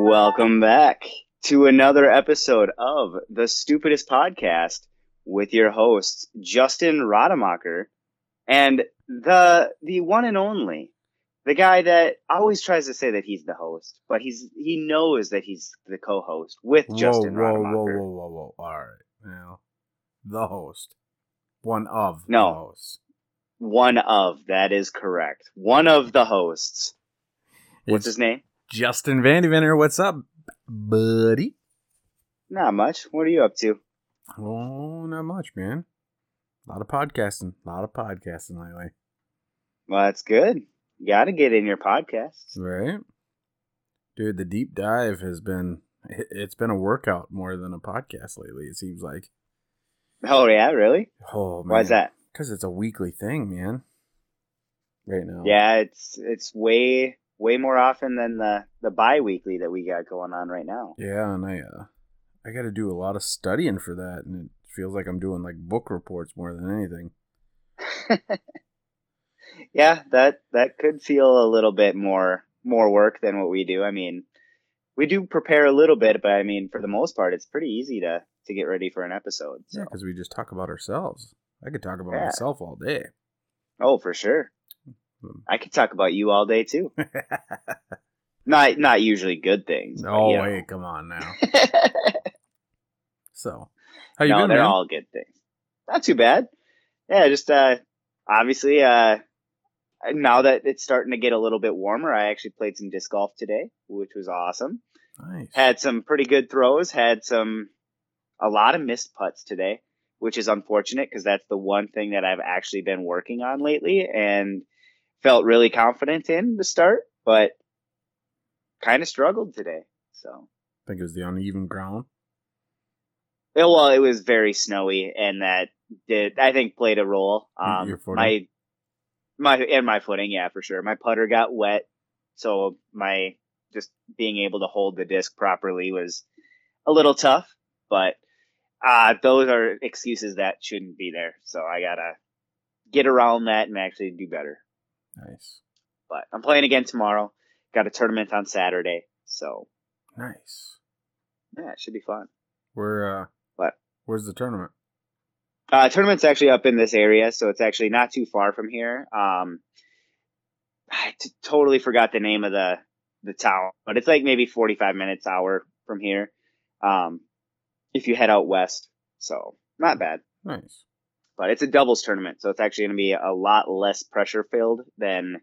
Welcome back to another episode of the Stupidest Podcast with your hosts Justin Rademacher and the the one and only the guy that always tries to say that he's the host, but he's he knows that he's the co-host with Justin whoa, Rademacher. Whoa, whoa, whoa, whoa, whoa. All right. Now, the host. One of No. the hosts. One of that is correct. One of the hosts. What's It's his name? Justin Vandeventer. What's up, buddy? Not much. What are you up to? Oh, not much, man. A lot of podcasting. A lot of podcasting lately. Well, that's good. You got to get in your podcasts. Right? Dude, the deep dive has been, it- it's been a workout more than a podcast lately, it seems like. Oh yeah, really? Oh, man. is that? Because it's a weekly thing, man. Right now. Yeah, it's it's way way more often than the the bi-weekly that we got going on right now. Yeah, and I uh, I got to do a lot of studying for that, and it feels like I'm doing like book reports more than anything. yeah, that that could feel a little bit more more work than what we do. I mean, we do prepare a little bit, but I mean, for the most part, it's pretty easy to to get ready for an episode. So. Yeah, because we just talk about ourselves. I could talk about Yeah. myself all day. Oh, for sure. Hmm. I could talk about you all day too. Not not usually good things. but, oh wait, come on now. So, how you no, been, they're man? all good things. Not too bad. Yeah, just uh, obviously uh, now that it's starting to get a little bit warmer, I actually played some disc golf today, which was awesome. nice. Had some pretty good throws. Had some a lot of missed putts today, which is unfortunate because that's the one thing that I've actually been working on lately and felt really confident in to start, but kind of struggled today. So. I think it was the uneven ground. Well, it was very snowy, and that did I think played a role. Um, your footing? my my and my footing, yeah, for sure. My putter got wet, so my just being able to hold the disc properly was a little tough. But uh, those are excuses that shouldn't be there. So I gotta get around that and actually do better. Nice, But I'm playing again tomorrow. Got a tournament on Saturday, so nice. yeah, it should be fun. Where uh, What? Where's the tournament? Uh, tournament's actually up in this area, so it's actually not too far from here. Um, I t- totally forgot the name of the the town, but it's like maybe forty five minutes hour from here. Um, if you head out west, so not bad. Nice. But it's a doubles tournament, so it's actually going to be a lot less pressure filled than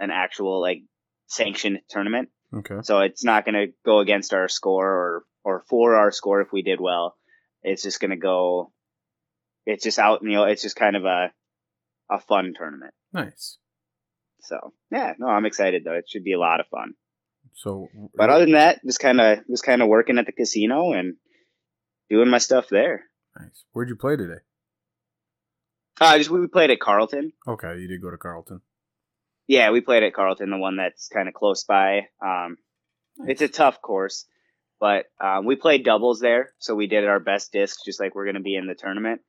an actual like sanctioned tournament. Okay. So it's not going to go against our score or or for our score if we did well. It's just going to go. It's just out, you know. It's just kind of a a fun tournament. Nice. So yeah, no, I'm excited though. It should be a lot of fun. So, But other than that, just kind of just kind of working at the casino and doing my stuff there. nice. Where'd you play today? Uh, just we played at Carlton. Okay, you did go to Carlton. Yeah, we played at Carlton, the one that's kind of close by. Um, it's a tough course, but um, we played doubles there, so we did our best discs, just like we're going to be in the tournament,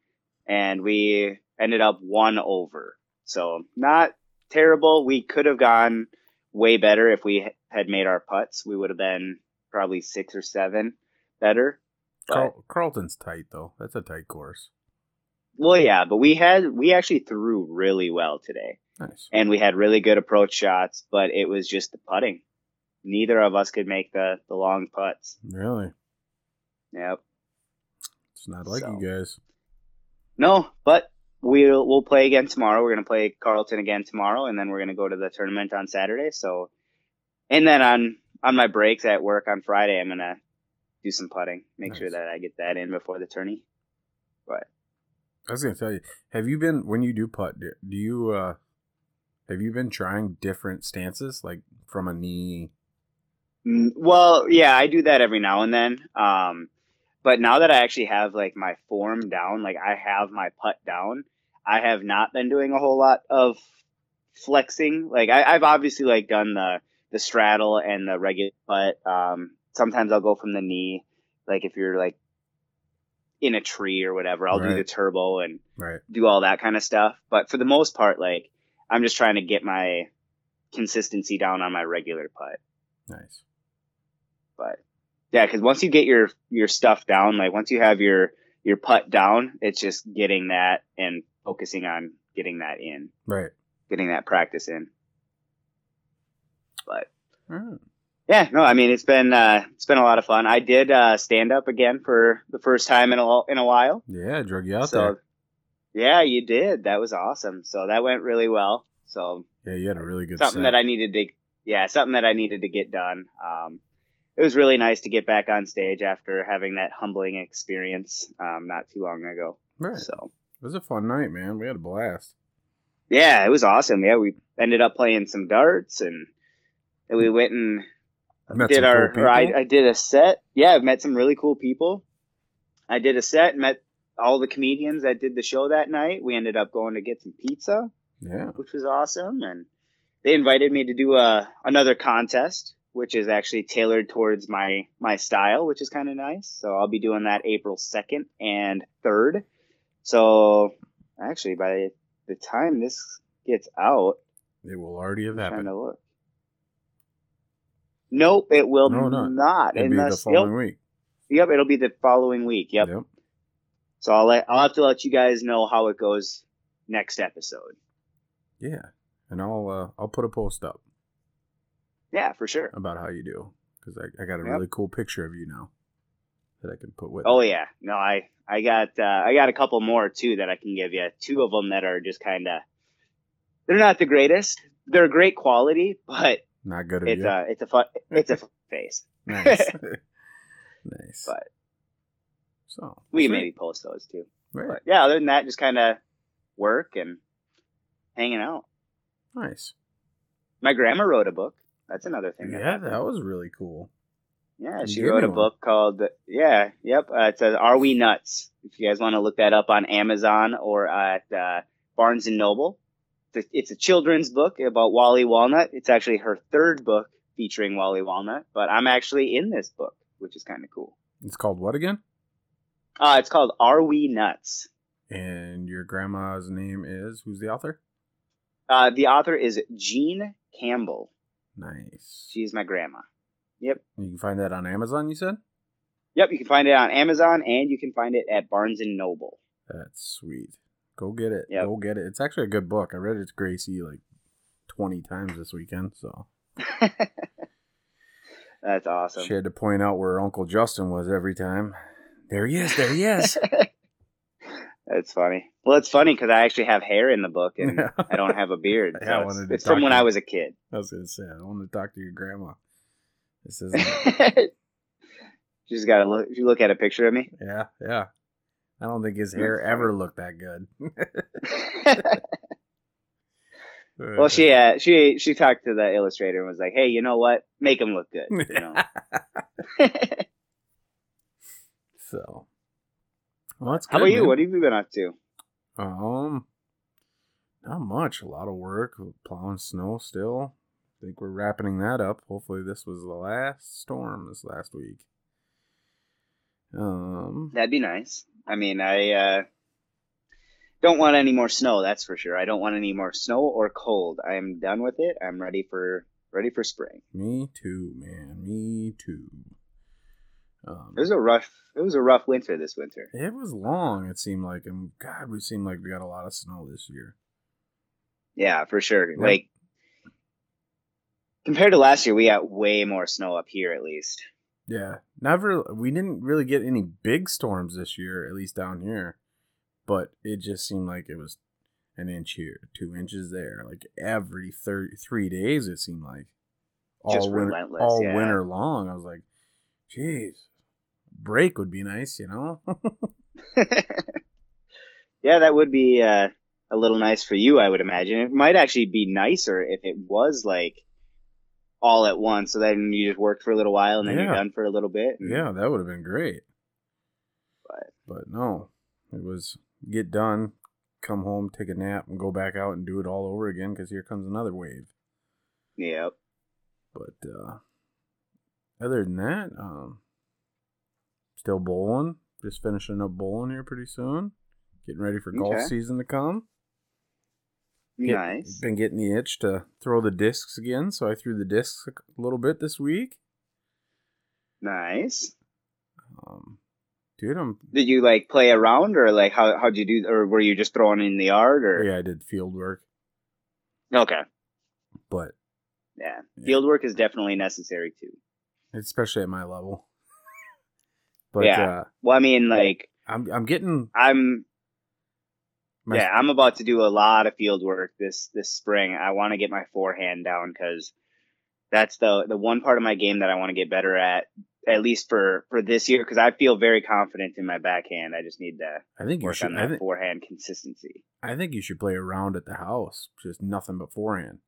and we ended up one over. So not terrible. We could have gone way better if we had made our putts. We would have been probably six or seven better. Carl- Carlton's tight though. That's a tight course. Well, yeah, but we had we actually threw really well today. Nice. and we had really good approach shots, but it was just the putting. Neither of us could make the the long putts. Really? Yep. It's not like So. you guys. No, but we'll we'll play again tomorrow. We're gonna play Carlton again tomorrow, and then we're gonna go to the tournament on Saturday. So, and then on on my breaks at work on Friday, I'm gonna do some putting. Make sure that I get that in before the tourney. But I was gonna tell you, have you been when you do putt? Do you uh, have you been trying different stances, like from a knee? Mm, Well, yeah, I do that every now and then. Um, but now that I actually have like my form down, like I have my putt down, I have not been doing a whole lot of flexing. Like I, I've obviously like done the the straddle and the regular putt. Um, sometimes I'll go from the knee, like if you're like in a tree or whatever, I'll do the turbo and Right. do all that kind of stuff. But for the most part, like I'm just trying to get my consistency down on my regular putt. Nice. But yeah, because once you get your your stuff down, like once you have your your putt down, it's just getting that and focusing on getting that in, Right. getting that practice in. But yeah, no, I mean it's been uh, it's been a lot of fun. I did uh, stand up again for the first time in a in a while. Yeah, drug you out so there. yeah, you did. That was awesome. So that went really well. So Yeah, you had a really good something set. that I needed to yeah, something that I needed to get done. Um, it was really nice to get back on stage after having that humbling experience um, not too long ago. right. So It was a fun night, man. We had a blast. yeah, it was awesome. Yeah, we ended up playing some darts and and we went and did some our cool I. I did a set. Yeah, I've met some really cool people. I did a set, met all the comedians that did the show that night. We ended up going to get some pizza, yeah. which was awesome, and they invited me to do a another contest, which is actually tailored towards my my style, which is kind of nice. So I'll be doing that April second and third. So actually, by the time this gets out, It will already have happened. Nope, it will No, not. not. It'll be the unless, following week. yep, it'll be the following week. Yep. Yep. So I'll let I'll have to let you guys know how it goes next episode. Yeah. And I'll uh, I'll put a post up Yeah, for sure. about how you do because I, I got a Yep. really cool picture of you now that I can put with. Oh yeah, no, I I got uh, I got a couple more too that I can give you. Two of them that are just kind of they're not the greatest. They're great quality, but Not good of it's you. a it's a fun it's a fun face. nice. nice. But so we can maybe post those too. Right. But yeah, other than that, just kind of work and hanging out. Nice. My grandma wrote a book. That's another thing. Yeah, happened. that was really cool. Yeah, she wrote a one. book called Yeah, yep. Uh, it says "Are We Nuts?" If you guys want to look that up on Amazon or at uh, Barnes and Noble, a, it's a children's book about Wally Walnut. It's actually her third book featuring Wally Walnut, but I'm actually in this book, which is kind of cool. It's called what again? Uh, it's called "Are We Nuts?" And your grandma's name is who's the author? Uh, the author is Jean Campbell. Nice. She's my grandma. Yep. You can find that on Amazon. You said Yep, you can find it on Amazon and you can find it at Barnes and Noble. that's sweet. Go get it. Yep. Go get it. It's actually a good book. I read it to Gracie like twenty times this weekend. So That's awesome. she had to point out where Uncle Justin was every time. There he is. There he is. That's funny. Well, it's funny because I actually have hair in the book and I don't have a beard. Yeah, I So wanted it's to it's from when to I was a kid. I was gonna say I want to talk to your grandma. This is you just gotta look. If you look at a picture of me, yeah, yeah. I don't think his hair ever looked that good. well, she uh, she she talked to the illustrator and was like, "Hey, you know what? Make him look good." You know? so, well, that's How good, about you? man. What have you been up to? Um, not much. A lot of work plowing snow still. I think we're wrapping that up. Hopefully, this was the last storm this last week. Um, That'd be nice. I mean, I uh, don't want any more snow. That's for sure. I don't want any more snow or cold. I am done with it. I'm ready for ready for spring. me too, man. Me too. Um, It was a rough. It was a rough winter this winter. it was long. It seemed like, and God, we seemed like we got a lot of snow this year. Yeah, for sure. Yep. Like compared to last year, we got way more snow up here at least. Yeah, never. We didn't really get any big storms this year, at least down here. But it just seemed like it was an inch here, two inches there, like every thirty three days. It seemed like all Just winter, relentless, all yeah. winter long. I was like, "Jeez, break would be nice," you know. yeah, that would be uh, a little nice for you, I would imagine. It might actually be nicer if it was like all at once. So then you just work for a little while and then Yeah. you're done for a little bit. and- yeah, that would have been great. But- but no, it was get done, come home, take a nap, and go back out and do it all over again because here comes another wave. Yep. But uh, other than that, um, still bowling. Just finishing up bowling here pretty soon. Getting ready for golf Okay. season to come. Get- Nice. Been getting the itch to throw the discs again, so I threw the discs a little bit this week. Nice. Um, dude, I'm Did you like play around or like how how'd you do or were you just throwing in the yard or yeah, I did field work, Okay. but Yeah. Yeah. Field work is definitely necessary too. especially at my level. But Yeah. uh, Well, I mean like I'm I'm getting I'm my yeah, I'm about to do a lot of field work this this spring. I want to get my forehand down cuz that's the the one part of my game that I want to get better at at least for for this year cuz I feel very confident in my backhand. I just need to I think you work should. on I that think forehand consistency. I think you should play around at the house, just nothing but forehand.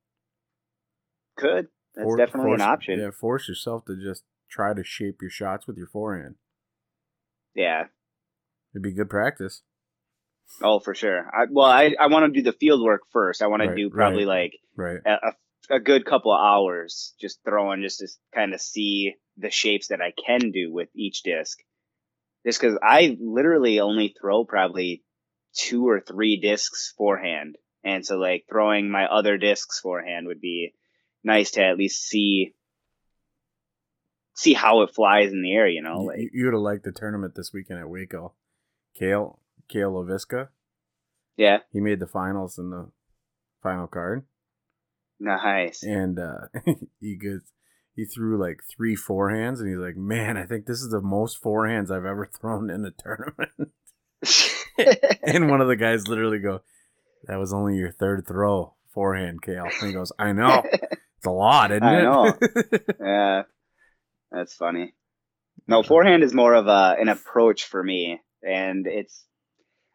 Could. That's For- definitely an option. Yeah, force yourself to just try to shape your shots with your forehand. yeah. It'd be good practice. Oh, for sure. I, well, I, I want to do the field work first. I want to do probably right. like Right. a, a, good couple of hours just throwing just to kind of see the shapes that I can do with each disc. Just because I literally only throw probably two or three discs forehand. And so, like, throwing my other discs forehand would be nice to at least see see how it flies in the air, you know? Like, you would have liked the tournament this weekend at Waco. Kale Kale Lavisca, yeah, he made the finals in the final card, nice. and uh, he goes. He threw like three forehands, and he's like, "Man, I think this is the most forehands I've ever thrown in a tournament." and one of the guys literally go, "That was only your third throw, forehand, Kale." And he goes, "I know, it's a lot, isn't I it?" know. Yeah, that's funny. No, forehand is more of a an approach for me, and it's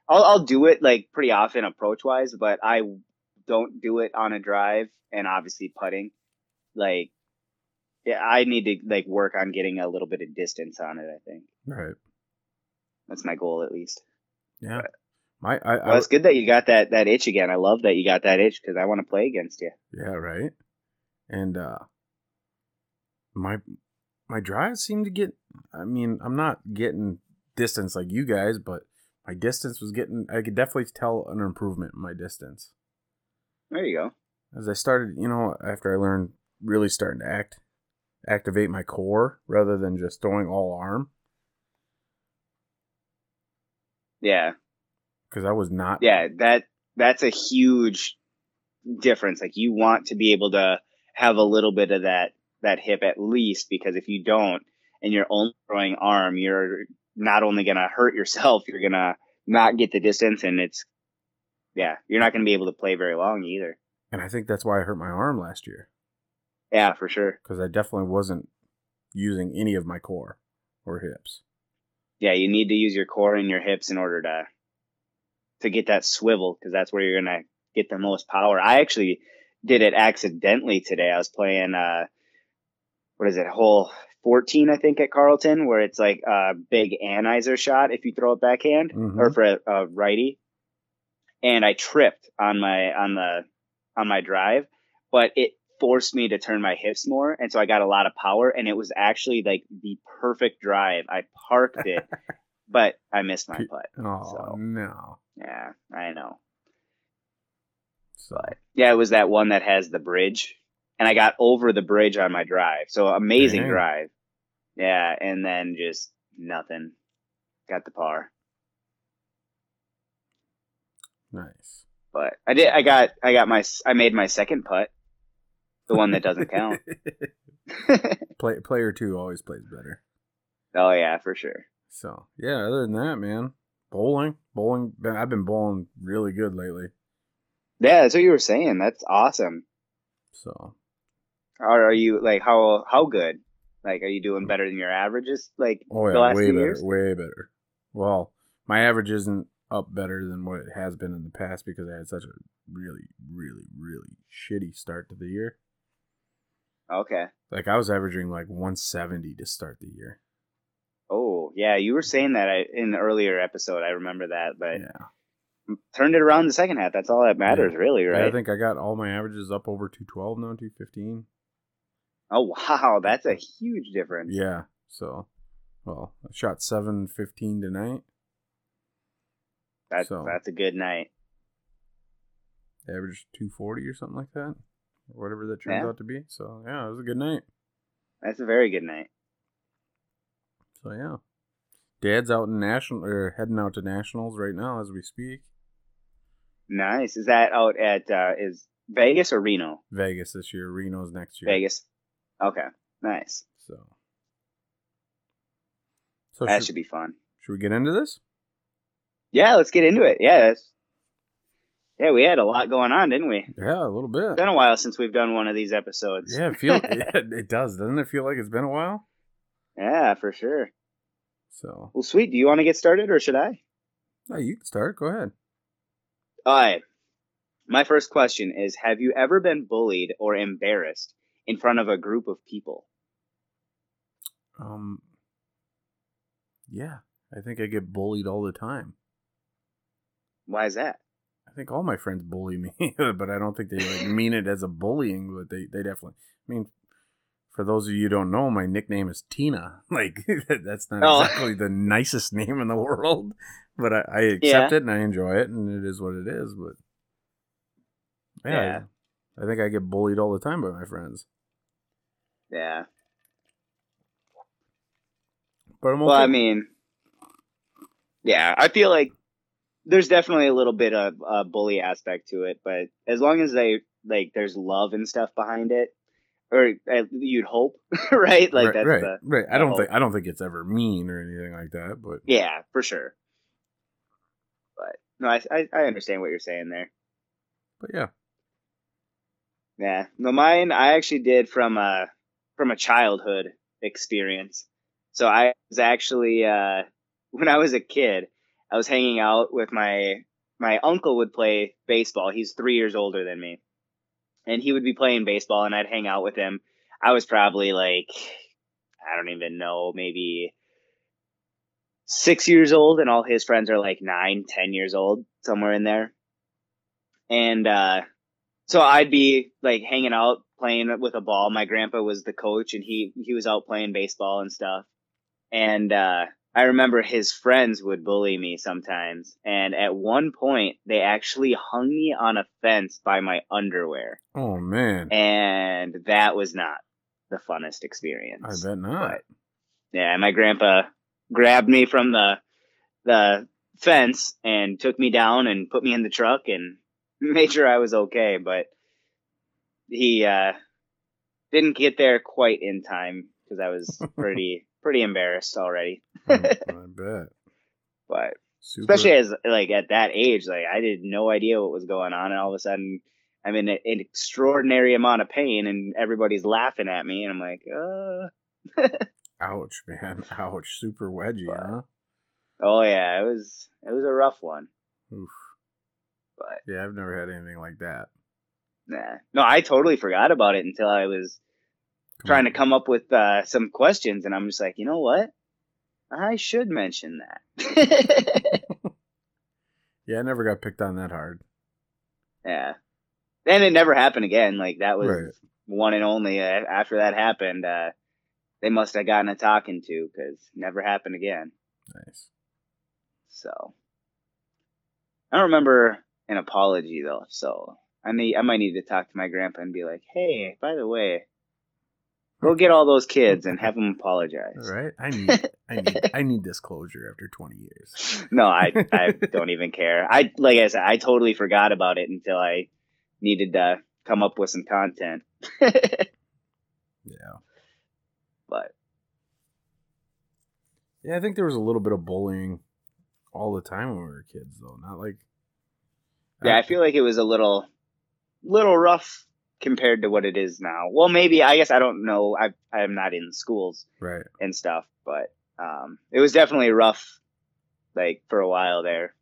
I'll I'll do it like pretty often approach wise, but I don't do it on a drive and obviously putting. Like, yeah, I need to like work on getting a little bit of distance on it. I think right. that's my goal at least. Yeah. My I, I it's good that you got that that itch again. I love that you got that itch because I want to play against you. Yeah, right. And uh my my drives seem to get I mean, I'm not getting distance like you guys, but my distance was getting I could definitely tell an improvement in my distance. There you go. As I started, you know, after I learned really starting to act activate my core rather than just throwing all arm Yeah. because I was not yeah that that's a huge difference like you want to be able to have a little bit of that that hip at least because if you don't and you're only throwing arm you're not only going to hurt yourself you're going to not get the distance and it's yeah you're not going to be able to play very long either and I think that's why I hurt my arm last year yeah for sure because I definitely wasn't using any of my core or hips. yeah you need to use your core and your hips in order to to get that swivel because that's where you're gonna get the most power. I actually did it accidentally today. I was playing uh what is it, hole fourteen I think at Carlton, where it's like a big anhyzer shot if you throw it backhand Mhm. or for a, a righty. And I tripped on my on the on my drive, but it forced me to turn my hips more and so I got a lot of power and it was actually like the perfect drive. I parked it, but I missed my putt. Oh So- no! Yeah, I know. So But yeah, it was that one that has the bridge, and I got over the bridge on my drive. So amazing Dang. drive. Yeah, and then just nothing. Got the par, nice. but I did. I got. I got my. I made my second putt, the one that doesn't count. Play player two always plays better. oh yeah, for sure. So yeah, other than that, man, bowling, bowling. I've been bowling really good lately. Yeah, that's what you were saying. That's awesome. So Are, are you like how how good? Like, are you doing better than your averages? Like oh the yeah, last way few better, years? way better. Well, my average isn't up better than what it has been in the past because I had such a really, really, really shitty start to the year. Okay. Like I was averaging like 170 to start the year. Oh yeah, you were saying that I- in the earlier episode. I remember that, but yeah, turned it around the second half. That's all that matters, really, Yeah, right? I think I got all my averages up over 212 now, 215. Oh wow, that's a huge difference. Yeah. So, well, I shot 715 tonight. that's so- that's a good night. Average 240 or something like that, or whatever that turns Yeah. out to be. So, yeah, it was a good night. That's a very good night. So yeah, Dad's out in national or heading out to nationals right now as we speak. Nice. Is that out at uh, is Vegas or Reno? Vegas this year. Reno's next year. Vegas. Okay. Nice. So. So that should, should be fun. should we get into this? Yeah, let's get into it. Yeah, that's, yeah, we had a lot going on, didn't we? Yeah, a little bit. It's been a while since we've done one of these episodes. Yeah, it feel yeah, it does, doesn't it? Feel like it's been a while. Yeah, for sure. So, Well, sweet. Do you want to get started or should I? oh, you can start. Go ahead. All right. My first question is Have you ever been bullied or embarrassed in front of a group of people? Um. Yeah, I think I get bullied all the time. Why is that? I think all my friends bully me, but I don't think they like mean it as a bullying. But they, they definitely. I mean, for those of you who don't know, my nickname is Tina. Like that's not Oh. exactly the nicest name in the world, but I, I accept Yeah. it and I enjoy it, and it is what it is. But yeah, Yeah. I think I get bullied all the time by my friends. Yeah. But I'm okay. Well, I mean, yeah, I feel like there's definitely a little bit of a bully aspect to it, but as long as they like, there's love and stuff behind it, or uh, you'd hope, right? Like right, that's right, the right. I don't whole- think I don't think it's ever mean or anything like that. But yeah, for sure. But no, I I, I understand what you're saying there. but yeah, Yeah, no, mine I actually did from a from a childhood experience. So I was actually uh, when I was a kid, I was hanging out with my my uncle would play baseball. He's three years older than me, and he would be playing baseball, and I'd hang out with him. I was probably like I don't even know, maybe six years old, and all his friends are like nine, ten years old, somewhere in there. And uh, so I'd be like hanging out playing with a ball. My grandpa was the coach and he he was out playing baseball and stuff. And uh I remember his friends would bully me sometimes. And at one point they actually hung me on a fence by my underwear. oh man, And that was not the funnest experience. I bet not. But, yeah, my grandpa grabbed me from the the fence and took me down and put me in the truck and made sure I was okay, but he uh didn't get there quite in time because I was pretty pretty embarrassed already. I bet. But Super. especially as like at that age, like I had no idea what was going on, and all of a sudden I'm in a- an extraordinary amount of pain, and everybody's laughing at me, and I'm like, uh, Ouch, man. Ouch. Super wedgy, But- huh? oh yeah, it was it was a rough one, Oof. But Yeah, I've never had anything like that. nah, no, I totally forgot about it until I was Come trying on. to come up with uh, some questions, and I'm just like, you know what? I should mention that. Yeah, I never got picked on that hard. yeah, and it never happened again. Like that was Right. one and only. Uh, after that happened, uh, they must have gotten a talking to because never happened again. Nice. So I don't remember an apology though. So I need I might need to talk to my grandpa and be like, hey, by the way, go get all those kids and have them apologize. All right. I need I need I need this closure after 20 years. No, I I don't even care. I like I said, I totally forgot about it until I needed to come up with some content. Yeah. but Yeah, I think there was a little bit of bullying all the time when we were kids though. Not like yeah, I feel like it was a little little rough compared to what it is now. Well, maybe I guess I don't know. I I'm not in schools right. and stuff, but um, it was definitely rough, like for a while there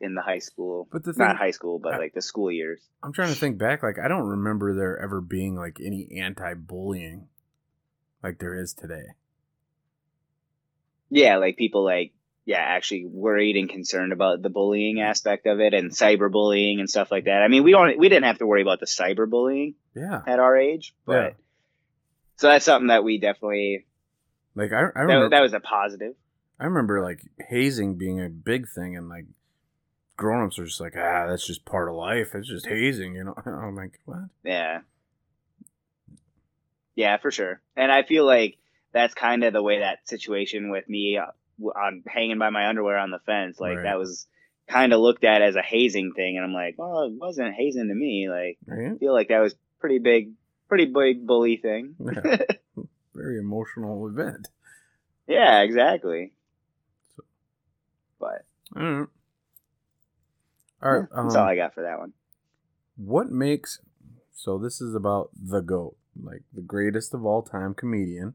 in the high school. But the thing Not high school, but I- like the school years. I'm trying to think back like I don't remember there ever being like any anti-bullying like there is today. Yeah, like people like yeah, actually worried and concerned about the bullying aspect of it and cyberbullying and stuff like that. I mean, we don't we didn't have to worry about the cyberbullying Yeah. at our age, but Yeah. so that's something that we definitely Like I I that, remember that was a positive. I remember like hazing being a big thing and like grown-ups are just like, "Ah, that's just part of life. It's just hazing," you know. I'm like, "What?" Yeah. Yeah, for sure. And I feel like that's kind of the way that situation with me uh, on hanging by my underwear on the fence, like Right. that was kind of looked at as a hazing thing, and I'm like, well, it wasn't hazing to me. Like, Right? I feel like that was pretty big, pretty big bully thing. Yeah. Very emotional event. Yeah, exactly. So- But All right. All right. yeah, that's um, all I got for that one. what makes so this is about the goat, like the greatest of all time comedian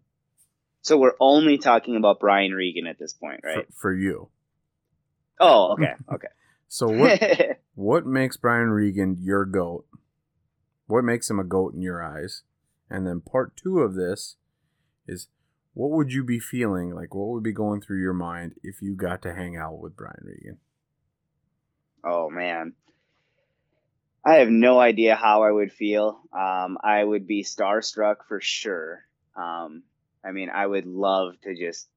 So we're only talking about Brian Regan at this point, for, right? for you. Oh, okay, okay. So what what makes Brian Regan your goat? What makes him a goat in your eyes? And then part two of this is what would you be feeling like? What would be going through your mind if you got to hang out with Brian Regan? oh man, I have no idea how I would feel. Um, I would be starstruck for sure. Um, I mean, I would love to just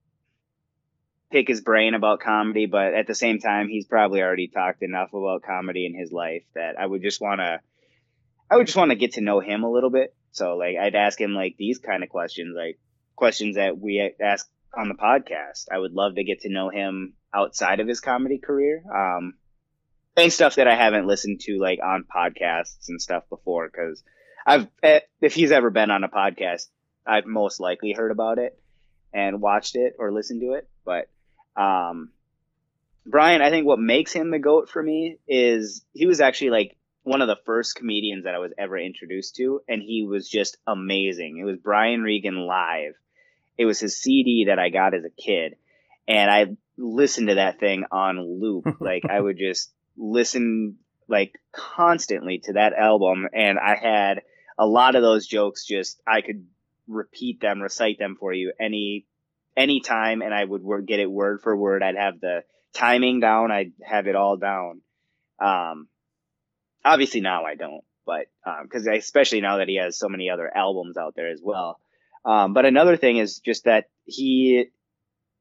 pick his brain about comedy, but at the same time, he's probably already talked enough about comedy in his life that I would just want to. I would just want to get to know him a little bit. So, like, I'd ask him like these kind of questions, like questions that we ask on the podcast. I would love to get to know him outside of his comedy career. Um, and stuff that I haven't listened to like on podcasts and stuff before because I've eh, if he's ever been on a podcast, I've most likely heard about it and watched it or listened to it. But um, Brian, I think what makes him the goat for me is he was actually like one of the first comedians that I was ever introduced to, and he was just amazing. It was Brian Regan live. It was his CD that I got as a kid, and I listened to that thing on loop. like I would just listen like constantly to that album, and I had a lot of those jokes. Just I could repeat them, recite them for you any any time, and I would get it word for word. I'd have the timing down. I'd have it all down. Um, obviously now I don't, but because especially now that he has so many other albums out there as well. Um, but another thing is just that he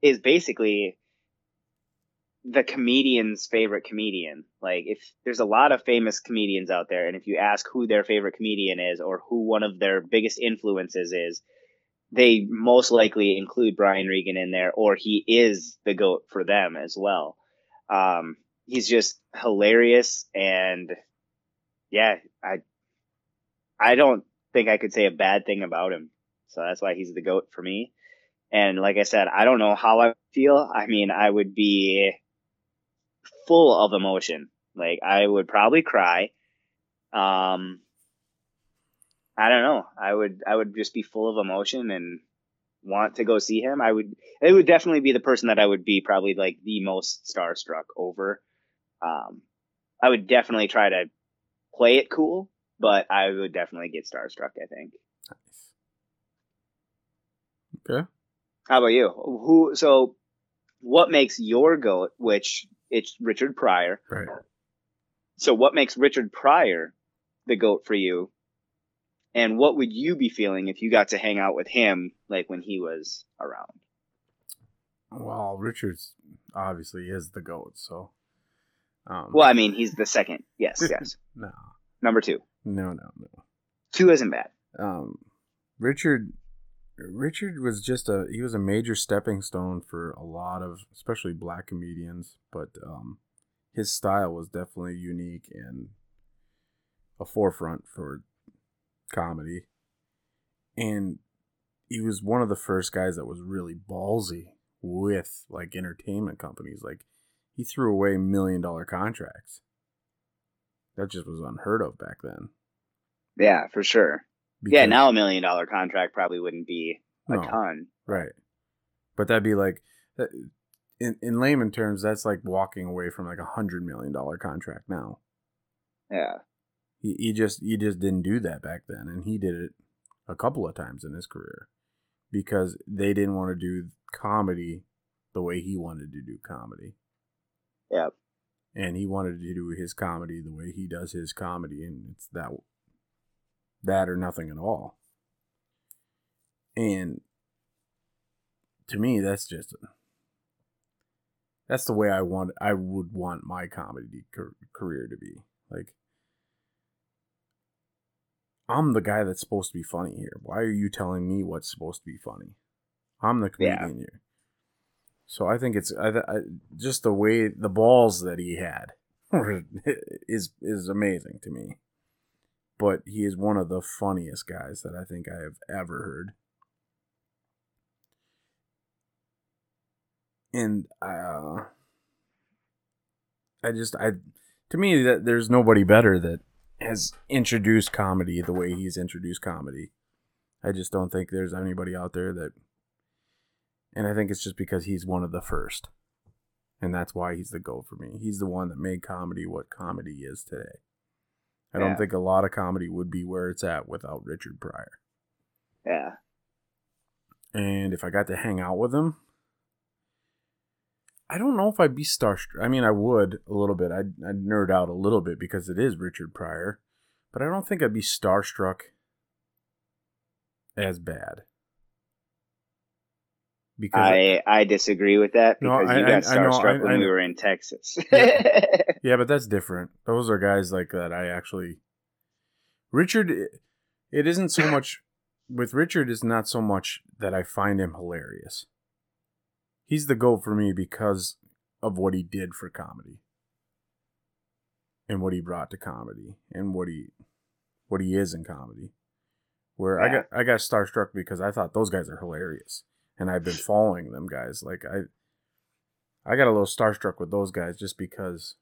is basically the comedian's favorite comedian. Like if there's a lot of famous comedians out there, and if you ask who their favorite comedian is or who one of their biggest influences is, they most likely include Brian Regan in there, or he is the goat for them as well. Um, he's just hilarious, and yeah, I I don't think I could say a bad thing about him. So that's why he's the goat for me. And like I said, I don't know how I feel. I mean, I would be full of emotion. Like I would probably cry. Um, I don't know. I would I would just be full of emotion and want to go see him. I would it would definitely be the person that I would be probably like the most starstruck over. Um, I would definitely try to play it cool, but I would definitely get starstruck. I think. Okay. How about you? Who? So, what makes your goat? Which it's Richard Pryor. Right. So, what makes Richard Pryor the goat for you? And what would you be feeling if you got to hang out with him, like when he was around? Well, Richards obviously is the goat, so. Um, Well, I mean, he's the second. Yes, yes. no, Number two. no, no, no. Two isn't bad. um, Richard Richard was just a he was a major stepping stone for a lot of especially black comedians, but um, his style was definitely unique and a forefront for comedy. And he was one of the first guys that was really ballsy with like entertainment companies. Like he threw away million dollar contracts. That just was unheard of back then. Yeah, for sure. Yeah, now a million dollar contract probably wouldn't be a No. ton. Right. But that'd be like, in in layman terms, that's like walking away from like a hundred million dollar contract now. Yeah. He he just he just didn't do that back then, and he did it a couple of times in his career because they didn't want to do comedy the way he wanted to do comedy, Yep. and he wanted to do his comedy the way he does his comedy, and it's that that or nothing at all. And to me, that's just that's the way I want. I would want my comedy career to be. Like, I'm the guy that's supposed to be funny here. Why are you telling me what's supposed to be funny? I'm the Yeah. comedian here. So I think it's I, I, just the way the balls that he had is is amazing to me. But he is one of the funniest guys that I think I have ever heard. And uh, I just I to me that there's nobody better that has introduced comedy the way he's introduced comedy. I just don't think there's anybody out there that and I think it's just because he's one of the first. And that's why he's the GOAT for me. He's the one that made comedy what comedy is today. I don't think a lot of comedy would be where it's at without Richard Pryor. Yeah. And if I got to hang out with him, I don't know if I'd be starstruck. I mean, I would a little bit. I'd, I'd nerd out a little bit because it is Richard Pryor, but I don't think I'd be starstruck as bad. Because I I disagree with that No, because I- you got I starstruck I- when I we were in Texas. yeah, but that's different. Those are guys like that. I actually, Richard. it- isn't so much with Richard. It's not so much that I find him hilarious. He's the goat for me because of what he did for comedy, and what he brought to comedy, and what he, what he is in comedy. Where I got I got starstruck because I thought those guys are hilarious, and I've been following them guys. Like I, I got a little starstruck with those guys just because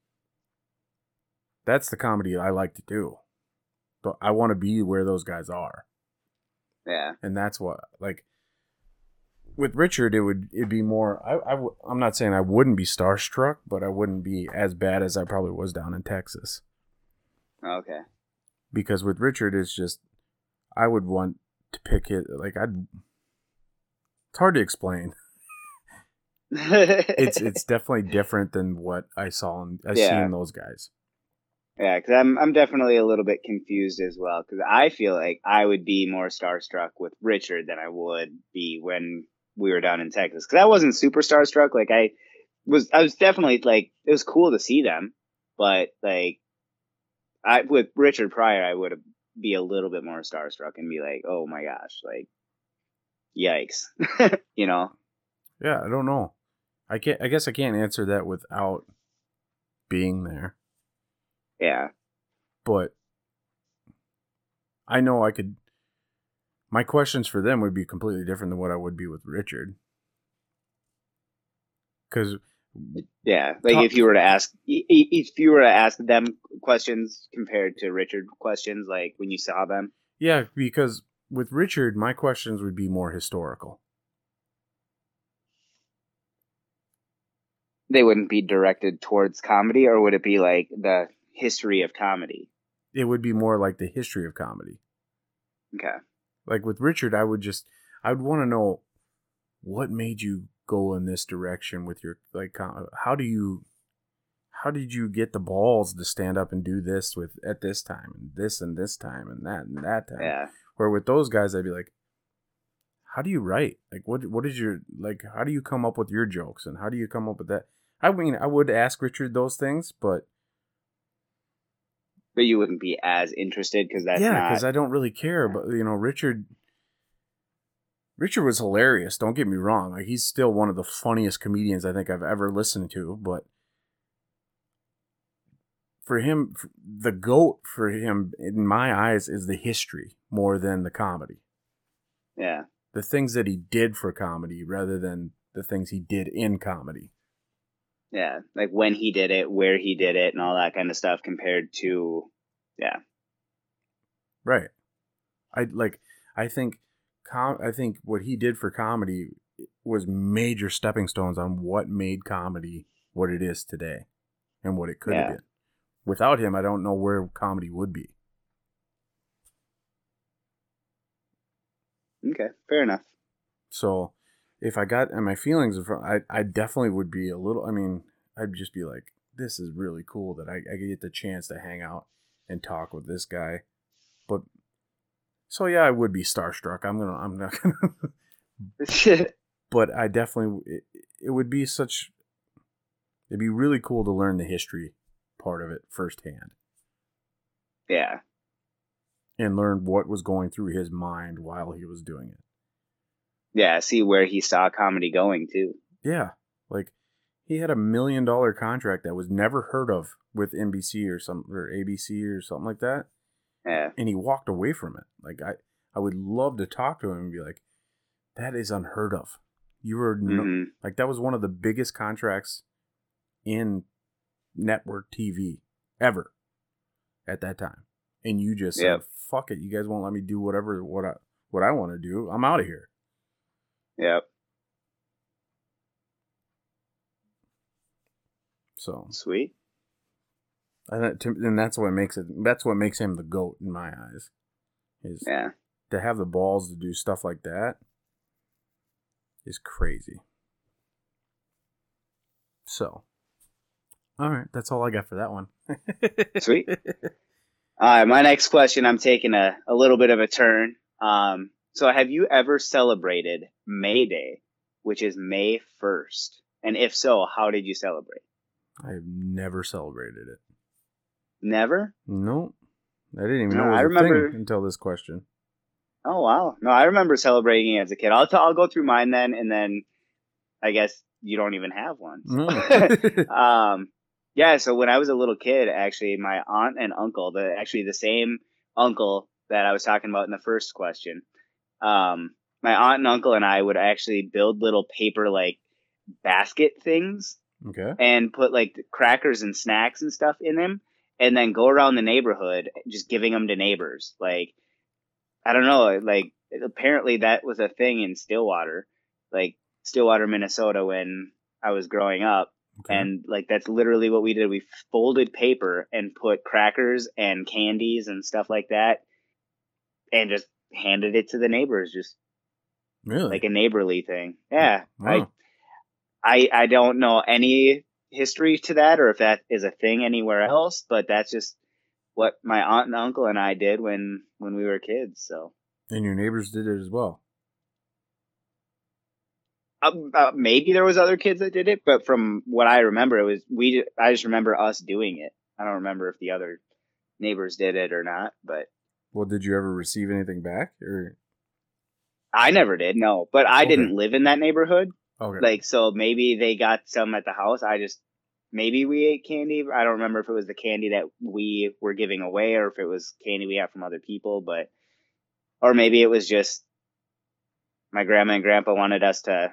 that's the comedy I like to do. But I want to be where those guys are. yeah. And that's what like with Richard it would it'd be more I I w- I'm not saying I wouldn't be starstruck, but I wouldn't be as bad as I probably was down in Texas. Okay. Because with Richard it's just I would want to pick it like I'd it's hard to explain. It's it's definitely different than what I saw and I Yeah. in those guys. Yeah, because I'm I'm definitely a little bit confused as well. Because I feel like I would be more starstruck with Richard than I would be when we were down in Texas. Because I wasn't super starstruck. Like I was, I was definitely like it was cool to see them, but like I with Richard Pryor, I would be a little bit more starstruck and be like, oh my gosh, like yikes, you know? Yeah, I don't know. I can't. I guess I can't answer that without being there. Yeah, But I know I could. My questions for them would be completely different than what I would be with Richard. Because yeah. Like Talk- if you were to ask, if you were to ask them questions compared to Richard questions, like when you saw them. yeah, because with Richard, my questions would be more historical. they wouldn't be directed towards comedy, or would it be like the history of comedy? It would be more like the history of comedy. Okay. Like with Richard, I would just I would want to know what made you go in this direction with your like how do you how did you get the balls to stand up and do this with at this time and this and this time and that and that time Yeah. Where with those guys I'd be like how do you write like what what is your like how do you come up with your jokes and how do you come up with that I mean I would ask Richard those things but But you wouldn't be as interested because that's yeah, not. because I don't really care. But you know, Richard. Richard was hilarious. Don't get me wrong. Like he's still one of the funniest comedians I think I've ever listened to. But for him, the goat for him in my eyes is the history more than the comedy. yeah. The things that he did for comedy rather than the things he did in comedy. Yeah. Like when he did it, where he did it, and all that kind of stuff compared to. Yeah. Right. I like I think com- I think what he did for comedy was major stepping stones on what made comedy what it is today and what it could have been. Without him, I don't know where comedy would be. Okay. Fair enough. So, if I got and my feelings, in front- I I definitely would be a little. I mean, I'd just be like, this is really cool that I I get the chance to hang out and talk with this guy. But so yeah, I would be starstruck. I'm gonna I'm not gonna. but I definitely it, it would be such. It'd be really cool to learn the history part of it firsthand yeah. and learn what was going through his mind while he was doing it. Yeah, see where he saw comedy going too. Yeah, like he had a million dollar contract that was never heard of with NBC or some or ABC or something like that. Yeah, and he walked away from it. Like I, I would love to talk to him and be like, "That is unheard of. You were no, Mhm. like that was one of the biggest contracts in network TV ever at that time, and you just said, "Fuck it, you guys won't let me do whatever what I what I want to do. I'm out of here." yep, So, sweet. and, that, and that's what makes it. That's what makes him the goat in my eyes. Is Yeah, to have the balls to do stuff like that is crazy. So, all right, that's all I got for that one. Sweet. All right, my next question. I'm taking a, a little bit of a turn. Um, so, have you ever celebrated May Day, which is May 1st? And if so, how did you celebrate? I've never celebrated it. Never? Nope. I didn't even No, know it was I remember- until this question. Oh wow! No, I remember celebrating it as a kid. I'll t- I'll go through mine then, and then I guess you don't even have one. No. um, yeah. So when I was a little kid, actually, my aunt and uncle, the actually the same uncle that I was talking about in the first question, um, my aunt and uncle and I would actually build little paper like basket things okay. and put like crackers and snacks and stuff in them and then go around the neighborhood just giving them to neighbors like i don't know like apparently that was a thing in stillwater like stillwater minnesota when i was growing up okay. and like that's literally what we did we folded paper and put crackers and candies and stuff like that and just handed it to the neighbors just really? like a neighborly thing yeah i Wow. I I don't know any history to that or if that is a thing anywhere else, but that's just what my aunt and uncle and I did when when we were kids. So and your neighbors did it as well. Uh, uh, maybe there was other kids that did it, but from what I remember, it was we. I just remember us doing it. I don't remember if the other neighbors did it or not, but Well, did you ever receive anything back? Or I never did. No, but I Okay. didn't live in that neighborhood. okay, Like so, maybe they got some at the house. I just maybe we ate candy. I don't remember if it was the candy that we were giving away or if it was candy we got from other people, but or maybe it was just my grandma and grandpa wanted us to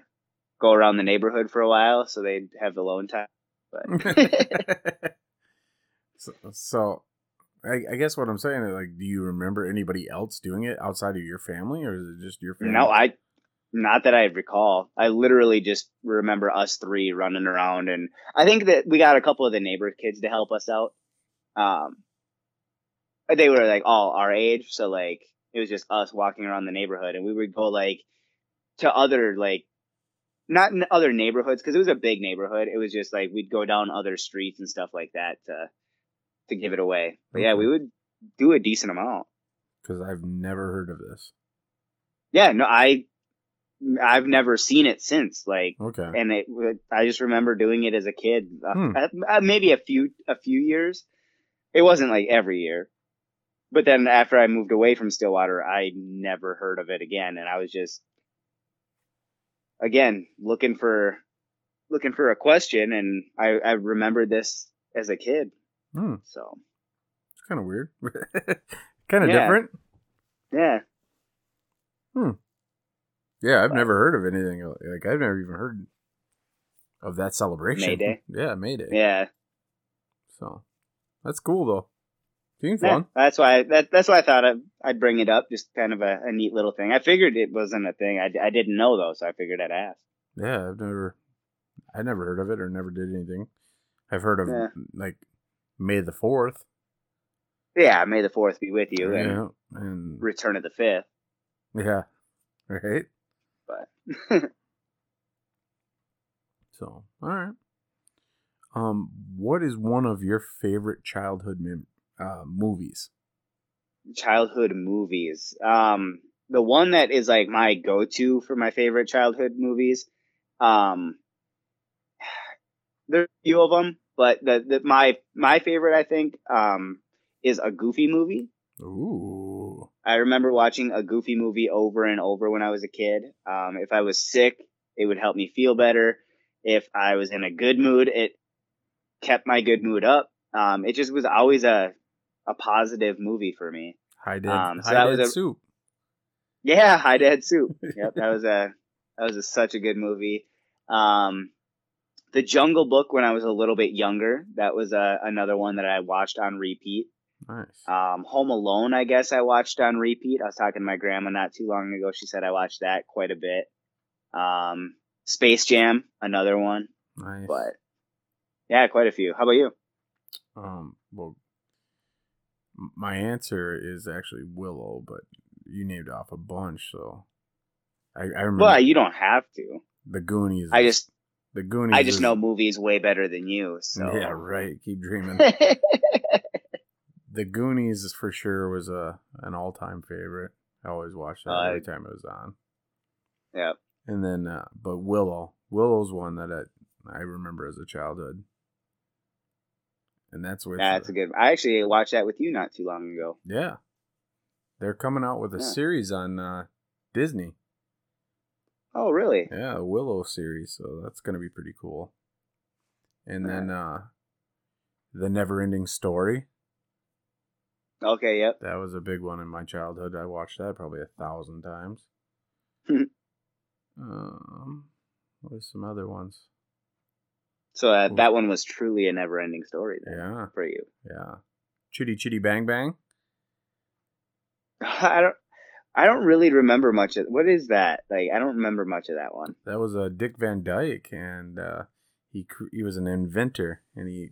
go around the neighborhood for a while so they'd have the alone time. But so, so I, I guess what I'm saying is like, do you remember anybody else doing it outside of your family, or is it just your family? no, I not that I recall. I literally just remember us three running around and I think that we got a couple of the neighbor kids to help us out. Um they were like all our age, so like it was just us walking around the neighborhood and we would go like to other like not in other neighborhoods because it was a big neighborhood. It was just like we'd go down other streets and stuff like that to to give it away. But yeah, we would do a decent amount. because I've never heard of this. Yeah, no, I I've never seen it since. Like Okay, and it I just remember doing it as a kid. Uh, Hmm. uh, uh, maybe a few a few years. It wasn't like every year. But then after I moved away from Stillwater, I never heard of it again and I was just again looking for looking for a question and I I remembered this as a kid. hmm, So, it's kind of weird, kind of Yeah. different. yeah. Hmm. Yeah, I've But- never heard of anything like I've never even heard of that celebration. May Day? Yeah, May Day. Yeah. So that's cool though. Seems Yeah, that's why that, that's why I thought I'd, I'd bring it up. Just kind of a, a neat little thing. I figured it wasn't a thing. I, I didn't know though, so I figured I'd ask. Yeah, I've never, I never heard of it or never did anything. I've heard of Yeah. like May the Fourth. Yeah, May the Fourth be with you, and Yeah, and Return of the Fifth. yeah, right. But So all right. Um, what is one of your favorite childhood mem- uh, movies? childhood movies. Um, the one that is like my go-to for my favorite childhood movies. Um, there's a few of them, but the, the my my favorite I think um is a Goofy movie. Ooh, I remember watching a Goofy movie over and over when I was a kid. Um, if I was sick, it would help me feel better. If I was in a good mood, it kept my good mood up. Um, it just was always a a positive movie for me. Hi Dad, Um, so High that Dad was a- Soup. Yeah, Hi Dad Soup. Yep, that was a that was a, such a good movie. Um, the Jungle Book when I was a little bit younger. That was a, another one that I watched on repeat. Nice. Um, Home Alone, I guess I watched on repeat. I was talking to my grandma not too long ago. She said I watched that quite a bit. Um, Space Jam, another one. nice. But yeah, quite a few. How about you? Um, well, my answer is actually Willow, but you named off a bunch, so I, I remember Well, you don't have to. the Goonies. I just the Goonies. I just is- know movies way better than you. So Yeah, right. Keep dreaming. the Goonies is for sure was a an all time favorite. I always watched that Uh, every time it was on. yeah. And then, uh, but Willow, Willow's one that I, I remember as a childhood, and that's uh, that's a good. I actually watched that with you not too long ago. yeah. They're coming out with a Yeah. series on uh, Disney. Oh, really? Yeah, a Willow series, so that's gonna be pretty cool. And then uh, the Never Ending Story. Okay. Yep. That was a big one in my childhood. I watched that probably a thousand times. um, what are some other ones? So uh, that one was truly a never-ending story then Yeah, for you. yeah. Chitty Chitty Bang Bang. I don't. I don't really remember much of. What is that? Like, I don't remember much of that one. That was uh, Dick Van Dyke, and uh, he he was an inventor, and he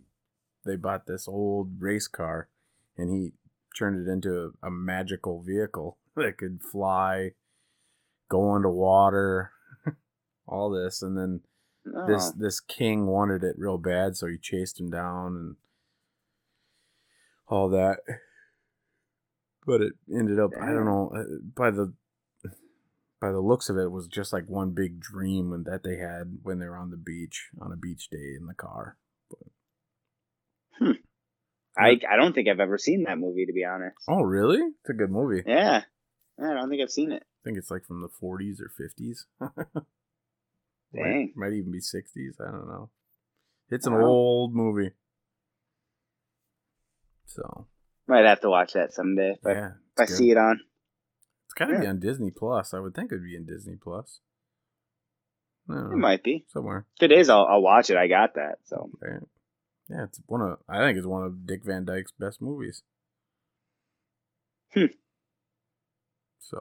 they bought this old race car, and he turned it into a, a magical vehicle that could fly, go underwater, all this, and then Oh. this this king wanted it real bad, so he chased him down and all that. But it ended up, I don't know, uh, by the by the looks of it, it was just like one big dream that they had when they were on the beach on a beach day in the car. Hmm. I I don't think I've ever seen that movie to be honest. Oh, really? It's a good movie. Yeah. Yeah, I don't think I've seen it. I think it's like from the 40s or 50s. Dang. Might, might even be 60s. I don't know. It's an Wow. old movie. So, Might have to watch that someday if I, yeah. if I see it on. It's got to be Yeah. on Disney Plus. I would think it would be in Disney Plus. No, It might be. somewhere. If it is, I'll, I'll watch it. I got that. So Right. Yeah, it's one of. I think it's one of Dick Van Dyke's best movies. Hmm. So,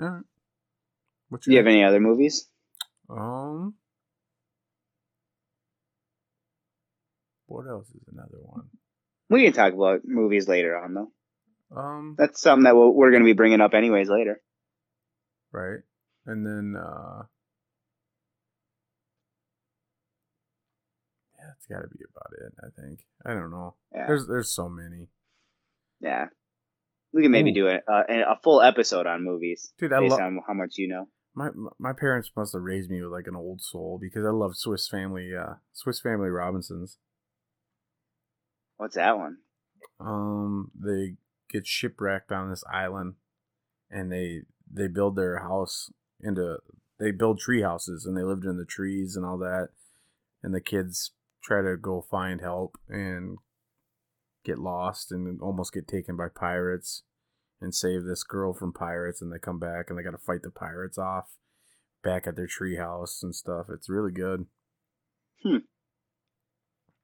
all right. What's do you have any other movies? Um. What else is another one? We can talk about movies later on though. Um. That's something that we'll, we're going to be bringing up anyways later. Right. And then uh Yeah, it's gotta be about it, I think. I don't know. Yeah. There's there's so many. Yeah. We can maybe Ooh. do a, a, a full episode on movies Dude, I based love on how much you know. My my parents must have raised me with like an old soul because I love Swiss Family uh Swiss Family Robinsons. What's that one? Um they get shipwrecked on this island and they they build their house into they build tree houses and they lived in the trees and all that and the kids try to go find help and get lost and almost get taken by pirates and save this girl from pirates and they come back and they got to fight the pirates off back at their tree house and stuff it's really good Hmm.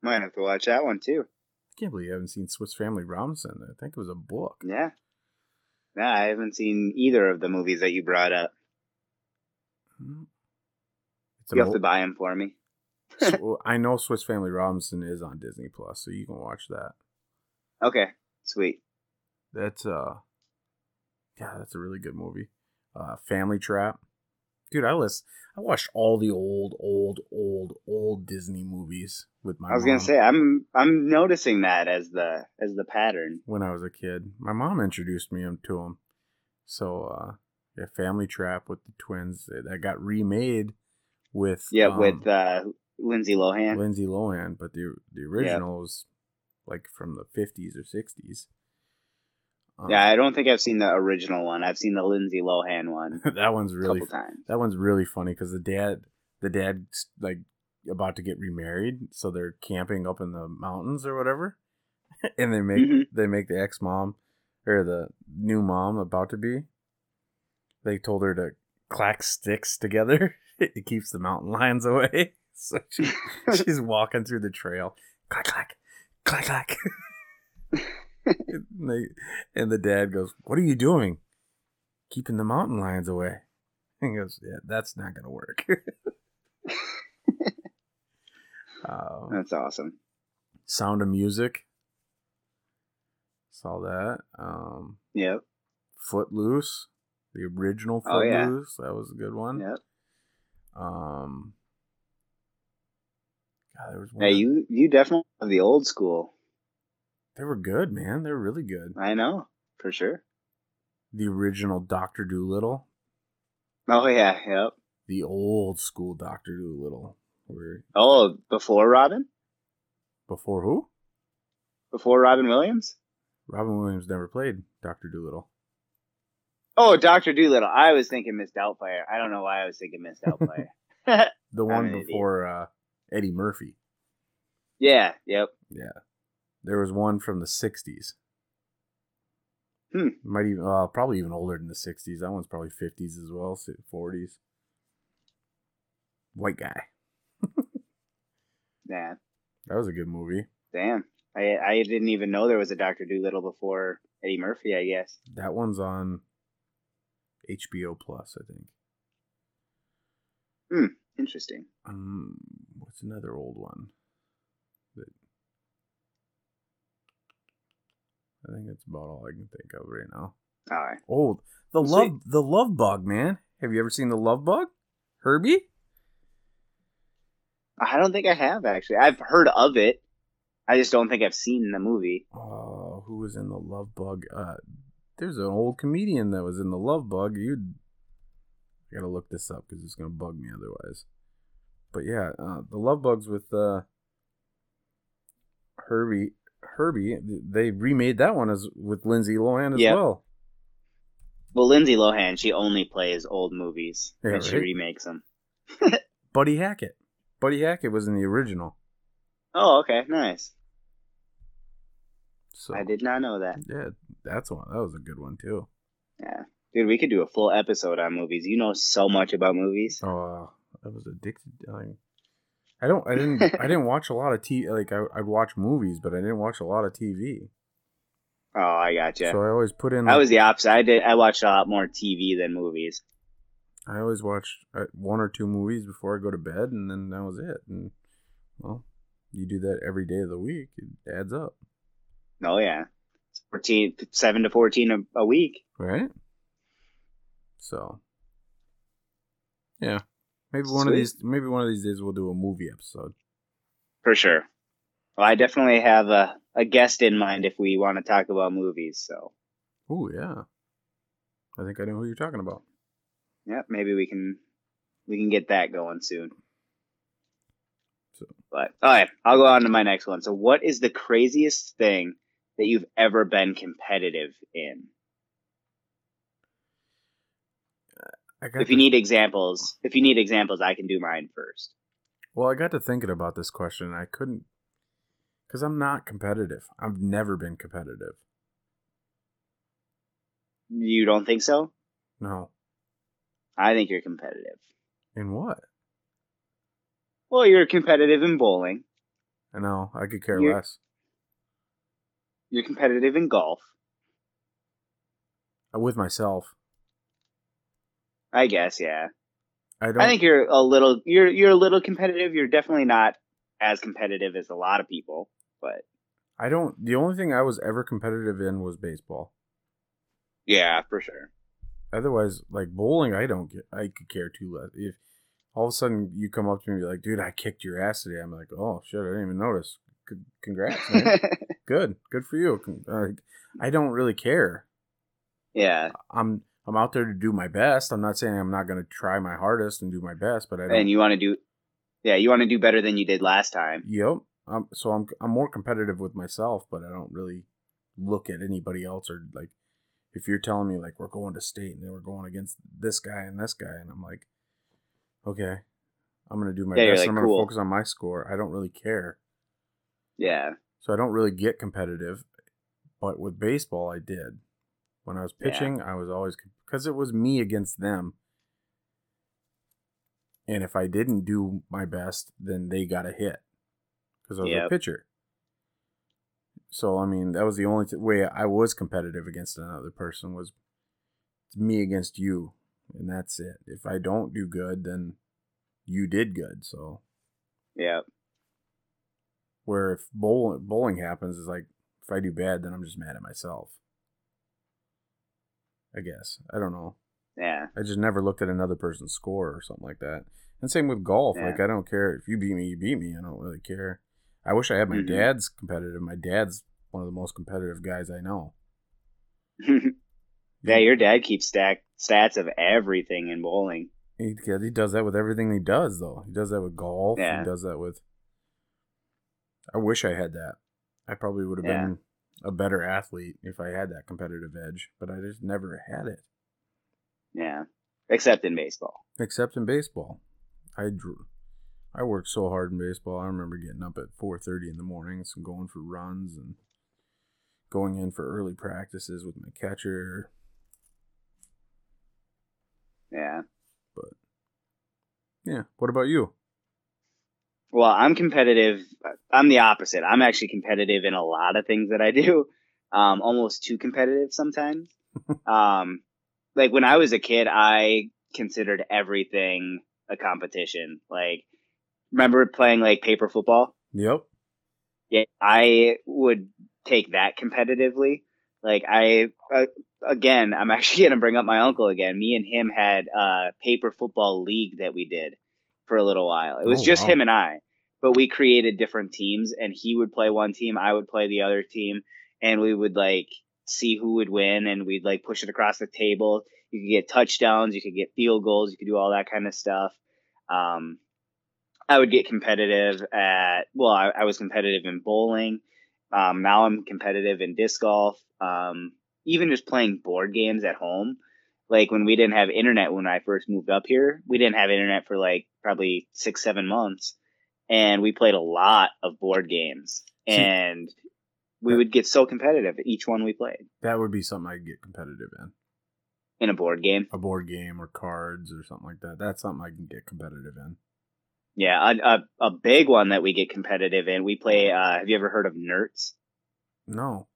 Might have to watch that one too. i can't believe you haven't seen swiss family robinson i think it was a book Yeah. Yeah, I haven't seen either of the movies that you brought up. it's You have old- to buy them for me. So, I know Swiss Family Robinson is on Disney Plus, so you can watch that. Okay, sweet. That's uh, yeah, that's a really good movie. Uh, Family Trap, dude. I list, I watched all the old, old, old, old Disney movies with my. I was gonna say I'm I'm noticing that as the as the pattern. when I was a kid. My mom introduced me to them. So uh, yeah, Family Trap with the twins that got remade with Yeah, um, with uh, Lindsay Lohan. Lindsay Lohan, but the the original was like from the fifties or sixties. Um, Yeah, I don't think I've seen the original one. I've seen the Lindsay Lohan one that one's really that one's really funny because the dad the dad's like about to get remarried, so they're camping up in the mountains or whatever, and they make Mhm. they make the ex mom or the new mom about to be. They told her to clack sticks together. it keeps the mountain lions away. So she, she's walking through the trail, clack clack, clack clack. And, they, and the dad goes, "What are you doing? Keeping the mountain lions away." And he goes, "Yeah, that's not gonna work." um, That's awesome. Sound of Music. Saw that. Um, Yep. Footloose, the original Oh, yeah. Footloose. That was a good one. Yep. Um, God, there was one. Hey, you you definitely have the old school. They were good, man. They were really good. I know for sure. The original Doctor Dolittle, Oh yeah. Yep. the old school Doctor Dolittle. Where Oh, before Robin? before who? Before Robin Williams? Robin Williams never played Doctor Dolittle. Oh, Doctor Dolittle. I was thinking Miss Doubtfire. I don't know why I was thinking Miss Doubtfire. The one before uh, Eddie Murphy. yeah. Yep. Yeah. There was one from the 60s. Hmm. Might even, uh, probably even older than the 60s. That one's probably 50s as well, 40s. White guy. Yeah. That was a good movie. Damn. I I didn't even know there was a Doctor Dolittle before Eddie Murphy. I guess. That one's on HBO Plus, I think. Hmm. Interesting. Um, what's another old one? I think that's about all I can think of right now. All right. Old the love the love bug, man. Have you ever seen the love bug? Herbie? I don't think I have actually. I've heard of it. I just don't think I've seen the movie. Oh, who was in the Love Bug? Uh, there's an old comedian that was in the Love Bug. You, I gotta look this up because it's gonna bug me otherwise. But yeah, uh, the Love Bugs with uh, Herbie. Herbie, they remade that one as with Lindsay Lohan as Yep. well. Well, Lindsay Lohan, she only plays old movies Yeah, and she remakes them. Buddy Hackett. Buddy Hackett was in the original. Oh, okay, nice. So I did not know that. Yeah, that's one. That was a good one too. Yeah, dude, we could do a full episode on movies. You know so much about movies. Oh, I was addicted. I, I don't. I didn't. I didn't watch a lot of TV. Like I, I'd watch movies, but I didn't watch a lot of TV. Oh, I got gotcha. So I always put in. I was the opposite. I did. I watched a lot more TV than movies. I always watch uh, one or two movies before I go to bed, and then that was it. And well, you do that every day of the week. It adds up, Oh yeah, It's fourteen, seven to fourteen a, a week. right? So, yeah, maybe one of these. Maybe one of these days we'll do a movie episode. For sure. Well, I definitely have a, a guest in mind if we want to talk about movies. So, Oh yeah, I think I know who you're talking about. yeah, maybe we can we can get that going soon. So- But all right, I'll go on to my next one. So, what is the craziest thing that you've ever been competitive in? I got If you to- need examples, if you need examples, I can do mine first. Well, I got to thinking about this question. I couldn't, because I'm not competitive. I've never been competitive. You don't think so? No. I think you're competitive. In what? Well, you're competitive in bowling. I know. I could care You're- less. You're competitive in golf. Uh, With myself. I guess, yeah. I don't. I think you're a little you're you're a little competitive. You're definitely not as competitive as a lot of people, but I don't. The only thing I was ever competitive in was baseball. yeah, for sure. Otherwise, like bowling, I don't get. I could care too less. If all of a sudden you come up to me and be like, "Dude, I kicked your ass today," I'm like, "Oh shit, I didn't even notice." C- Congrats, man. good, good for you. Con- uh, I don't really care. yeah, I'm I'm out there to do my best. I'm not saying I'm not going to try my hardest and do my best, but I don't. and you want to do yeah, you want to do better than you did last time. Yep. Um, so I'm I'm more competitive with myself, but I don't really look at anybody else or like if you're telling me like we're going to state and we're going against this guy and this guy, and I'm like, okay, I'm gonna do my Yeah, best. like, I'm gonna cool. focus on my score. I don't really care, Yeah. so I don't really get competitive. But with baseball, I did. When I was Yeah. pitching, I was always because it was me against them. And if I didn't do my best, then they got a hit because I was a pitcher. So I mean, that was the only t- way I was competitive against another person was me against you, and that's it. If I don't do good, then you did good. So Yeah. where if bowling bowling happens is like if I do bad, then I'm just mad at myself. I guess I don't know. Yeah. I just never looked at another person's score or something like that. And same with golf. Yeah. Like I don't care if you beat me, you beat me. I don't really care. I wish I had my Mhm. dad's competitive. My dad's one of the most competitive guys I know. yeah, your dad keeps stack stats of everything in bowling. He, yeah, he does that with everything he does, though. He does that with golf. Yeah. He does that with. I wish I had that. I probably would have Yeah. been a better athlete if I had that competitive edge, but I just never had it. Yeah. Except in baseball. Except in baseball, I drew. I worked so hard in baseball. I remember getting up at four thirty in the mornings and going for runs and going in for early practices with my catcher. Yeah. But yeah. What about you? Well, I'm competitive. I'm the opposite. I'm actually competitive in a lot of things that I do. Um, almost too competitive sometimes. um, like when I was a kid, I considered everything a competition. Like, remember playing like paper football? Yep. Yeah, I would take that competitively. Like I, uh, again, I'm actually gonna bring up my uncle again. Me and him had a paper football league that we did for a little while. It was Oh, just wow. him and I, but we created different teams, and he would play one team, I would play the other team, and we would like see who would win, and we'd like push it across the table. You could get touchdowns, you could get field goals, you could do all that kind of stuff. Um, I would get competitive at well, I, I was competitive in bowling. Um, now I'm competitive in disc golf. Um, even just playing board games at home. Like when we didn't have internet when I first moved up here, we didn't have internet for like probably six, seven months, and we played a lot of board games, and we would get so competitive at each one we played That would be something I'd get competitive in. in a board game. A board game or cards or something like that. That's something I can get competitive in. Yeah, a, a, a big one that we get competitive in. We play. Uh, have you ever heard of Nertz? No.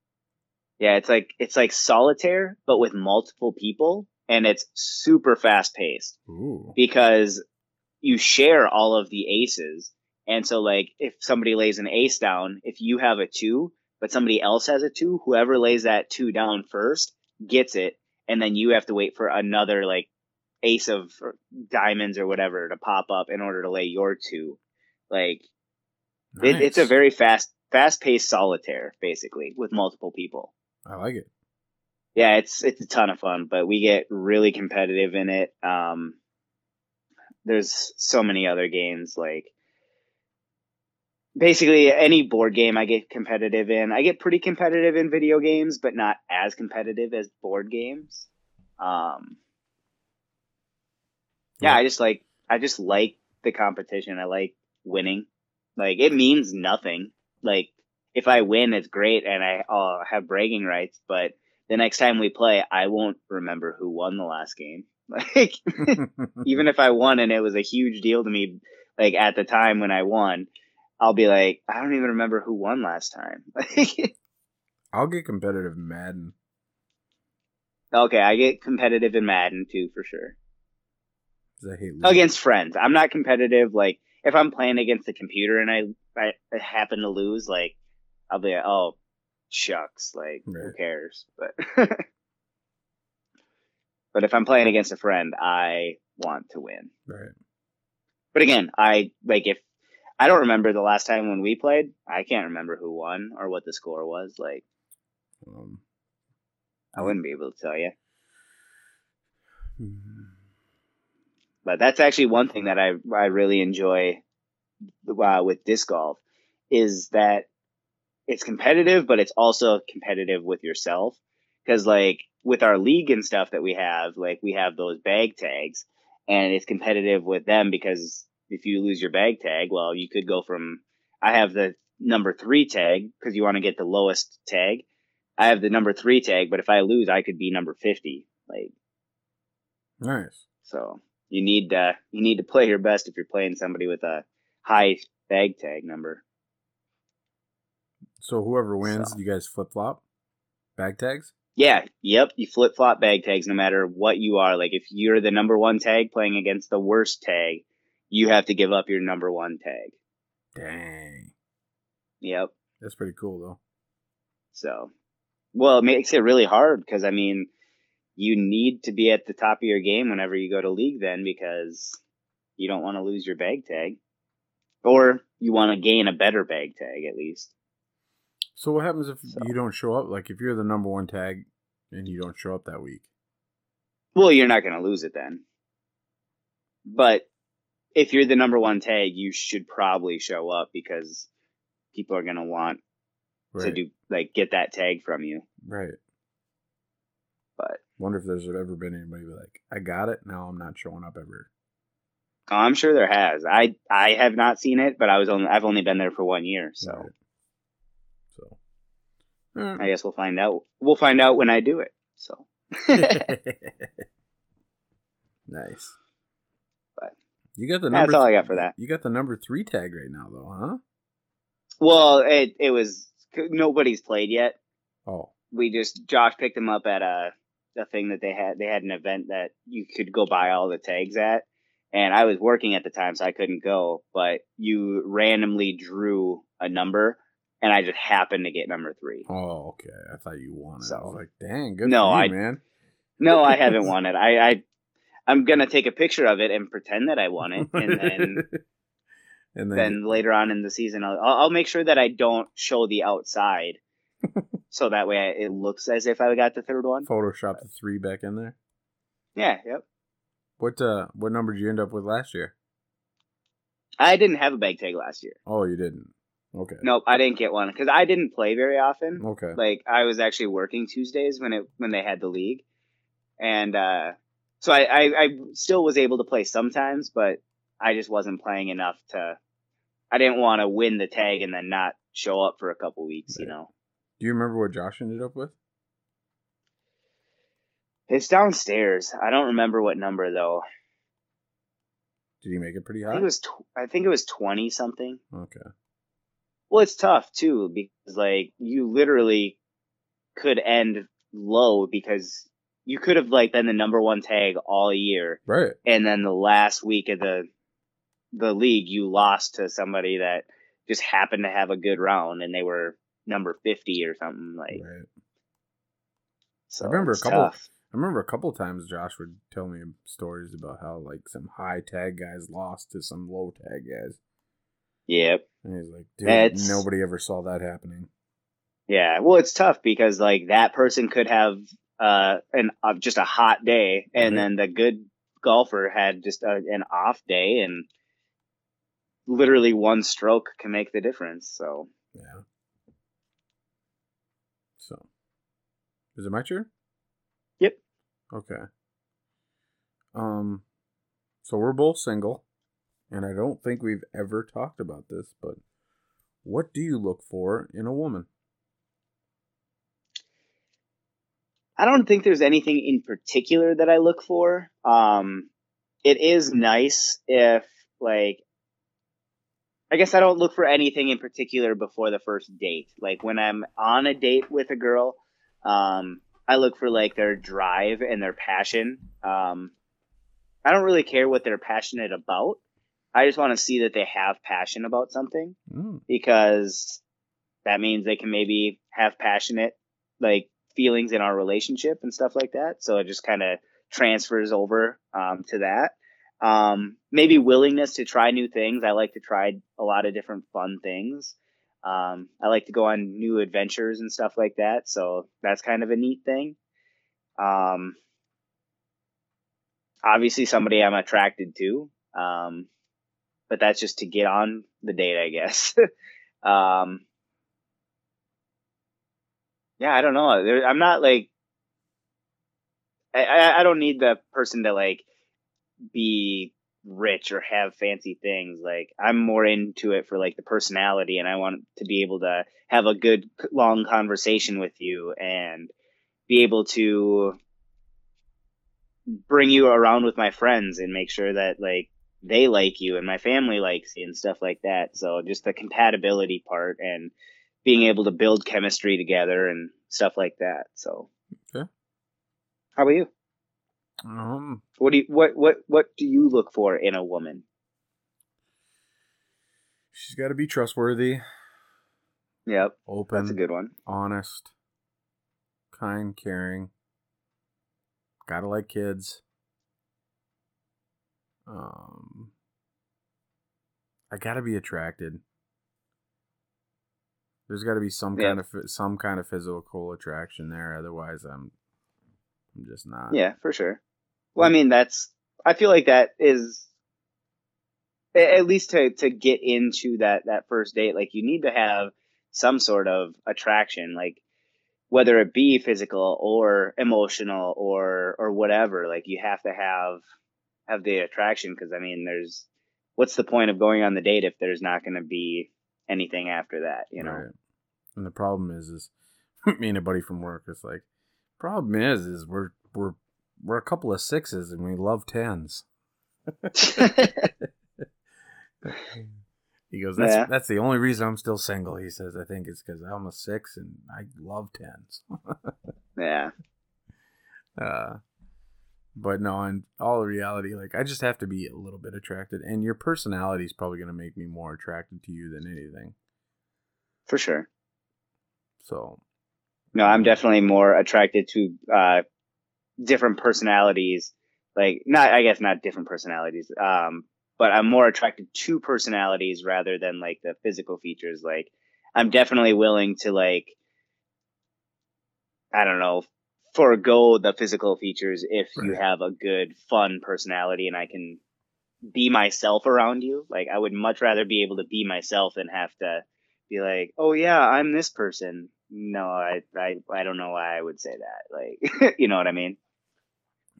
Yeah, it's like it's like solitaire, but with multiple people, and it's super fast paced because you share all of the aces. And so, like, if somebody lays an ace down, if you have a two, but somebody else has a two, whoever lays that two down first gets it, and then you have to wait for another like ace of diamonds or whatever to pop up in order to lay your two. Like, it, it's a very fast, fast paced solitaire, basically, with multiple people. I like it. Yeah, it's it's a ton of fun, but we get really competitive in it. Um, there's so many other games like basically any board game I get competitive in. I get pretty competitive in video games, but not as competitive as board games. Um, yeah, Yeah. I just like I just like the competition. I like winning. Like it means nothing. Like if I win, it's great, and I uh, have bragging rights. But the next time we play, I won't remember who won the last game. Like even if I won and it was a huge deal to me, like at the time when I won, I'll be like, I don't even remember who won last time. I'll get competitive in Madden. okay, I get competitive in Madden too for sure. I hate. Against friends, I'm not competitive. Like if I'm playing against the computer and I I, I happen to lose, like I'll be like, oh shucks, like who cares? But but if I'm playing against a friend, I want to win. Right. But again, I like if I don't remember the last time when we played. I can't remember who won or what the score was. Like Um, I wouldn't be able to tell you. hmm. But that's actually one thing that I I really enjoy uh, with disc golf is that it's competitive, but it's also competitive with yourself. Because like with our league and stuff that we have, like we have those bag tags, and it's competitive with them because if you lose your bag tag, well, you could go from I have the number three tag because you want to get the lowest tag. I have the number three tag, but if I lose, I could be number fifty. Like, nice. So you need uh, you need to play your best if you're playing somebody with a high bag tag number. So whoever wins, so. you guys flip flop bag tags. Yeah, yep. You flip flop bag tags no matter what you are. Like if you're the number one tag playing against the worst tag, you have to give up your number one tag. Dang. Yep. That's pretty cool though. So, well, it makes it really hard because I mean, you need to be at the top of your game whenever you go to league then because you don't want to lose your bag tag or you want to gain a better bag tag at least. So what happens if so. you don't show up? Like if you're the number one tag and you don't show up that week? Well, you're not going to lose it then. But if you're the number one tag, you should probably show up because people are going to want right. to do like get that tag from you. Right. But wonder if there's ever been anybody like, I got it. Now I'm not showing up ever. Oh, I'm sure there has. I I have not seen it, but I was only I've only been there for one year, so. Right. I guess we'll find out. We'll find out when I do it. So. nice. You got the number. That's all I got for that. You got the number three tag right now, though, huh? Well, it it was nobody's played yet. Oh. We just Josh picked him up at a a thing that they had. They had an event that you could go buy all the tags at, and I was working at the time, so I couldn't go. But you randomly drew a number and I just happened to get number three. Oh, okay. I thought you won it. So, I was like, dang, good no, you, I, man. No, I haven't won it. I, I I'm gonna take a picture of it and pretend that I won it, and then and then, then later on in the season, I'll, I'll make sure that I don't show the outside, so that way it looks as if I got the third one. Photoshop the three back in there. Yeah. Yep. What uh what number did you end up with last year? I didn't have a bag tag last year. Oh, you didn't. Okay. Nope, I didn't get one because I didn't play very often. Okay. Like I was actually working Tuesdays when it when they had the league, and uh, so I, I, I still was able to play sometimes, but I just wasn't playing enough to. I didn't want to win the tag and then not show up for a couple weeks. Right. You know. Do you remember what Josh ended up with? It's downstairs. I don't remember what number though. Did he make it pretty high? I think it was. Tw- I think it was twenty something. Okay. Well, it's tough too because like you literally could end low because you could have like been the number one tag all year, right? And then the last week of the the league, you lost to somebody that just happened to have a good round, and they were number fifty or something like. Right. So I remember a couple. Tough. I remember a couple times Josh would tell me stories about how like some high tag guys lost to some low tag guys. Yep. And he's like, dude, it's, nobody ever saw that happening. Yeah, well, it's tough because like that person could have uh an uh, just a hot day, and then the good golfer had just a, an off day, and literally one stroke can make the difference. So yeah. So, is it my turn? Yep. Okay. Um, so we're both single and I don't think we've ever talked about this, but what do you look for in a woman? I don't think there's anything in particular that I look for. Um, it is nice if, like, I guess I don't look for anything in particular before the first date. Like, when I'm on a date with a girl, um, I look for, like, their drive and their passion. Um, I don't really care what they're passionate about. I just want to see that they have passion about something mm. because that means they can maybe have passionate like feelings in our relationship and stuff like that. So it just kind of transfers over um, to that. Um, maybe willingness to try new things. I like to try a lot of different fun things. Um, I like to go on new adventures and stuff like that. So that's kind of a neat thing. Um, obviously somebody I'm attracted to. Um, but that's just to get on the date, I guess. um, yeah, I don't know. There, I'm not like I, I don't need the person to like be rich or have fancy things. Like I'm more into it for like the personality, and I want to be able to have a good long conversation with you and be able to bring you around with my friends and make sure that like they like you and my family likes you and stuff like that. So just the compatibility part and being able to build chemistry together and stuff like that. So, okay. How about you? Um, what do you what what what do you look for in a woman? She's got to be trustworthy. Yep. Open. That's a good one. Honest. Kind, caring. Gotta like kids. Um, I gotta be attracted. There's got to be some yeah. kind of some kind of physical attraction there. Otherwise, I'm I'm just not. Yeah, for sure. Well, I mean, that's I feel like that is at least to to get into that that first date. Like you need to have some sort of attraction, like whether it be physical or emotional or or whatever. Like you have to have have the attraction because I mean, there's what's the point of going on the date if there's not going to be anything after that, you know? Right. And the problem is, is me and a buddy from work is like, problem is, is we're we're we're a couple of sixes and we love tens. he goes, that's yeah. that's the only reason I'm still single. He says, I think it's because I'm a six and I love tens. yeah. Uh, but no, in all reality, like I just have to be a little bit attracted, and your personality is probably going to make me more attracted to you than anything. For sure. So. No, I'm definitely more attracted to uh, different personalities. Like, not I guess not different personalities. Um, but I'm more attracted to personalities rather than like the physical features. Like, I'm definitely willing to like, I don't know, forego the physical features if right. you have a good, fun personality and I can be myself around you. Like I would much rather be able to be myself than have to be like, oh yeah, I'm this person. No, I I I don't know why I would say that. Like, you know what I mean?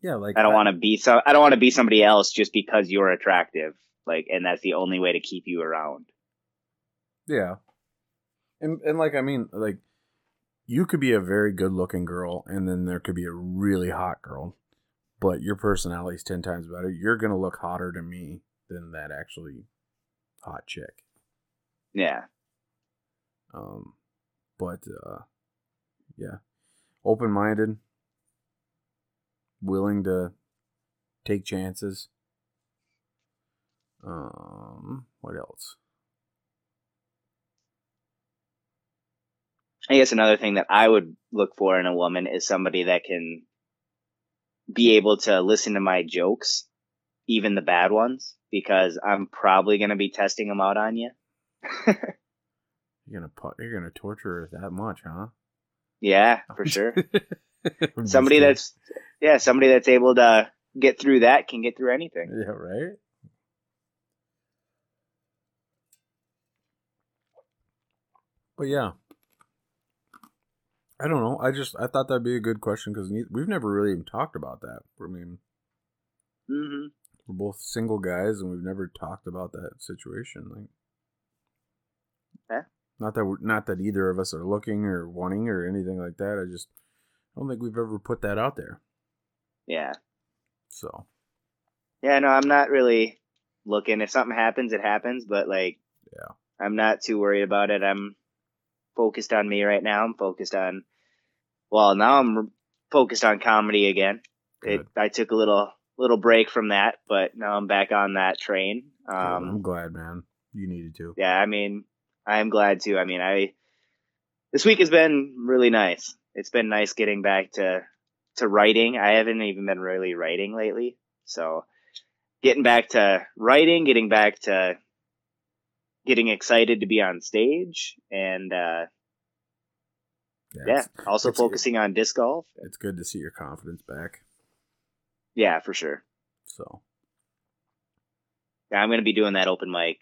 Yeah, like I don't want to be so I don't want to be somebody else just because you're attractive. Like, and that's the only way to keep you around. Yeah, and and like I mean, like you could be a very good looking girl and then there could be a really hot girl but your personality is 10 times better. You're gonna look hotter to me than that actually hot chick. Yeah. Um but uh yeah. Open-minded. Willing to take chances. Um what else I guess another thing that I would look for in a woman is somebody that can be able to listen to my jokes, even the bad ones, because I'm probably going to be testing them out on you. you're gonna put, you're gonna torture her that much, huh? Yeah, for sure. somebody that's yeah, somebody that's able to get through that can get through anything. Yeah, right. But yeah, I don't know. I just I thought that'd be a good question because we've never really even talked about that. I mean, mm-hmm. we're both single guys and we've never talked about that situation. Like, not that we're, not that either of us are looking or wanting or anything like that. I just I don't think we've ever put that out there. Yeah. So. Yeah, no, I'm not really looking. If something happens, it happens. But like, yeah, I'm not too worried about it. I'm focused on me right now. I'm focused on well, now I'm focused on comedy again. It, I took a little little break from that, but now I'm back on that train. Um, I'm glad, man. You needed to. Yeah, I mean, I'm glad too. I mean, I this week has been really nice. It's been nice getting back to to writing. I haven't even been really writing lately, so getting back to writing, getting back to getting excited to be on stage, and uh, yeah, yeah. also focusing on disc golf. It's good to see your confidence back. Yeah, for sure. So, yeah, I'm going to be doing that open mic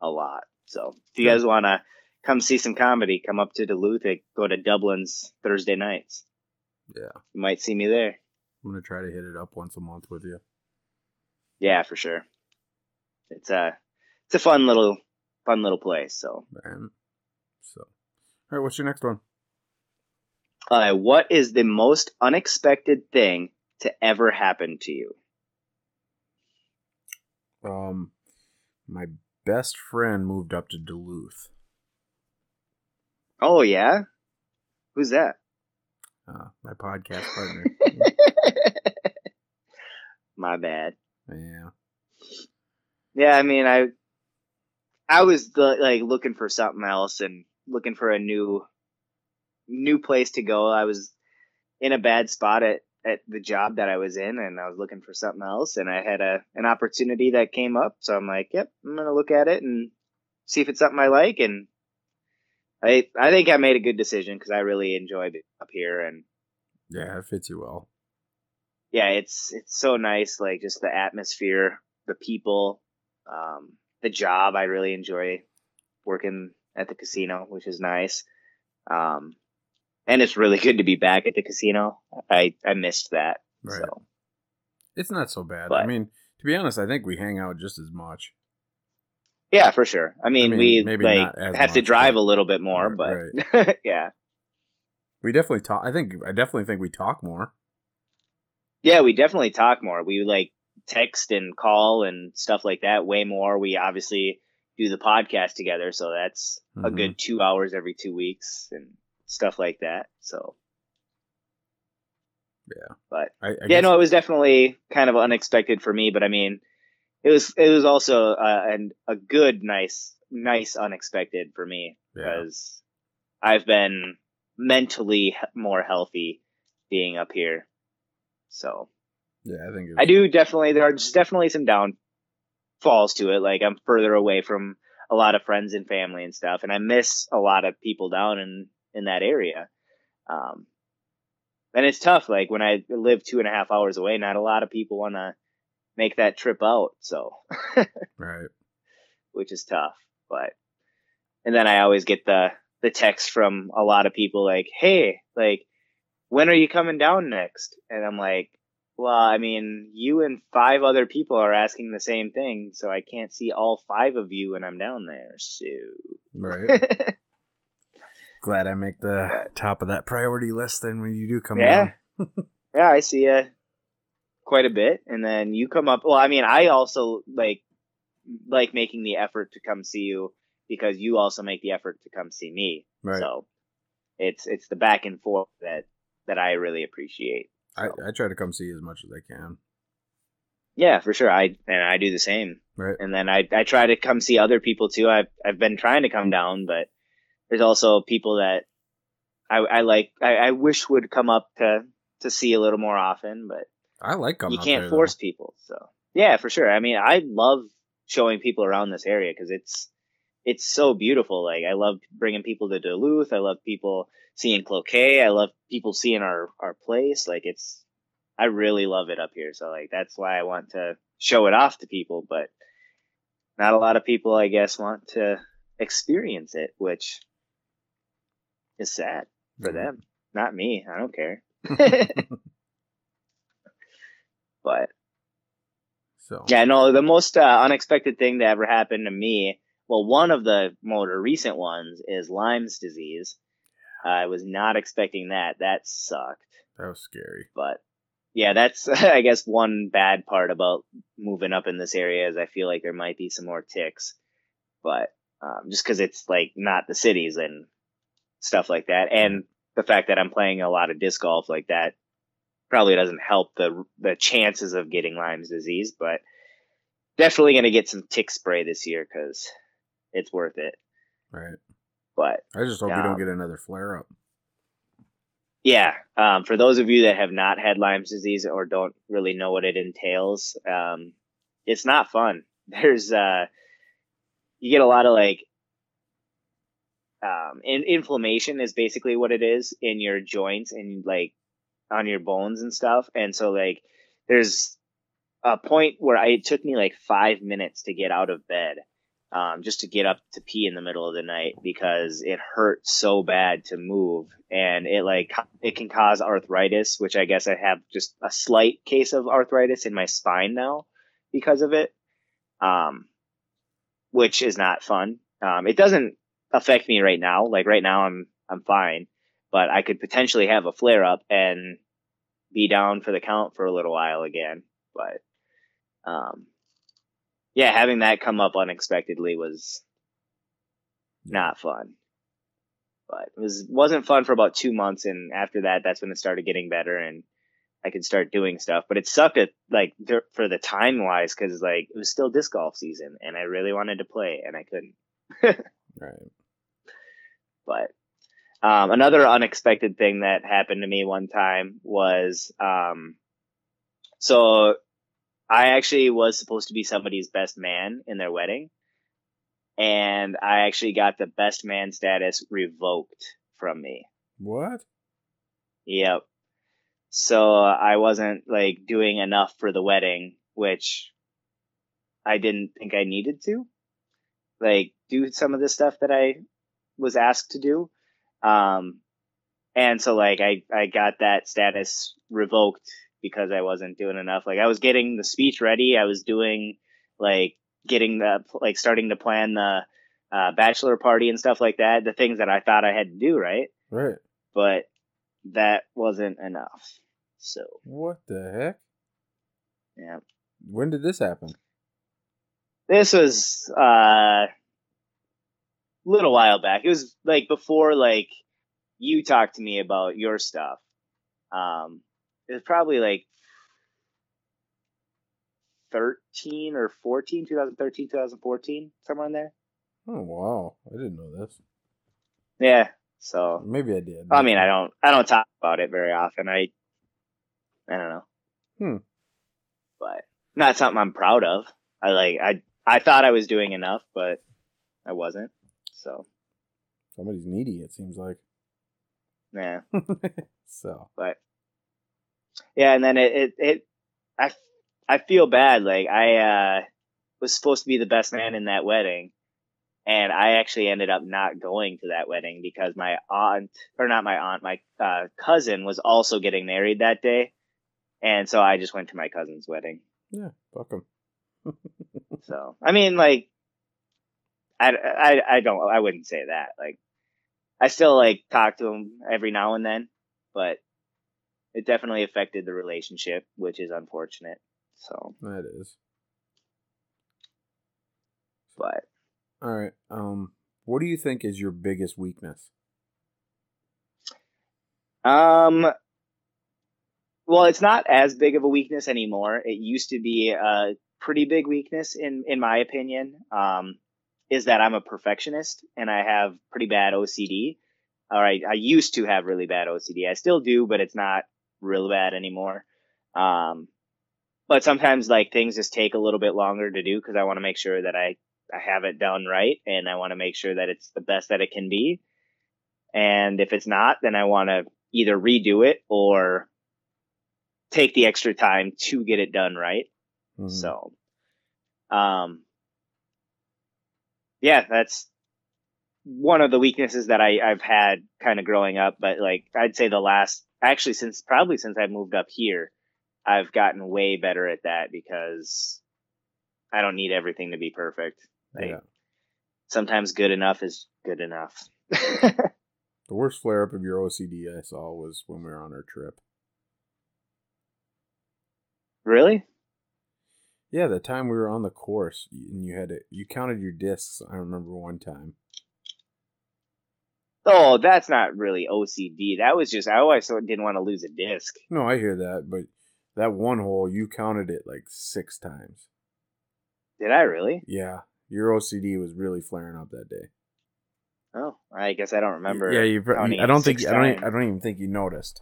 a lot. So, if you guys want to come see some comedy, come up to Duluth. Go to Dublin's Thursday nights. Yeah, you might see me there. I'm gonna try to hit it up once a month with you. Yeah, for sure. It's a it's a fun little fun little place. So, Man. So, all right, what's your next one? Uh, what is the most unexpected thing to ever happen to you? Um, my best friend moved up to Duluth. Oh yeah, who's that? Uh, my podcast partner. My bad. yeah. Yeah, I mean, I I was the, like looking for something else and looking for a new new place to go. I was in a bad spot at at the job that I was in, and I was looking for something else, and I had a an opportunity that came up. So I'm like, yep, I'm gonna look at it and see if it's something I like. And I I think I made a good decision because I really enjoyed it up here, and Yeah, it fits you well. yeah, it's it's so nice. Like just the atmosphere, the people, um, the job. I really enjoy working at the casino, which is nice. Um, and it's really good to be back at the casino. I I missed that. Right. So It's not so bad. I mean, to be honest, I think we hang out just as much. yeah, for sure. I mean, mean, we maybe like have to drive but- a little bit more, Right, but yeah, We definitely talk. I think I definitely think we talk more. yeah, we definitely talk more. We like text and call and stuff like that way more. We obviously do the podcast together, so that's a Mhm. good two hours every two weeks and stuff like that. So Yeah. But I, I yeah, no, it was definitely kind of unexpected for me, but I mean, it was it was also uh, an a good, nice, nice unexpected for me Yeah. because I've been mentally more healthy being up here. So Yeah, I think was, I do definitely there are just definitely some downfalls to it. Like I'm further away from a lot of friends and family and stuff, and I miss a lot of people down in in that area. Um, and it's tough. Like when I live two and a half hours away, not a lot of people want to make that trip out. So, right. which is tough. But and then I always get the the text from a lot of people like, "Hey, like, when are you coming down next?" And I'm like, "Well, I mean, you and five other people are asking the same thing, so I can't see all five of you when I'm down there." So, Right. Glad I make the top of that priority list then when you do come yeah, down. yeah, I see you quite a bit, and then you come up. Well, I mean, I also like like making the effort to come see you because you also make the effort to come see me. Right. So it's it's the back and forth that that I really appreciate. I, So, I try to come see as much as I can. yeah, for sure. I and I do the same. Right. And then I I try to come see other people too. I've I've been trying to come down, but there's also people that I I like I, I wish would come up to to see a little more often, but I like you can't there, force though. people. So yeah, for sure. I mean, I love showing people around this area because it's it's so beautiful. Like I love bringing people to Duluth. I love people seeing Cloquet. I love people seeing our our place. Like it's I really love it up here. So like that's why I want to show it off to people, but not a lot of people, I guess, want to experience it, which is sad for Mhm. them. Not me. I don't care. but So yeah, no, the most uh, unexpected thing that ever happened to me, well, one of the more recent ones is Lyme's disease. I was not expecting that. That sucked. that was scary. But yeah, that's, I guess, one bad part about moving up in this area is I feel like there might be some more ticks. But um, just because it's like not the cities and stuff like that. And the fact that I'm playing a lot of disc golf like that probably doesn't help the the chances of getting Lyme's disease, but definitely going to get some tick spray this year because it's worth it. Right. But I just hope we Um, don't get another flare up. yeah, um, for those of you that have not had Lyme's disease or don't really know what it entails, um, it's not fun. There's uh, you get a lot of like um, in, inflammation is basically what it is in your joints and like on your bones and stuff. And so like there's a point where I, it took me like five minutes to get out of bed um, just to get up to pee in the middle of the night because it hurt so bad to move and it like it can cause arthritis which i guess i have just a slight case of arthritis in my spine now because of it um, which is not fun um, it doesn't affect me right now like right now i'm i'm fine but i could potentially have a flare up and be down for the count for a little while again but um, yeah, having that come up unexpectedly was not fun. But it was wasn't fun for about two months, and after that, that's when it started getting better, and I could start doing stuff. But it sucked at like for the time wise because like it was still disc golf season, and I really wanted to play, and I couldn't. right. But um, another unexpected thing that happened to me one time was um, so I actually was supposed to be somebody's best man in their wedding. And I actually got the best man status revoked from me. What? Yep. So I wasn't like doing enough for the wedding, which I didn't think I needed to. Like do some of the stuff that I was asked to do. Um and so like I I got that status revoked because I wasn't doing enough. Like I was getting the speech ready. I was doing like getting the like starting to plan the uh, bachelor party and stuff like that. The things that I thought I had to do, right? Right. But that wasn't enough. So what the heck? Yeah. When did this happen? This was uh, little while back. It was like before like you talked to me about your stuff. Um, it was probably like 13 or 14, 2013, 2014, somewhere in there. Oh wow, I didn't know this. Yeah, so maybe I did. I mean, I don't, I don't talk about it very often. I, I don't know. Hmm. But not something I'm proud of. I like, I, I thought I was doing enough, but I wasn't. So. Somebody's needy. It seems like. Yeah. so. But yeah, and then it, it, it I, I feel bad. Like I uh, was supposed to be the best man in that wedding, and I actually ended up not going to that wedding because my aunt, or not my aunt, my uh, cousin was also getting married that day, and so I just went to my cousin's wedding. Yeah, fuck him. so I mean, like, I, I, I don't, I wouldn't say that. Like, I still like talk to him every now and then, but it definitely affected the relationship, which is unfortunate. So that is. But all right, um, what do you think is your biggest weakness? Um, well, it's not as big of a weakness anymore. It used to be a pretty big weakness, in in my opinion. Um, is that I'm a perfectionist and I have pretty bad OCD. All right, I used to have really bad OCD. I still do, but it's not real bad anymore. Um, but sometimes like things just take a little bit longer to do because I want to make sure that I, I have it done right and I want to make sure that it's the best that it can be. And if it's not, then I want to either redo it or take the extra time to get it done right. Mm-hmm. So, um, yeah, that's one of the weaknesses that I, I've had kind of growing up. But like, I'd say the last actually since probably since I moved up here, I've gotten way better at that because I don't need everything to be perfect. Like, yeah. Sometimes good enough is good enough. the worst flare up of your OCD I saw was when we were on our trip. Really? Yeah, the time we were on the course and you had it, you counted your discs. I remember one time. Oh, that's not really OCD. That was just I always didn't want to lose a disc. No, I hear that, but that one hole you counted it like six times. Did I really? Yeah, your OCD was really flaring up that day. Oh, I guess I don't remember. Yeah, you. I don't think I don't. I don't even think you noticed.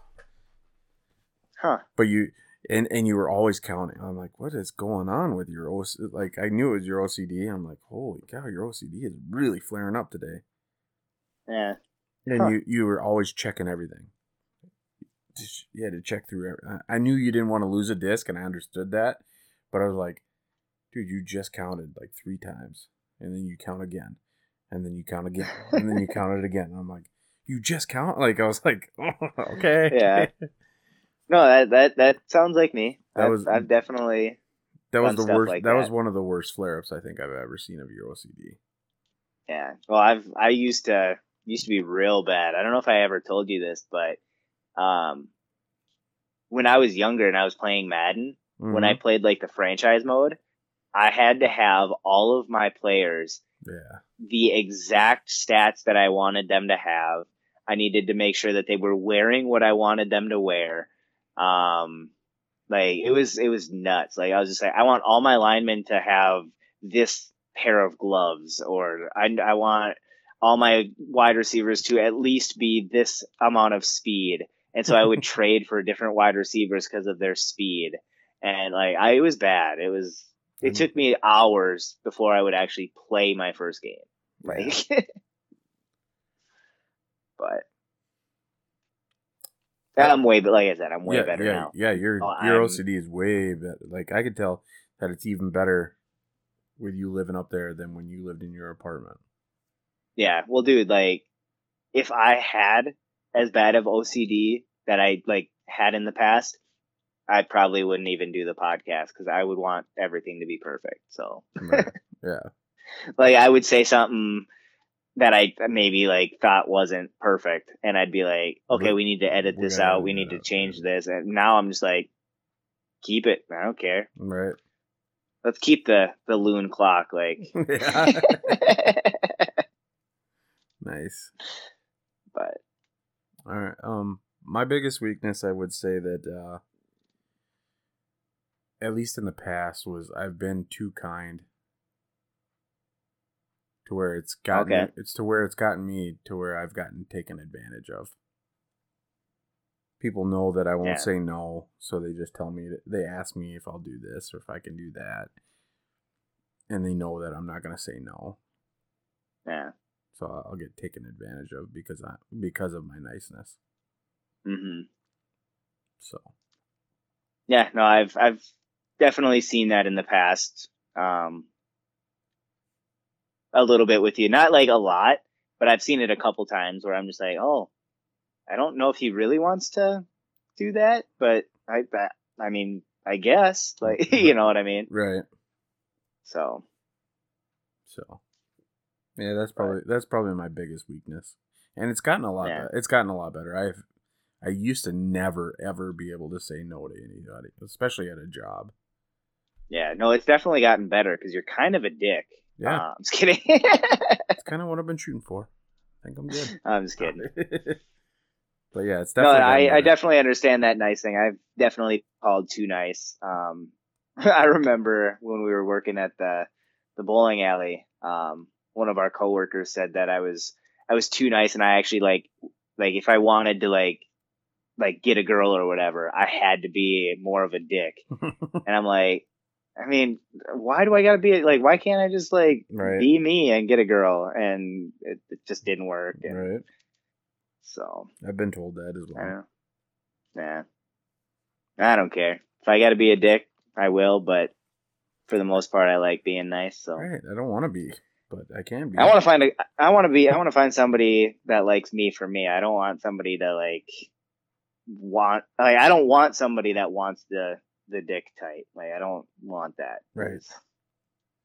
Huh? But you and and you were always counting. I'm like, what is going on with your OCD? Like I knew it was your OCD. I'm like, holy cow, your OCD is really flaring up today. Yeah. And huh. you you were always checking everything. You had to check through. I knew you didn't want to lose a disc, and I understood that. But I was like, dude, you just counted like three times, and then you count again, and then you count again, and then you count it again. And I'm like, you just count? Like I was like, oh, okay, Yeah. No, that that that sounds like me. That I've, was- I've definitely that was the worst. like that, was one of the worst flare ups I think I've ever seen of your OCD. yeah. Well, I've I used to used to be real bad. I don't know if I ever told you this, but um, when I was younger and I was playing Madden, when I Mhm. played like the franchise mode, I had to have all of my players yeah, the exact stats that I wanted them to have. I needed to make sure that they were wearing what I wanted them to wear. Um, like it was, it was nuts. Like I was just like, I want all my linemen to have this pair of gloves, or I, I want all my wide receivers to at least be this amount of speed. And so I would trade for different wide receivers because of their speed. And like, I, it was bad. It was, it Mm. took me hours before I would actually play my first game. Like, but I'm way, but like I said, I'm way yeah, better yeah, now. yeah. Your Oh, your I'm- OCD is way better. Like I could tell that it's even better with you living up there than when you lived in your apartment. Yeah, well, dude, like if I had as bad of OCD that I like had in the past, I probably wouldn't even do the podcast because I would want everything to be perfect. So, Right. yeah, like, I would say something that I maybe like thought wasn't perfect, and I'd be like, "Okay, We- we need to edit this out. We need to out, change this." And now I'm just like, "Keep it. I don't care. right. Let's keep the the loon clock." Like, nice. but All right. Um, my biggest weakness, I would say that, uh, at least in the past, was I've been too kind. To where it's gotten, Okay. it's to where it's gotten me to where I've gotten taken advantage of. People know that I won't Yeah. say no, so they just tell me they ask me if I'll do this or if I can do that, and they know that I'm not gonna say no yeah. so I'll get taken advantage of because I because of my niceness. hmm So Yeah, no, I've I've definitely seen that in the past. Um, a little bit with you, not like a lot, but I've seen it a couple times where I'm just like, oh, I don't know if he really wants to do that, but I, that- I mean, I guess, like, you know what I mean? right, So, so yeah, that's probably that's probably my biggest weakness, and it's gotten a lot. Yeah. it's gotten a lot better. I've I used to never ever be able to say no to anybody, especially at a job. yeah, no, it's definitely gotten better because you're kind of a dick. Yeah, Uh, I'm just kidding. it's kind of what I've been shooting for. I think I'm good. I'm just kidding. but yeah, it's definitely. no. I, I definitely understand that nice thing. I've definitely called too nice. Um, I remember when we were working at the the bowling alley. Um, one of our coworkers said that I was I was too nice, and I actually like like if I wanted to like like get a girl or whatever, I had to be more of a dick. And I'm like, I mean, why do I gotta be like? Why can't I just like Right. be me and get a girl? And it, it just didn't work. And right. So I've been told that as well. don't I don't care. If I gotta be a dick, I will, but for the most part I like being nice, so Right. I don't want to be, but I can be. I wanna find a I wanna be I wanna find somebody that likes me for me. I don't want somebody to like want like I don't want somebody that wants the the dick tight. Like I don't want that. Right.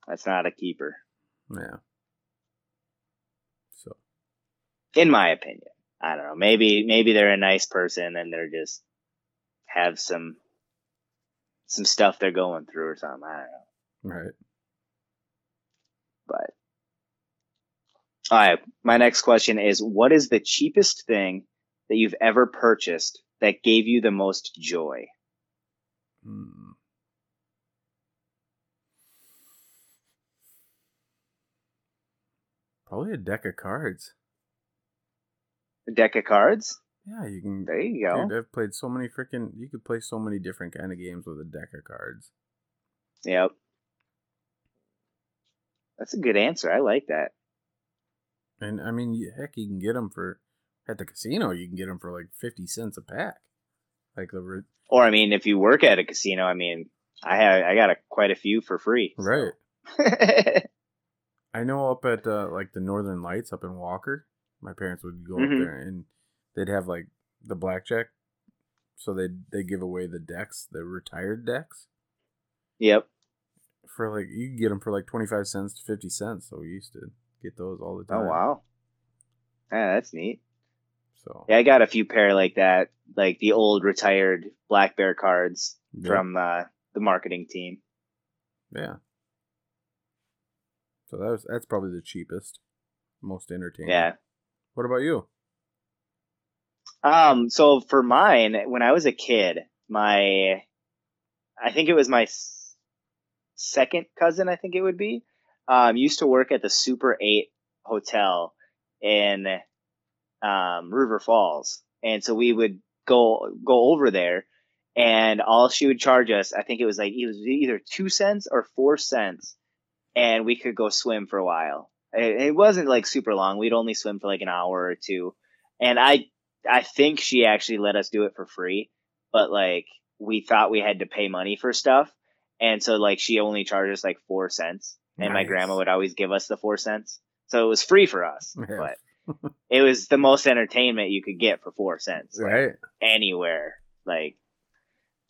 That's not a keeper. Yeah. So In my opinion. I don't know. Maybe maybe they're a nice person and they're just have some some stuff they're going through or something. I don't know. right. but all right my next question is what is the cheapest thing that you've ever purchased that gave you the most joy Hmm. Probably a deck of cards. a deck of cards Yeah, you can. there you go Dude, I've played so many freaking. You could play so many different kind of games with a deck of cards. yep that's a good answer i like that And I mean, heck, you can get them for at the casino. You can get them for like fifty cents a pack. Like the re- or i mean if you work at a casino i mean i have i got a, quite a few for free so. right. I know up at uh, like the Northern Lights up in Walker, my parents would go Mhm. up there and they'd have like the blackjack. So they they give away the decks, the retired decks, Yep. for like you can get them for like twenty five cents to fifty cents. So we used to get those all the time. Oh wow. Yeah, that's neat. So Yeah, I got a few pair like that, like the old retired Black Bear cards from uh, the marketing team. yeah. So that was that's probably the cheapest, most entertaining. Yeah. What about you? Um. So for mine, when I was a kid, my, I think it was my second cousin. I think it would be, um, used to work at the Super Eight Hotel in, um, River Falls, and so we would go go over there, and all she would charge us, I think it was like it was either two cents or four cents, and we could go swim for a while. It, it wasn't like super long. We'd only swim for like an hour or two, and I I think she actually let us do it for free, but like we thought we had to pay money for stuff, and so like she only charged us like four cents, and my grandma would always give us the four cents, so it was free for us, Yeah. but it was the most entertainment you could get for four cents, like, Right. anywhere, like.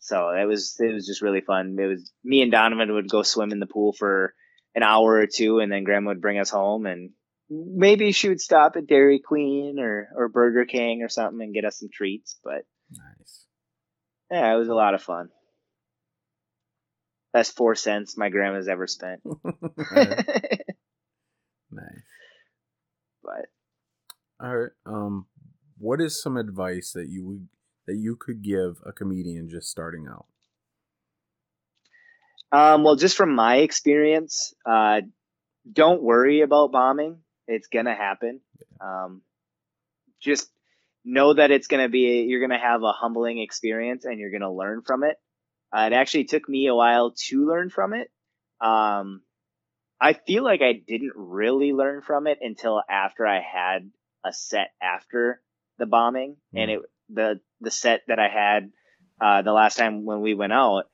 So it was it was just really fun. It was me and Donovan would go swim in the pool for an hour or two, and then Grandma would bring us home, and maybe she would stop at Dairy Queen or or Burger King or something and get us some treats. But Nice. yeah, it was a lot of fun. Best four cents my grandma's ever spent. Nice. but All right. Um, what is some advice that you would that you could give a comedian just starting out? Um, well, just from my experience, uh, don't worry about bombing. It's gonna happen. Um, just know that it's gonna be you're gonna have a humbling experience and you're gonna learn from it. Uh, it actually took me a while to learn from it. Um, I feel like I didn't really learn from it until after I had a set after the bombing, and it the the set that I had uh, the last time when we went out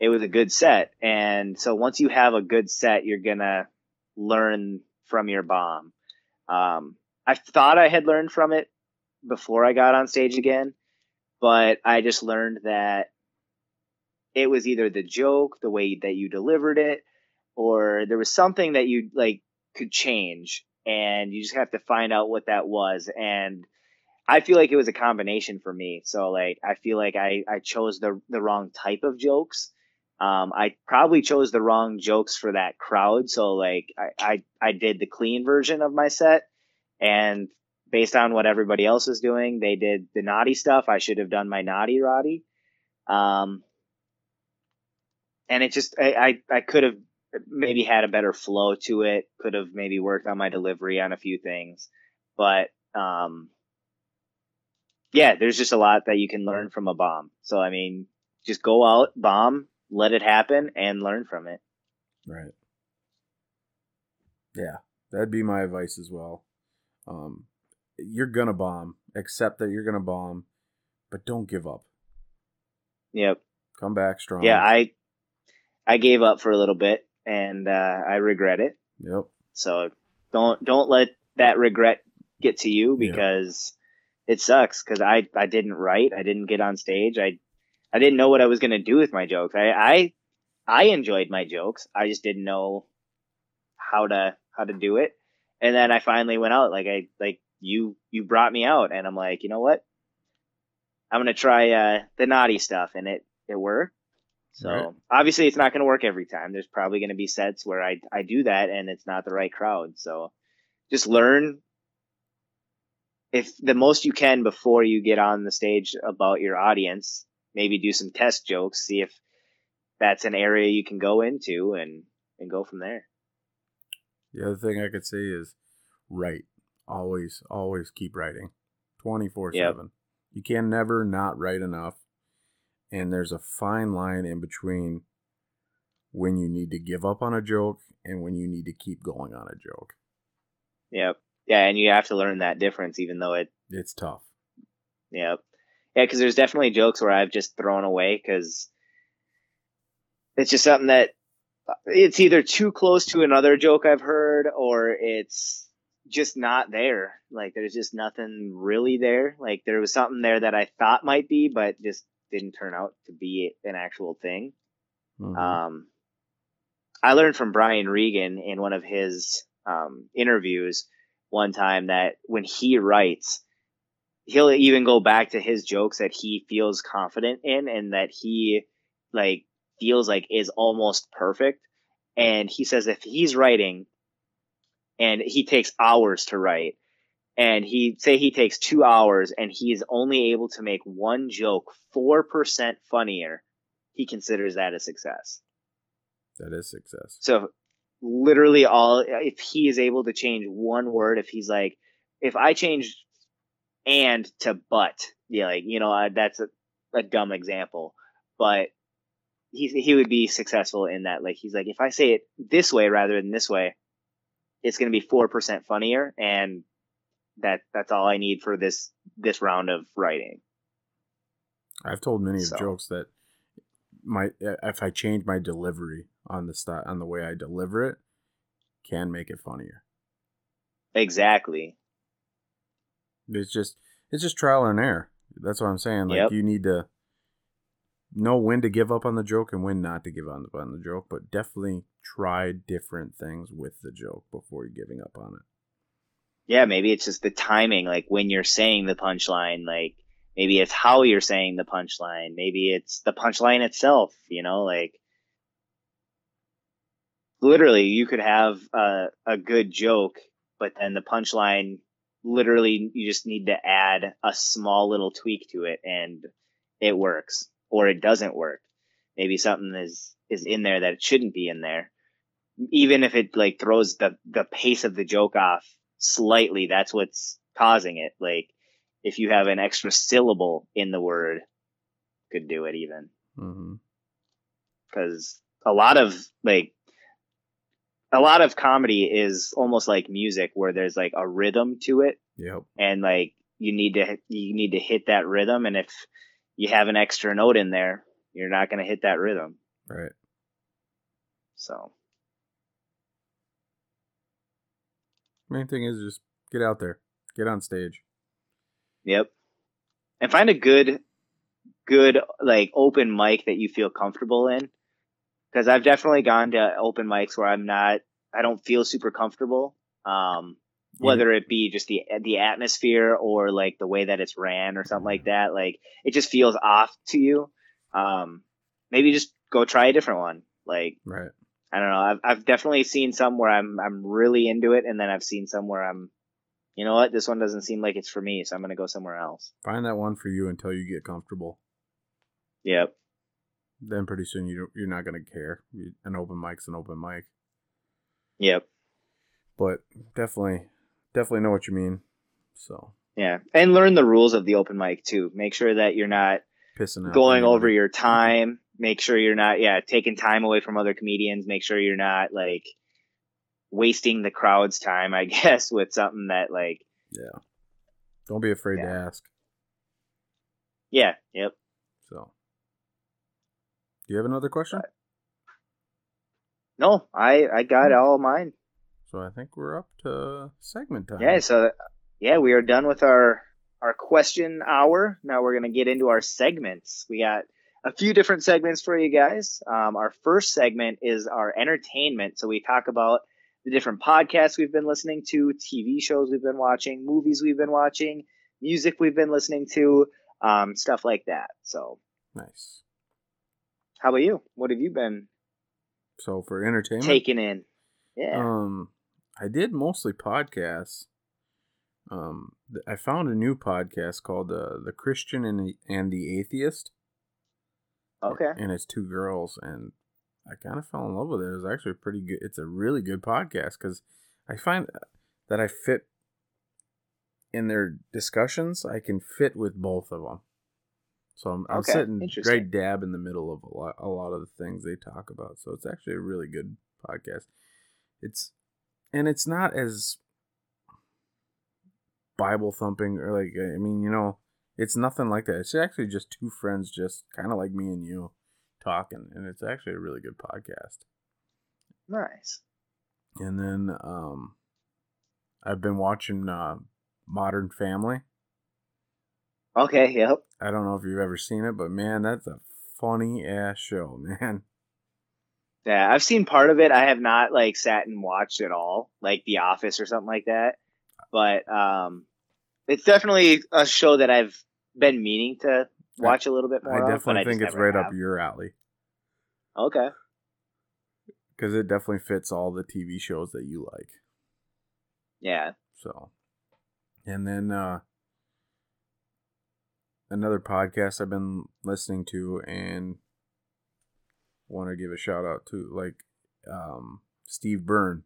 it was a good set. And so once you have a good set, you're gonna learn from your bomb. Um, I thought I had learned from it before I got on stage again, but I just learned that it was either the joke, the way that you delivered it, or there was something that you like could change, and you just have to find out what that was. And I feel like it was a combination for me. So like I feel like I I chose the the wrong type of jokes. Um, I probably chose the wrong jokes for that crowd. So like I, I, I did the clean version of my set and based on what everybody else was doing, they did the naughty stuff. I should have done my naughty Roddy. Um, and it just, I, I, I could have maybe had a better flow to it. Could have maybe worked on my delivery on a few things, but, um, yeah, there's just a lot that you can learn from a bomb. So, I mean, just go out, bomb, let it happen and learn from it. Right. Yeah, that'd be my advice as well. Um, you're gonna bomb. Accept that you're gonna bomb, but don't give up. Yep. Come back strong. Yeah, I I gave up for a little bit and uh, I regret it. Yep. So don't don't let that regret get to you Yeah. because it sucks because I I didn't write, I didn't get on stage, I I didn't know what I was gonna do with my jokes. I I I enjoyed my jokes. I just didn't know how to how to do it. And then I finally went out like I like you you brought me out and I'm like, you know what? I'm gonna try uh the naughty stuff and it it worked. So Right. obviously it's not gonna work every time. There's probably gonna be sets where I I do that and it's not the right crowd. So just learn if the most you can before you get on the stage about your audience. Maybe do some test jokes, see if that's an area you can go into and and go from there. The other thing I could say is write. Always, always keep writing. 24 Yep. 7. You can never not write enough. And there's a fine line in between when you need to give up on a joke and when you need to keep going on a joke. Yep. Yeah, and you have to learn that difference, even though it. It's tough. Yep. Yeah, because there's definitely jokes where I've just thrown away because it's just something that uh, it's either too close to another joke I've heard or it's just not there. Like there's just nothing really there. Like there was something there that I thought might be, but just didn't turn out to be an actual thing. Mhm. Um, I learned from Brian Regan in one of his um, interviews one time that when he writes, he'll even go back to his jokes that he feels confident in and that he like feels like is almost perfect. And he says if he's writing and he takes hours to write and he say he takes two hours and he's only able to make one joke 4% funnier, he considers that a success. that is success. So literally all if he is able to change one word, if he's like, if I change and to but, yeah, like you know uh, that's a, a dumb example, but he he would be successful in that. Like he's like, if I say it this way rather than this way, it's going to be four percent funnier, and that that's all I need for this this round of writing. I've told many of jokes that my if I change my delivery on the st- on the way I deliver it, can make it funnier. Exactly. It's just it's just trial and error. That's what I'm saying. Like Yep. you need to know when to give up on the joke and when not to give up on the joke, but definitely try different things with the joke before you're giving up on it. Yeah, maybe it's just the timing, like when you're saying the punchline, like maybe it's how you're saying the punchline, maybe it's the punchline itself, you know, like literally you could have a, a good joke, but then the punchline literally you just need to add a small little tweak to it and it works or it doesn't work. Maybe something is is in there that it shouldn't be in there. Even if it like throws the the pace of the joke off slightly, that's what's causing it. Like if you have an extra syllable in the word, could do it even mm-hmm. because a lot of like a lot of comedy is almost like music where there's like a rhythm to it Yep. and like you need to you need to hit that rhythm and if you have an extra note in there you're not going to hit that rhythm Right. so Main thing is just get out there, get on stage. yep. And find a good good like open mic that you feel comfortable in. Because i've definitely gone to open mics where i'm not i don't feel super comfortable um whether it be just the the atmosphere or like the way that it's ran or something like that like it just feels off to you. Um maybe just go try a different one like Right. I don't know i've, I've definitely seen some where i'm i'm really into it and then i've seen some where i'm you know what this one doesn't seem like it's for me so i'm gonna go somewhere else Find that one for you until you get comfortable. yep Then pretty soon you you're not gonna care. An open mic's an open mic. yep But definitely, definitely know what you mean. So yeah and learn the rules of the open mic too make sure that you're not pissing going over your time. Make sure you're not, yeah, taking time away from other comedians. Make sure you're not like wasting the crowd's time, I guess, with something that like, Yeah. Don't be afraid to ask. yeah, yep. So. Do you have another question? No, I I got hmm. all mine. So I think we're up to segment time. Yeah, so yeah, we are done with our our question hour. Now we're gonna get into our segments. We got a few different segments for you guys. Um, our first segment is our entertainment. So we talk about the different podcasts we've been listening to, TV shows we've been watching, movies we've been watching, music we've been listening to, um, stuff like that. So Nice. how about you? What have you been So for entertainment, taking in? Yeah. Um, I did mostly podcasts. Um, I found a new podcast called uh, "The Christian and the, and the Atheist," okay. and it's two girls, and I kind of fell in love with it. It was actually pretty good. It's a really good podcast because I find that I fit in their discussions. I can fit with both of them. So I'm, I'm Okay, sitting right dab in the middle of a lot, a lot of the things they talk about. So it's actually a really good podcast. It's and it's not as Bible thumping or like I mean, you know, it's nothing like that. It's actually just two friends just kind of like me and you talking and it's actually a really good podcast. Nice. And then um, I've been watching uh, Modern Family. Okay. Yep. I don't know if you've ever seen it, but man, that's a funny ass show, man. Yeah, I've seen part of it. I have not like sat and watched it all, like The Office or something like that. But um, it's definitely a show that I've been meaning to watch a little bit more. I definitely I think just it's right up your alley Okay. because it definitely fits all the TV shows that you like. Yeah. So, and then uh another podcast I've been listening to and want to give a shout out to like um Steve Byrne.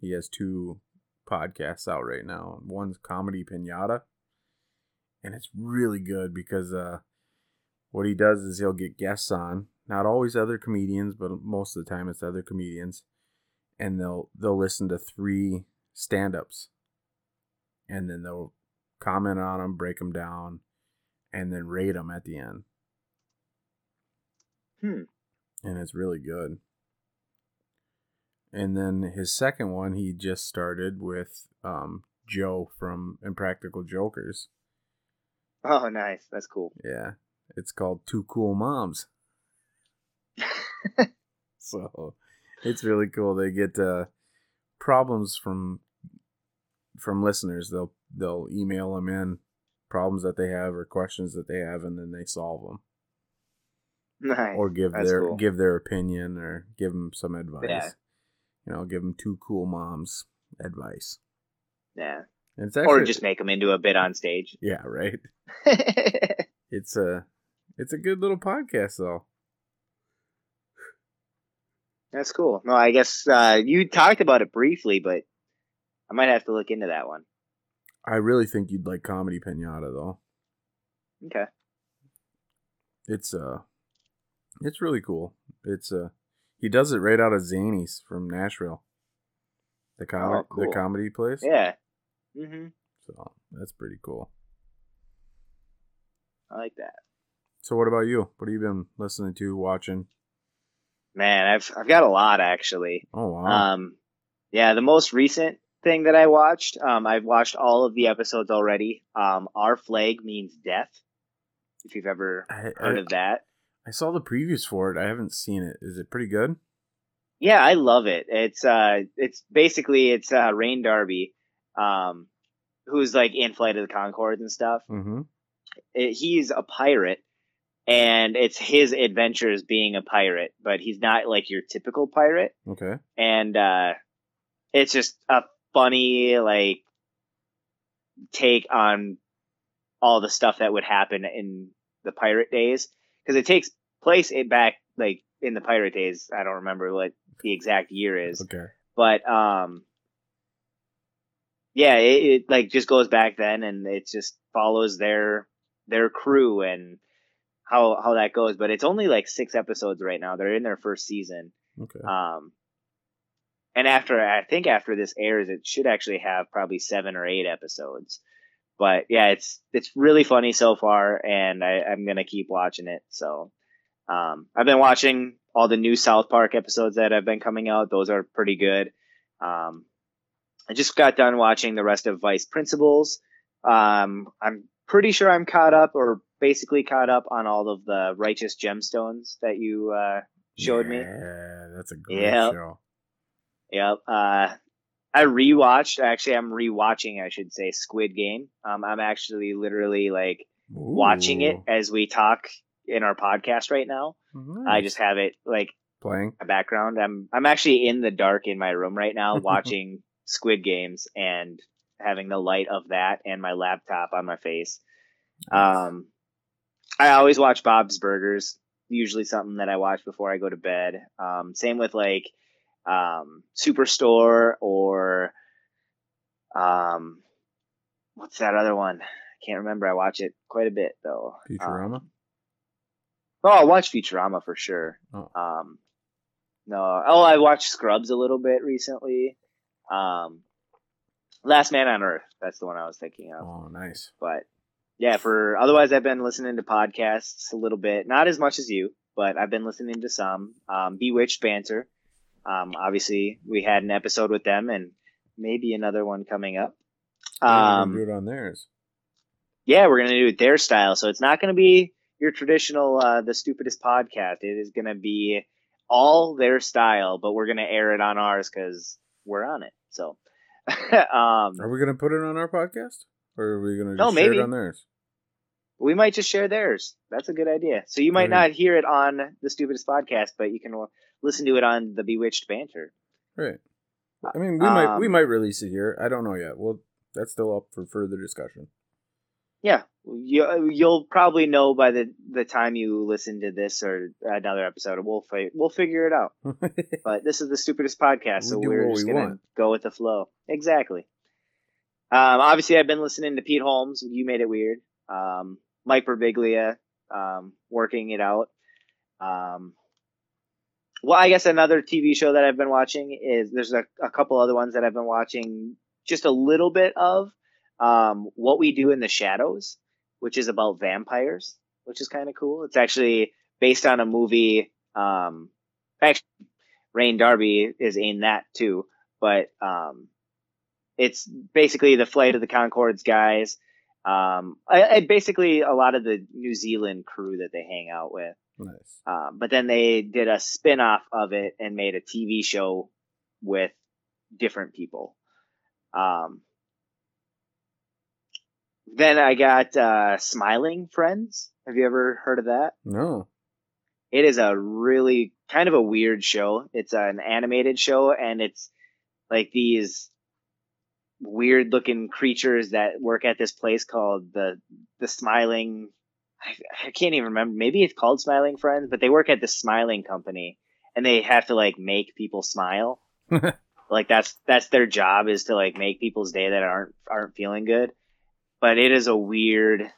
He has two podcasts out right now. One's Comedy Pinata, and it's really good because uh what he does is he'll get guests on, not always other comedians, but most of the time it's other comedians, and they'll they'll listen to three stand-ups and then they'll comment on them, break them down, and then rate them at the end. Hmm. And it's really good. And then his second one, he just started with um, Joe from Impractical Jokers. Oh, nice. That's cool. Yeah, it's called Two Cool Moms. so it's really cool. They get uh, problems from from listeners. They'll they'll email them in problems that they have or questions that they have, and then they solve them Nice. or give That's their cool. give their opinion or give them some advice. Yeah. You know, give them two cool moms advice. Yeah. Actually Or just make them into a bit on stage. yeah, right. It's a it's a good little podcast though. That's cool. No, I guess uh, you talked about it briefly, but I might have to look into that one. I really think you'd like Comedy Pinata though. Okay. It's uh it's really cool. It's uh he does it right out of Zanies from Nashville. The com- Oh, cool. the comedy place. Yeah. Hmm So that's pretty cool. I like that. So what about you? What have you been listening to, watching? Man, I've I've got a lot actually. Oh wow. Um, yeah, the most recent thing that I watched, um, I've watched all of the episodes already. Um, Our Flag Means Death. If you've ever I, heard I, of that. I saw the previews for it. I haven't seen it. Is it pretty good? Yeah, I love it. It's uh, it's basically it's uh, Rhys Darby, um, who's like in Flight of the Conchords and stuff. Mm-hmm. It, he's a pirate, and it's his adventures being a pirate, but he's not like your typical pirate. Okay. and uh, it's just a funny like take on all the stuff that would happen in the pirate days because it takes place it back like in the pirate days. I don't remember what the exact year is, Okay. but um, yeah, it, it like just goes back then, and it just follows their their crew and how how that goes. But it's only like six episodes right now. They're in their first season. Okay. Um, and after I think after this airs, it should actually have probably seven or eight episodes. But yeah, it's it's really funny so far, and I, I'm gonna keep watching it. So um, I've been watching all the new South Park episodes that have been coming out. Those are pretty good. Um, I just got done watching the rest of Vice Principals. Um, I'm pretty sure I'm caught up, or basically caught up on all of the Righteous Gemstones that you uh, showed me. Yeah, that's a great Yeah. show. Yep. Uh, I rewatched. Actually, I'm rewatching. I should say Squid Game. Um, I'm actually literally like watching it as we talk in our podcast right now. I just have it like playing. a background. I'm I'm actually in the dark in my room right now watching Squid Games and having the light of that and my laptop on my face. Um, I always watch Bob's Burgers. Usually something that I watch before I go to bed. Um, same with like um, Superstore or um, what's that other one? I can't remember. I watch it quite a bit though. Futurama. Um, oh, I watch Futurama for sure. Oh. Um, no, oh, I watched Scrubs a little bit recently. Um, Last Man on Earth. That's the one I was thinking of. oh, nice. But yeah, for otherwise, I've been listening to podcasts a little bit, not as much as you, but I've been listening to some. Um, Bewitched Banter. Um, obviously, we had an episode with them, and maybe another one coming up. Um, do it on theirs. yeah, we're gonna do it their style. So it's not gonna be your traditional uh, the stupidest podcast. It is gonna be all their style, but we're gonna air it on ours because we're on it. So, um, Are we gonna put it on our podcast, or are we gonna just No, share maybe. it on theirs? we might just share theirs. That's a good idea. So you might not hear it on the stupidest podcast, but you can listen to it on the Bewitched Banter. Right. I mean, we might we Um, might release it here. I don't know yet. Well, that's still up for further discussion. Yeah, you, you'll probably know by the the time you listen to this or another episode. We'll fi- we'll figure it out. But this is the stupidest podcast, so We we're just we gonna want. go with the flow. Exactly. Um, obviously, I've been listening to Pete Holmes. You made it weird. Um, Mike Birbiglia, um, working it out. Um, well, I guess another TV show that I've been watching is there's a, a couple other ones that I've been watching just a little bit of. Um, what we do in the shadows, which is about vampires, which is kind of cool. It's actually based on a movie. Um, actually, Rhys Darby is in that too, but um, it's basically the Flight of the Conchords guys. Um, I, I basically a lot of the New Zealand crew that they hang out with. nice. Um, but then they did a spin off of it and made a TV show with different people. Um, then I got uh, Smiling Friends. Have you ever heard of that? No. It is a really kind of a weird show. It's an animated show, and it's like these weird looking creatures that work at this place called the the Smiling. I, I can't even remember. Maybe it's called Smiling Friends, but they work at the Smiling Company, and they have to like make people smile. like that's that's their job is to like make people's day that aren't aren't feeling good. But it is a weird,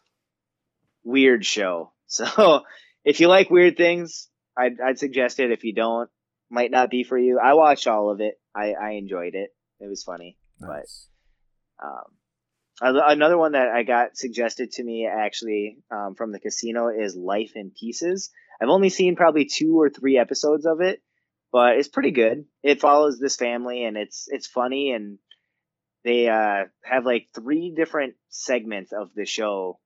weird show. So if you like weird things, I'd, I'd suggest it. If you don't, might not be for you. I watched all of it. I, I enjoyed it. It was funny. Nice. Um, another one that I got suggested to me actually um, from the casino is Life in Pieces. I've only seen probably two or three episodes of it, but it's pretty good. It follows this family and it's it's funny and they uh, have like three different segments of the show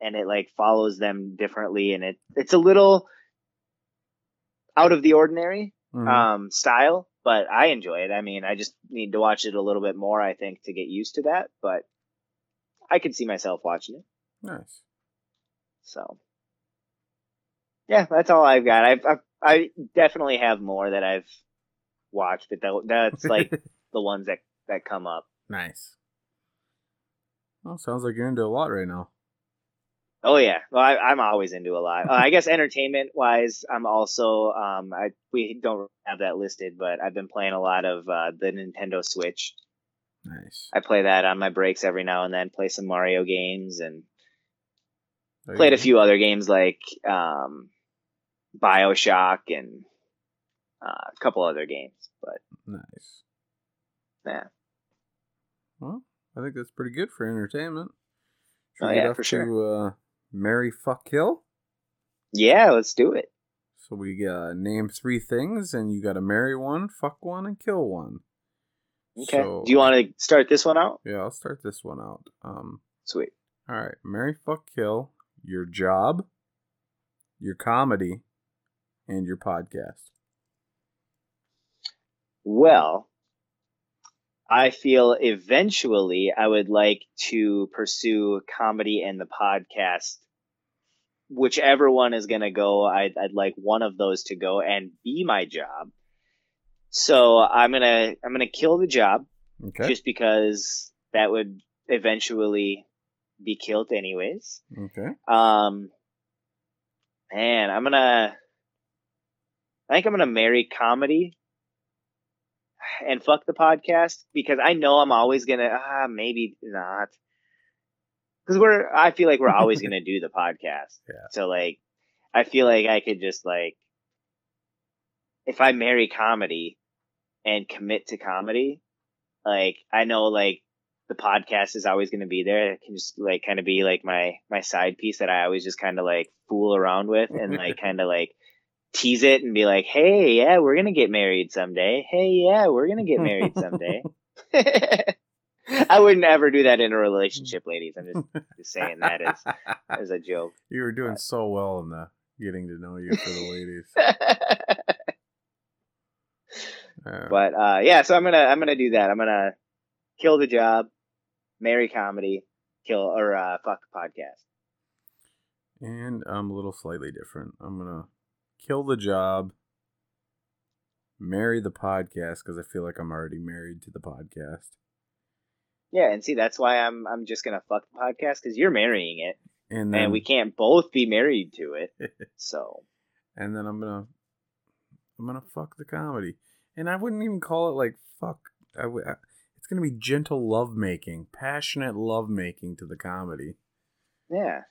and it like follows them differently and it it's a little out of the ordinary Mhm. um, style, but I enjoy it. I mean, I just need to watch it a little bit more, I think, to get used to that. But I could see myself watching it. nice. So, yeah, that's all I've got. I've, I've I definitely have more that I've watched, but that, that's like the ones that that come up. Nice. Well, sounds like you're into a lot right now. Oh yeah, well, I, I'm always into a lot. Uh, I guess entertainment wise, I'm also um, I we don't have that listed, but I've been playing a lot of uh, the Nintendo Switch. Nice. I play that on my breaks every now and then. Play some Mario games and There you played a few other games like um, Bioshock and uh, a couple other games. But Nice. yeah, Well, I think that's pretty good for entertainment. Should Oh, yeah, for sure. To, uh, Mary Fuck Kill. yeah, let's do it. So we uh, name three things, and you got to marry one, fuck one, and kill one. Okay. So- do you want to start this one out? Yeah, I'll start this one out. Um, Sweet. all right, marry, fuck, kill. Your job, your comedy, and your podcast. Well, I feel eventually I would like to pursue comedy and the podcast. Whichever one is going to go, I'd, I'd like one of those to go and be my job. So I'm gonna I'm gonna kill the job Okay. just because that would eventually be killed anyways. okay. Um, man, I'm gonna. I think I'm gonna marry comedy and fuck the podcast because I know I'm always gonna. Ah, maybe not. Because we're. I feel like we're always gonna do the podcast. Yeah. So like, I feel like I could just like, if I marry comedy, and commit to comedy, like I know like the podcast is always going to be there. It can just like kind of be like my my side piece that I always just kind of like fool around with and like kind of like tease it and be like, "Hey, yeah, we're gonna get married someday. Hey, yeah, we're gonna get married someday." I wouldn't ever do that in a relationship, ladies. I'm just, just saying that as as a joke. You were doing so well in the getting to know you for the ladies. Uh, but uh, yeah, so I'm gonna I'm gonna do that. I'm gonna kill the job, marry comedy, kill or uh, fuck the podcast. and I'm a little slightly different. I'm gonna kill the job, marry the podcast because I feel like I'm already married to the podcast. Yeah, and see that's why I'm I'm just gonna fuck the podcast because you're marrying it, And then and we can't both be married to it. So and then I'm gonna I'm gonna fuck the comedy, and I wouldn't even call it like fuck. I w- I- it's gonna be gentle lovemaking, passionate lovemaking to the comedy. yeah,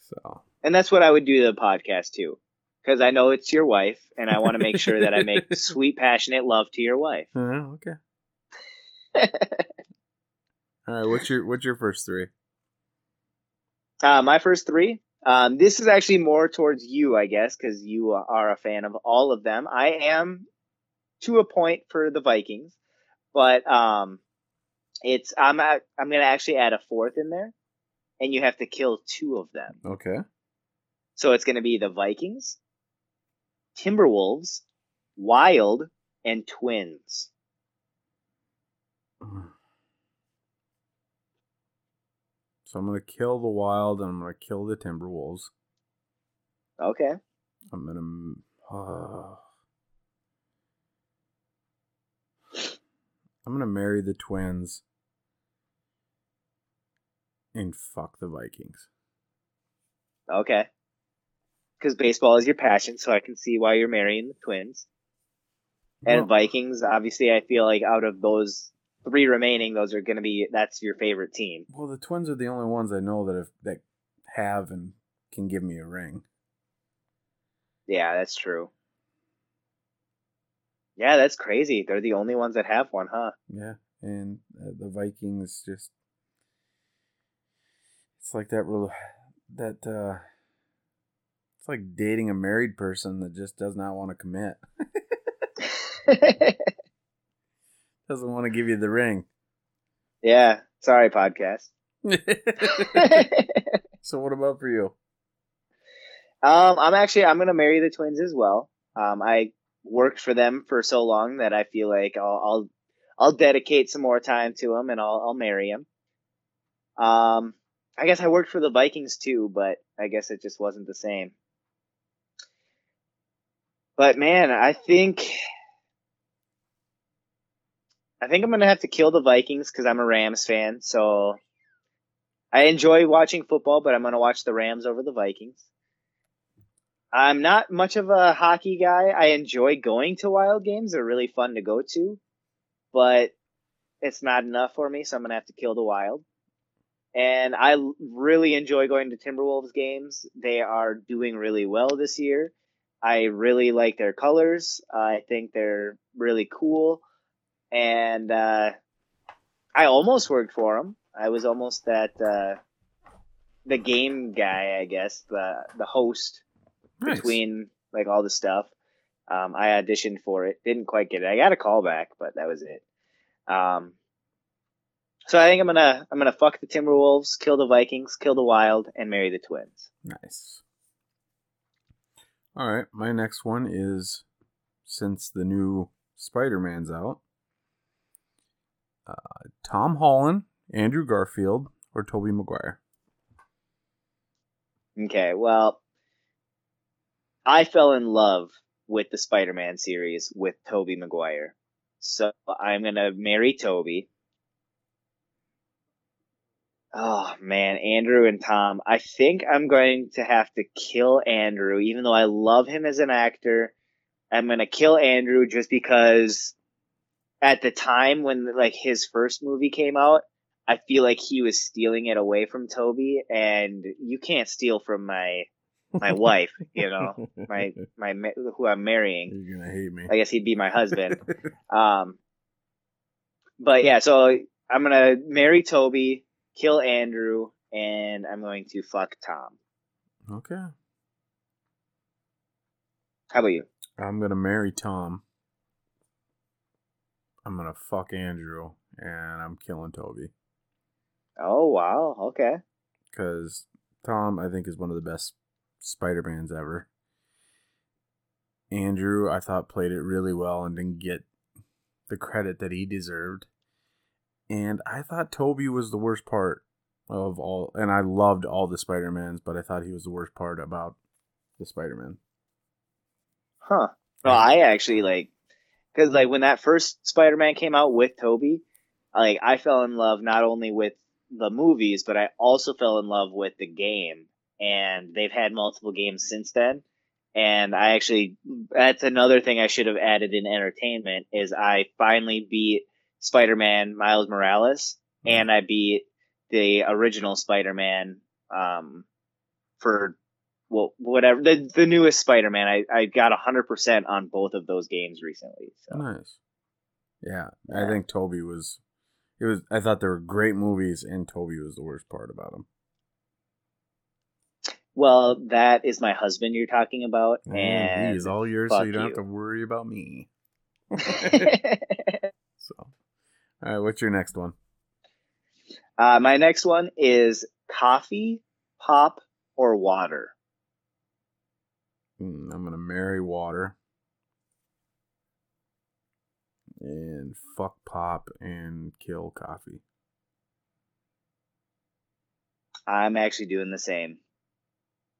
So and that's what I would do to the podcast too, because I know it's your wife, and I want to make sure that I make sweet, passionate love to your wife. uh, okay. All right, what's your what's your first three? Uh, my first three. Um, this is actually more towards you, I guess, because you are a fan of all of them. I am to a point for the Vikings, but um, it's I'm at, I'm gonna actually add a fourth in there, and you have to kill two of them. Okay. So it's gonna be the Vikings, Timberwolves, Wild, and Twins. So I'm gonna kill the wild and I'm gonna kill the Timberwolves. Okay. I'm gonna. Uh, I'm gonna marry the twins and fuck the Vikings. Okay. Because baseball is your passion, so I can see why you're marrying the Twins. And Well, Vikings, obviously, I feel like out of those three remaining, those are going to be that's your favorite team. well, the twins are the only ones I know that have, that have and can give me a ring. Yeah, that's true. Yeah, that's crazy. They're the only ones that have one, huh? Yeah, and uh, the Vikings just. It's like that real that uh it's like dating a married person that just does not want to commit. Doesn't want to give you the ring. yeah, sorry, podcast. so what about for you? Um, I'm actually I'm gonna marry the twins as well. Um, I worked for them for so long that I feel like I'll I'll, I'll dedicate some more time to them and I'll I'll marry them. Um, I guess I worked for the Vikings too, but I guess it just wasn't the same. But man, I think I think I'm gonna have to kill the Vikings because I'm a Rams fan. So I enjoy watching football, but I'm gonna watch the Rams over the Vikings. I'm not much of a hockey guy. I enjoy going to wild games. They're really fun to go to, but it's not enough for me, so I'm to have to kill the wild. And I really enjoy going to Timberwolves games. They are doing really well this year. I really like their colors. I think they're really cool. And uh, I almost worked for them. I was almost that uh, the game guy, I guess, the the host Nice. between like all the stuff. Um, I auditioned for it, didn't quite get it. I got a call back, but that was it. Um, so I think I'm gonna I'm gonna fuck the Timberwolves, kill the Vikings, kill the Wild, and marry the Twins. Nice. All right, my next one is since the new Spider-Man's out, uh, Tom Holland, Andrew Garfield, or Tobey Maguire. Okay, well, I fell in love with the Spider-Man series with Tobey Maguire, so I'm gonna marry Tobey. Oh man, Andrew and Tom. I think I'm going to have to kill Andrew, even though I love him as an actor. I'm gonna kill Andrew just because at the time when like his first movie came out, I feel like he was stealing it away from Tobey, and you can't steal from my my wife, you know, my my who I'm marrying. You're gonna hate me. I guess he'd be my husband. Um, but yeah, so I'm gonna marry Tobey, kill Andrew, and I'm going to fuck Tom. okay. How about you? I'm gonna marry Tom. I'm gonna fuck Andrew, and I'm killing Tobey. Oh wow, okay. Because Tom, I think, is one of the best Spider Mans ever. Andrew, I thought, played it really well and didn't get the credit that he deserved. And I thought Tobey was the worst part of all, and I loved all the Spider Mans, but I thought he was the worst part about the Spider Man. Huh. Well, I actually like because like when that first Spider-Man came out with Tobey, like I fell in love not only with the movies, but I also fell in love with the game. And they've had multiple games since then. And I actually that's another thing I should have added in entertainment is I finally beat Spider-Man Miles Morales and I beat the original Spider-Man um, for well, whatever the the newest Spider Man. I I got hundred percent on both of those games recently. So. Nice. Yeah, I think Tobey was. It was. I thought they were great movies, and Tobey was the worst part about them. Well, that is my husband you're talking about, Oh, and he's all yours, so you don't fuck have to worry about me. So, all right, what's your next one? uh, my next one is coffee, pop, or water. Hmm, I'm gonna marry water and fuck pop and kill coffee. I'm actually doing the same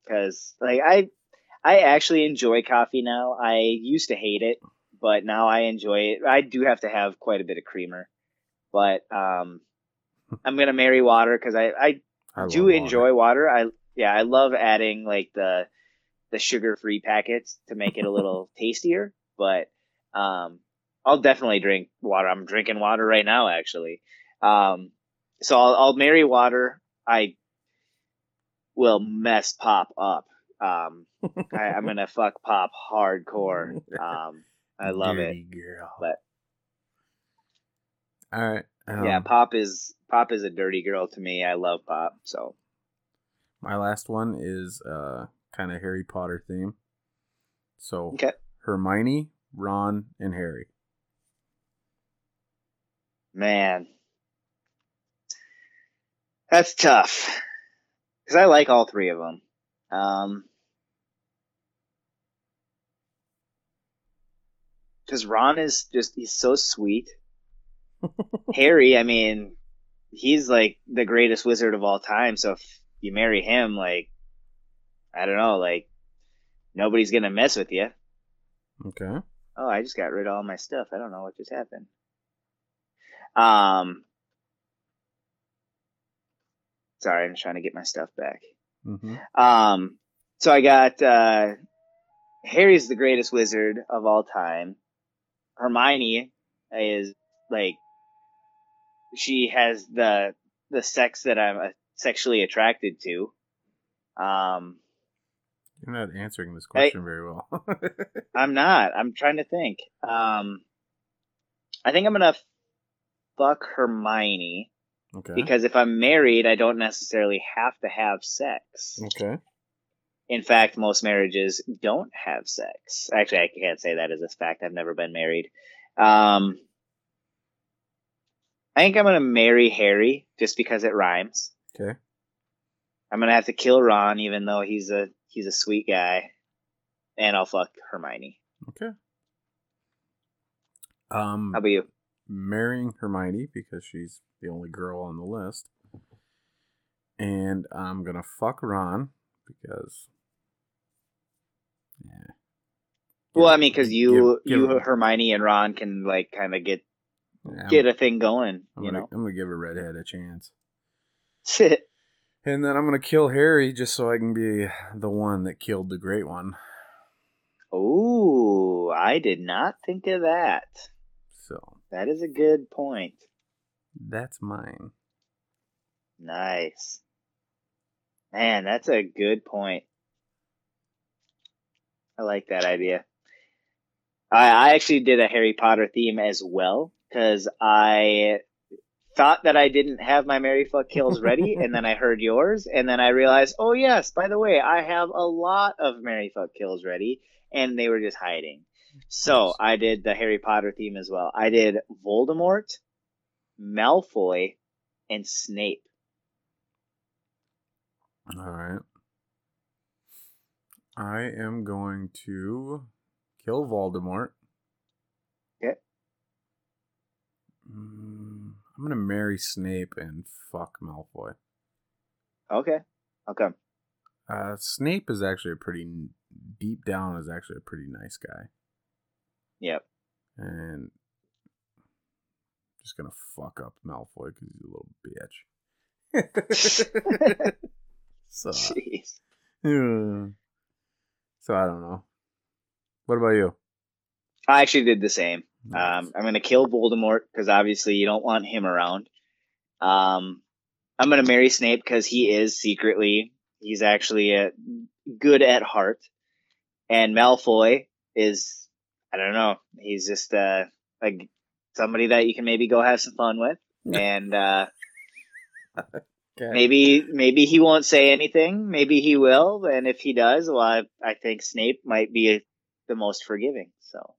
because like I I actually enjoy coffee now. I used to hate it, but now I enjoy it. I do have to have quite a bit of creamer, but um, I'm gonna marry water because I I I do enjoy water. I yeah, I love adding like the the sugar free packets to make it a little tastier. But um, I'll definitely drink water. I'm drinking water right now, actually. Um, so I'll, I'll marry water. I will mess Pop up. Um, I, I'm gonna fuck Pop hardcore. Um, I love it. Girl. But- all right. Um, yeah, Pop is Pop is a dirty girl to me. I love Pop. So My last one is uh kind of Harry Potter theme. So okay. Hermione, Ron, and Harry. Man, that's tough because I like all three of them. Um, because Ron is just he's so sweet. Harry, I mean, he's like the greatest wizard of all time. So if you marry him, like, I don't know, like nobody's gonna mess with you. Okay. Oh, I just got rid of all my stuff. I don't know what just happened. Um, sorry, I'm trying to get my stuff back. Mm-hmm. Um, so I got uh, Harry's the greatest wizard of all time. Hermione is like she has the the sex that I'm uh, sexually attracted to. Um, You're not answering this question very well. I'm not. I'm trying to think. Um, I think I'm gonna fuck Hermione okay. because if I'm married, I don't necessarily have to have sex. okay. In fact, most marriages don't have sex. Actually, I can't say that as a fact. I've never been married. Um, I think I'm gonna marry Harry just because it rhymes. Okay. I'm gonna have to kill Ron, even though he's a he's a sweet guy, and I'll fuck Hermione. Okay. Um, How about you? marrying Hermione because she's the only girl on the list, and I'm gonna fuck Ron because. Yeah. Well, I mean, because you give- you give- Hermione and Ron can like kind of get Yeah, get a thing going, I'm you gonna, know. I'm gonna give a redhead a chance. Shit. And then I'm gonna kill Harry just so I can be the one that killed the great one. Ooh, I did not think of that. So That is a good point. that's mine. Nice. Man, that's a good point. I like that idea. I, I actually did a Harry Potter theme as well because I thought that I didn't have my Mary Fuck Kills ready, and then I heard yours, and then I realized, oh yes, by the way, I have a lot of Mary Fuck Kills ready, and they were just hiding. So I did the Harry Potter theme as well. I did Voldemort, Malfoy, and Snape. All right. I am going to kill Voldemort. Okay. Mm, I'm gonna marry Snape and fuck Malfoy. Okay. Okay. Uh, Snape is actually a pretty deep down is actually a pretty nice guy, Yep. and just gonna fuck up Malfoy because he's a little bitch. so, Jeez. yeah. so I don't know. What about you? I actually did the same. Um, I'm gonna kill Voldemort because obviously you don't want him around. Um, I'm gonna marry Snape because he is secretly he's actually uh good at heart, and Malfoy is I don't know he's just uh like somebody that you can maybe go have some fun with, and uh, Okay. maybe maybe he won't say anything, maybe he will, and if he does, well, I, I think Snape might be the most forgiving. So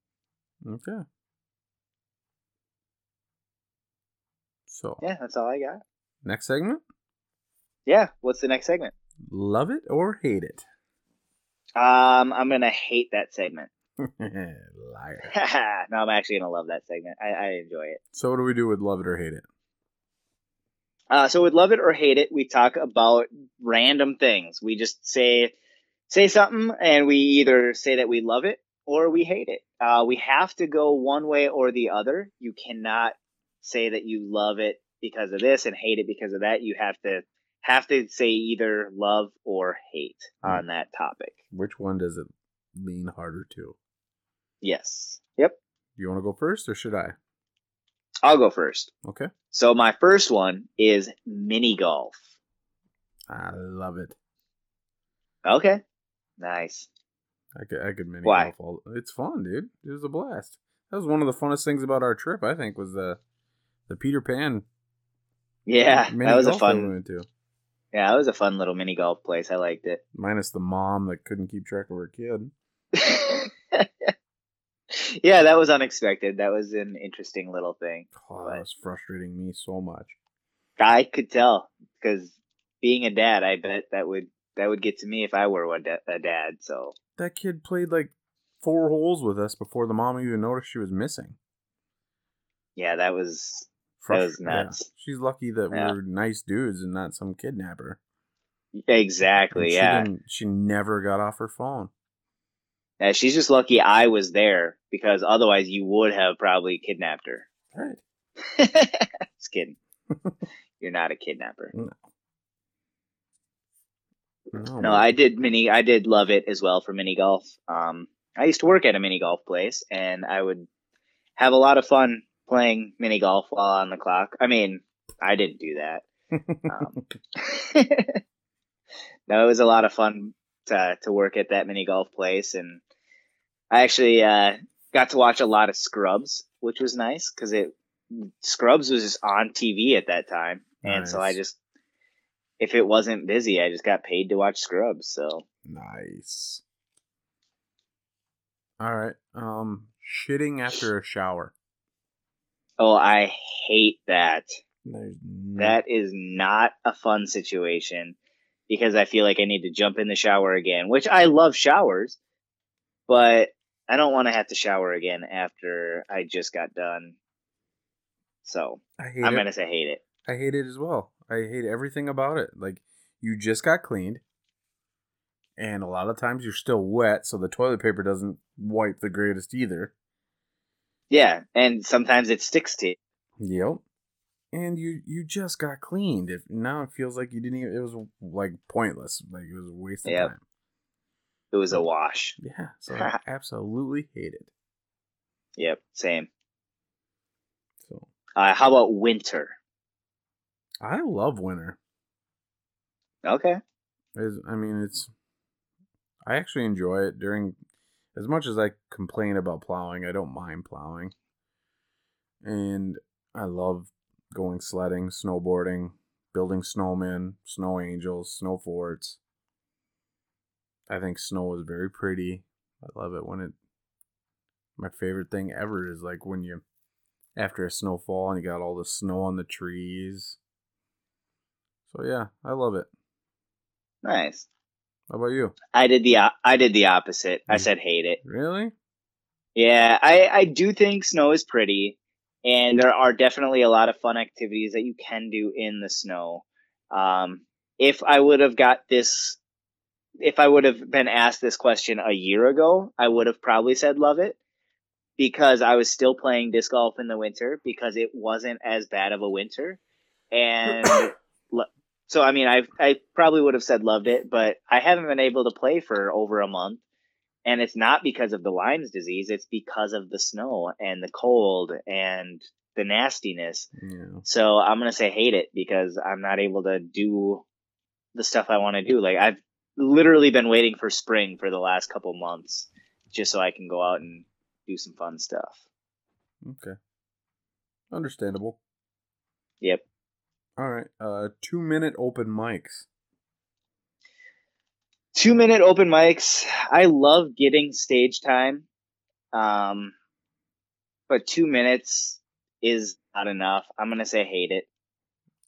Okay. So yeah, that's all I got. next segment, Yeah, what's the next segment? love it or hate it. Um, I'm gonna hate that segment. Liar. no, I'm actually gonna love that segment. I, I enjoy it. So what do we do with love it or hate it? Uh, so with love it or hate it, we talk about random things. We just say say something, and we either say that we love it or we hate it. Uh, we have to go one way or the other. You cannot say that you love it because of this and hate it because of that. You have to have to say either love or hate hmm. on that topic. Which one does it lean harder to? Yes. Yep. Do you want to go first or should I? I'll go first. Okay. So my first one is mini golf. I love it. Okay. Nice. I could, I could mini Why? golf all. It's fun, dude. It was a blast. That was one of the funnest things about our trip. I think was the the Peter Pan. Yeah, that was a we fun. to. Yeah, that was a fun little mini golf place. I liked it. Minus the mom that couldn't keep track of her kid. yeah, that was unexpected. That was an interesting little thing. Oh, that was frustrating me so much. I could tell because being a dad, I bet that would that would get to me if I were a da- a dad. So That kid played like four holes with us before the mom even noticed she was missing. yeah, that was was Frustra- yeah. nuts. She's lucky that Yeah. we're nice dudes and not some kidnapper. Exactly she yeah. She never got off her phone. yeah. She's just lucky I was there because otherwise you would have probably kidnapped her. Right. just kidding. You're not a kidnapper. No, No, I did mini. I did love it as well for mini golf. Um, I used to work at a mini golf place, and I would have a lot of fun playing mini golf while on the clock. I mean, I didn't do that. Um, no, it was a lot of fun to to work at that mini golf place, and I actually uh, got to watch a lot of Scrubs, which was nice because it Scrubs was just on TV at that time, and so I just if it wasn't busy, I just got paid to watch Scrubs. So Nice. All right. Um, shitting after a shower. Oh, I hate that. No, That is not a fun situation because I feel like I need to jump in the shower again, which I love showers, but I don't want to have to shower again after I just got done. So I'm it. gonna say hate it. I hate it as well. I hate everything about it. Like you just got cleaned, and a lot of times you're still wet, so the toilet paper doesn't wipe the greatest either. Yeah, and sometimes it sticks to you. Yep. And you you just got cleaned. If now it feels like you didn't. Even, it was like pointless. Like it was a waste of time. It was a wash. Yeah. So I absolutely hate it. Yep, same. So Uh, how about winter? I love winter. Okay. It's, I mean, it's. I actually enjoy it during. As much as I complain about plowing, I don't mind plowing. And I love going sledding, snowboarding, building snowmen, snow angels, snow forts. I think snow is very pretty. I love it when it. My favorite thing ever is like when you, after a snowfall and you got all the snow on the trees. So yeah, I love it. Nice. How about you? I did the I did the opposite. I Mm. said hate it. Really? Yeah, I I do think snow is pretty, and there are definitely a lot of fun activities that you can do in the snow. Um, if I would have got this, if I would have been asked this question a year ago, I would have probably said love it because I was still playing disc golf in the winter because it wasn't as bad of a winter, and so I mean I I probably would have said loved it, but I haven't been able to play for over a month and it's not because of the Lyme's disease. It's because of the snow and the cold and the nastiness. Yeah. So I'm gonna say hate it because I'm not able to do the stuff I want to do. Like I've literally been waiting for spring for the last couple months just so I can go out and do some fun stuff. Okay. Understandable. Yep. All right. Uh, two minute open mics. Two minute open mics. I love getting stage time. Um, but two minutes is not enough. I'm gonna say hate it.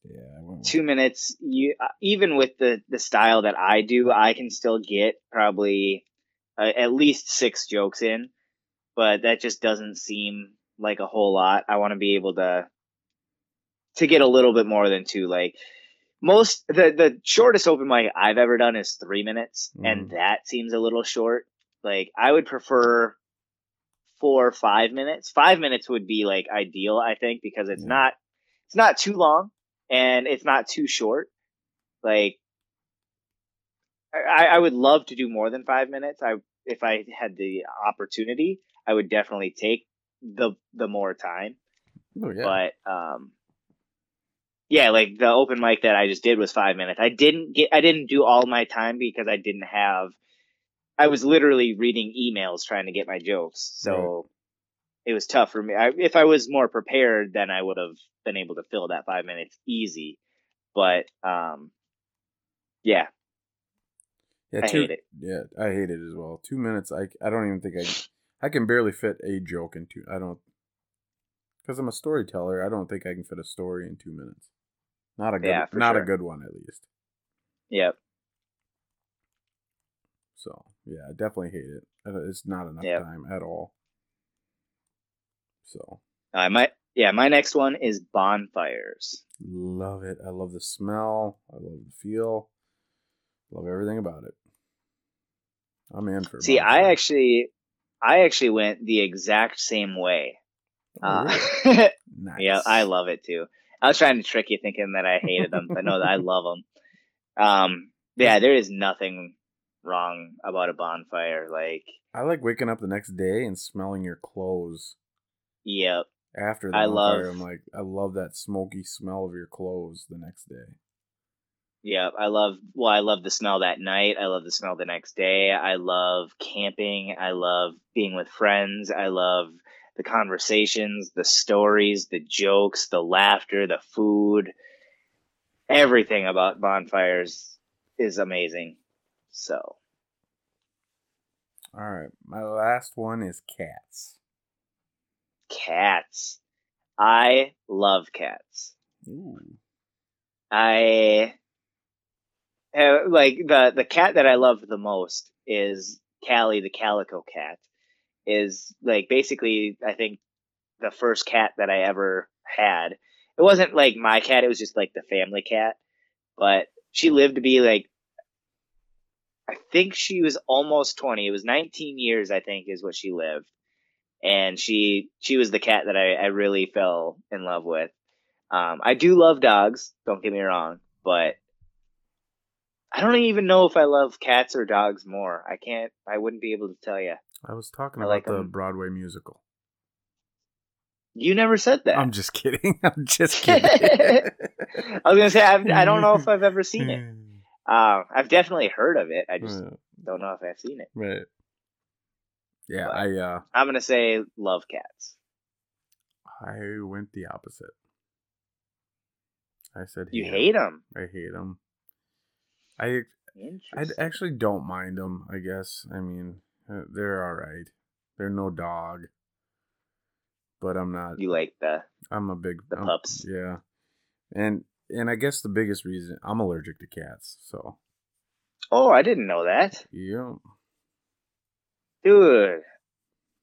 Yeah. I went with- two minutes you uh, even with the the style that i do i can still get probably uh, at least six jokes in but that just doesn't seem like a whole lot i want to be able to to get a little bit more than two like most the the shortest open mic i've ever done is three minutes and Mhm. that seems a little short like i would prefer four or five minutes five minutes would be like ideal i think because it's Yeah. not it's not too long and it's not too short. Like, I, I would love to do more than five minutes. I if I had the opportunity, I would definitely take the the more time. Oh yeah. But um, yeah, like the open mic that I just did was five minutes. I didn't get I didn't do all my time because I didn't have. I was literally reading emails trying to get my jokes, so it was tough for me. I, if I was more prepared, then I would have been able to fill that five minutes easy. But um, yeah, yeah. I hate it. Yeah, I hate it as well. Two minutes. I I don't even think I I can barely fit a joke in two. I don't because I'm a storyteller. I don't think I can fit a story in two minutes. Not a good. Yeah, not a good one at least. Yep. So yeah, I definitely hate it. It's not enough Yep. time at all. So Uh, my yeah, my next one is bonfires. love it. I love the smell. I love the feel. Love everything about it. I'm in for. See, I actually, I actually went the exact same way. Oh, Uh, nice. yeah, I love it too. I was trying to trick you, thinking that I hated them, but no, I love them. Um, yeah, there is nothing wrong about a bonfire. Like, I like waking up the next day and smelling your clothes yep, after the I bonfire. love- I'm like, I love that smoky smell of your clothes the next day. yep. I love. Well, I love the smell that night. I love the smell the next day. I love camping. I love being with friends. I love the conversations, the stories, the jokes, the laughter, the food. Everything about bonfires is amazing. So, All right, my last one is cats. cats. I love cats. Ooh. I uh, like the the cat that I love the most is Callie the calico cat. Is like basically I think the first cat that I ever had. It wasn't like my cat; it was just like the family cat. But she lived to be like I think she was almost twenty. It was nineteen years, I think, is what she lived. And she she was the cat that I, I really fell in love with. Um, I do love dogs. Don't get me wrong, but I don't even know if I love cats or dogs more. I can't. I wouldn't be able to tell you. I was talking I about like the 'em. Broadway musical. You never said that. I'm just kidding. I'm just kidding. I was gonna say I've, I don't know if I've ever seen it. Uh, I've definitely heard of it. I just Uh, don't know if I've seen it. right. Yeah, But- I uh I'm gonna say love cats. I went the opposite. I said You hate hate them. I hate them. I I actually don't mind them. I guess. I mean, Uh, they're all right. They're no dog, but I'm not. you like the I'm a big the I'm- pups. Yeah, and and I guess the biggest reason I'm allergic to cats. So Oh, I didn't know that. yeah, Dude.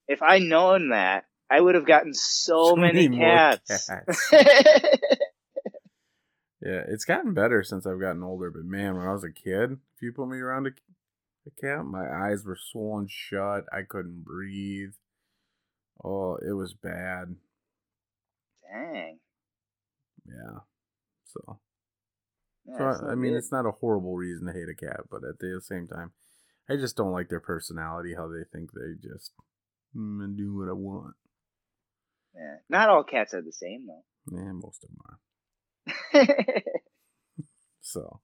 If I known that, I would have gotten so, many, more cats. cats. Yeah, it's gotten better since I've gotten older. But man, when I was a kid, if you put me around a, a cat, my eyes were swollen shut. I couldn't breathe. Oh, it was bad. Dang. Yeah. So, Yeah, so I, I mean, it's not a horrible reason to hate a cat, but at the same time, I just don't like their personality. How they think they just mm, do what I want. yeah. Not all cats are the same though. Yeah, most of them are. So,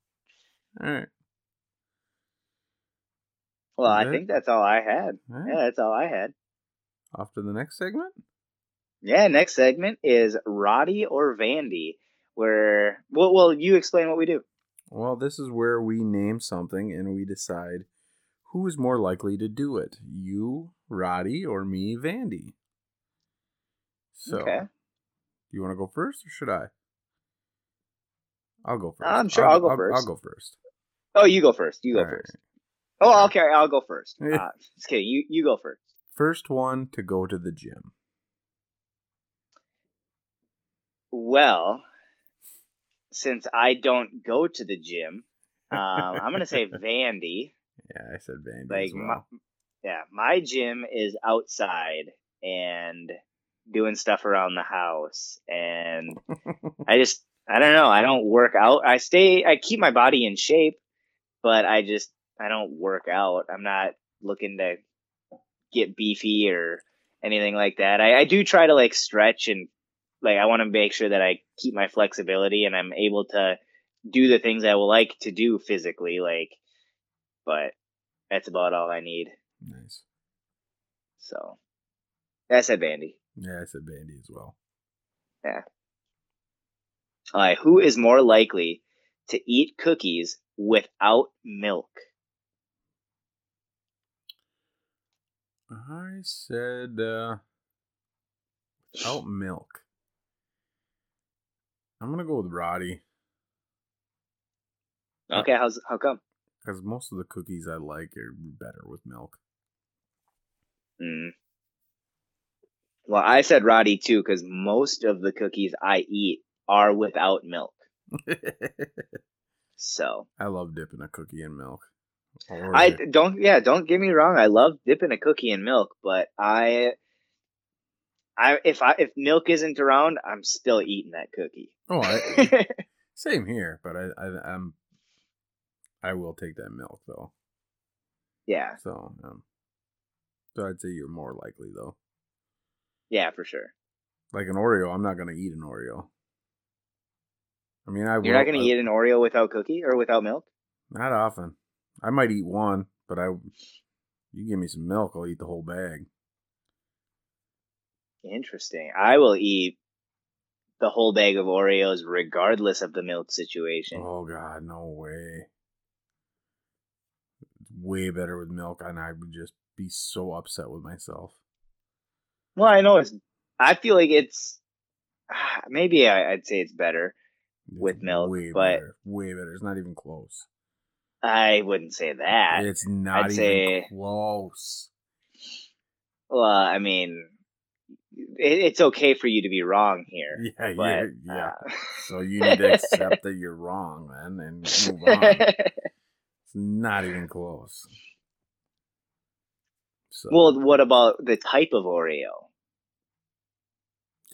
all right. Well, I think that's all I had. Right. Yeah, that's all I had. Off to the next segment. Yeah, next segment is Roddy or Vandy, where well, well, you explain what we do. Well, this is where we name something and we decide who is more likely to do it. You, Roddy, or me, Vandy. So, Okay. you want to go first or should I? I'll go first. I'm sure I'll go I'll, first. go first. Oh, you go first. You go All right. Oh, okay, I'll go first. Uh, just kidding. You you go first. First one to go to the gym. Well, since I don't go to the gym, um, I'm gonna say Vandy. Yeah, I said Vandy Like as my, yeah, my gym is outside and doing stuff around the house, and I just I don't know. I don't work out. I stay. I keep my body in shape, but I just I don't work out. I'm not looking to get beefy or anything like that. I, I do try to like stretch and like I want to make sure that I keep my flexibility and I'm able to do the things I will like to do physically. Like, but that's about all I need. nice. So that's it, Vandy. Yeah, I said Vandy as well. Yeah. All right, who is more likely to eat cookies without milk? I said uh, without milk. I'm gonna go with Roddy Okay, how's how come? because most of the cookies I like are better with milk. Mm. Well, I said Roddy too because most of the cookies I eat are without milk. So I love dipping a cookie in milk. Or I don't. Yeah, don't get me wrong. I love dipping a cookie in milk, but I, I if I if milk isn't around, I'm still eating that cookie. oh, I, same here, but I, I I'm I will take that milk though. yeah, So um, so I'd say you're more likely though. yeah, for sure. Like an Oreo, I'm not gonna eat an Oreo. I mean, I You're will, not gonna I- eat an Oreo without cookie or without milk. Not often. I might eat one, but I you give me some milk, I'll eat the whole bag. Interesting. I will eat the whole bag of Oreos regardless of the milk situation. Oh god, no way. It's way better with milk and I would just be so upset with myself. Well, I know it's. I feel like it's. Maybe I, I'd say it's better. It's With milk, way but- better. Way better. It's not even close. I wouldn't say that. It's not I'd even say- close. Well, I mean, it, it's okay for you to be wrong here. Yeah, But, yeah, yeah. uh, So you need to accept that you're wrong, man, and move on. It's not even close. So, well, what about the type of Oreo?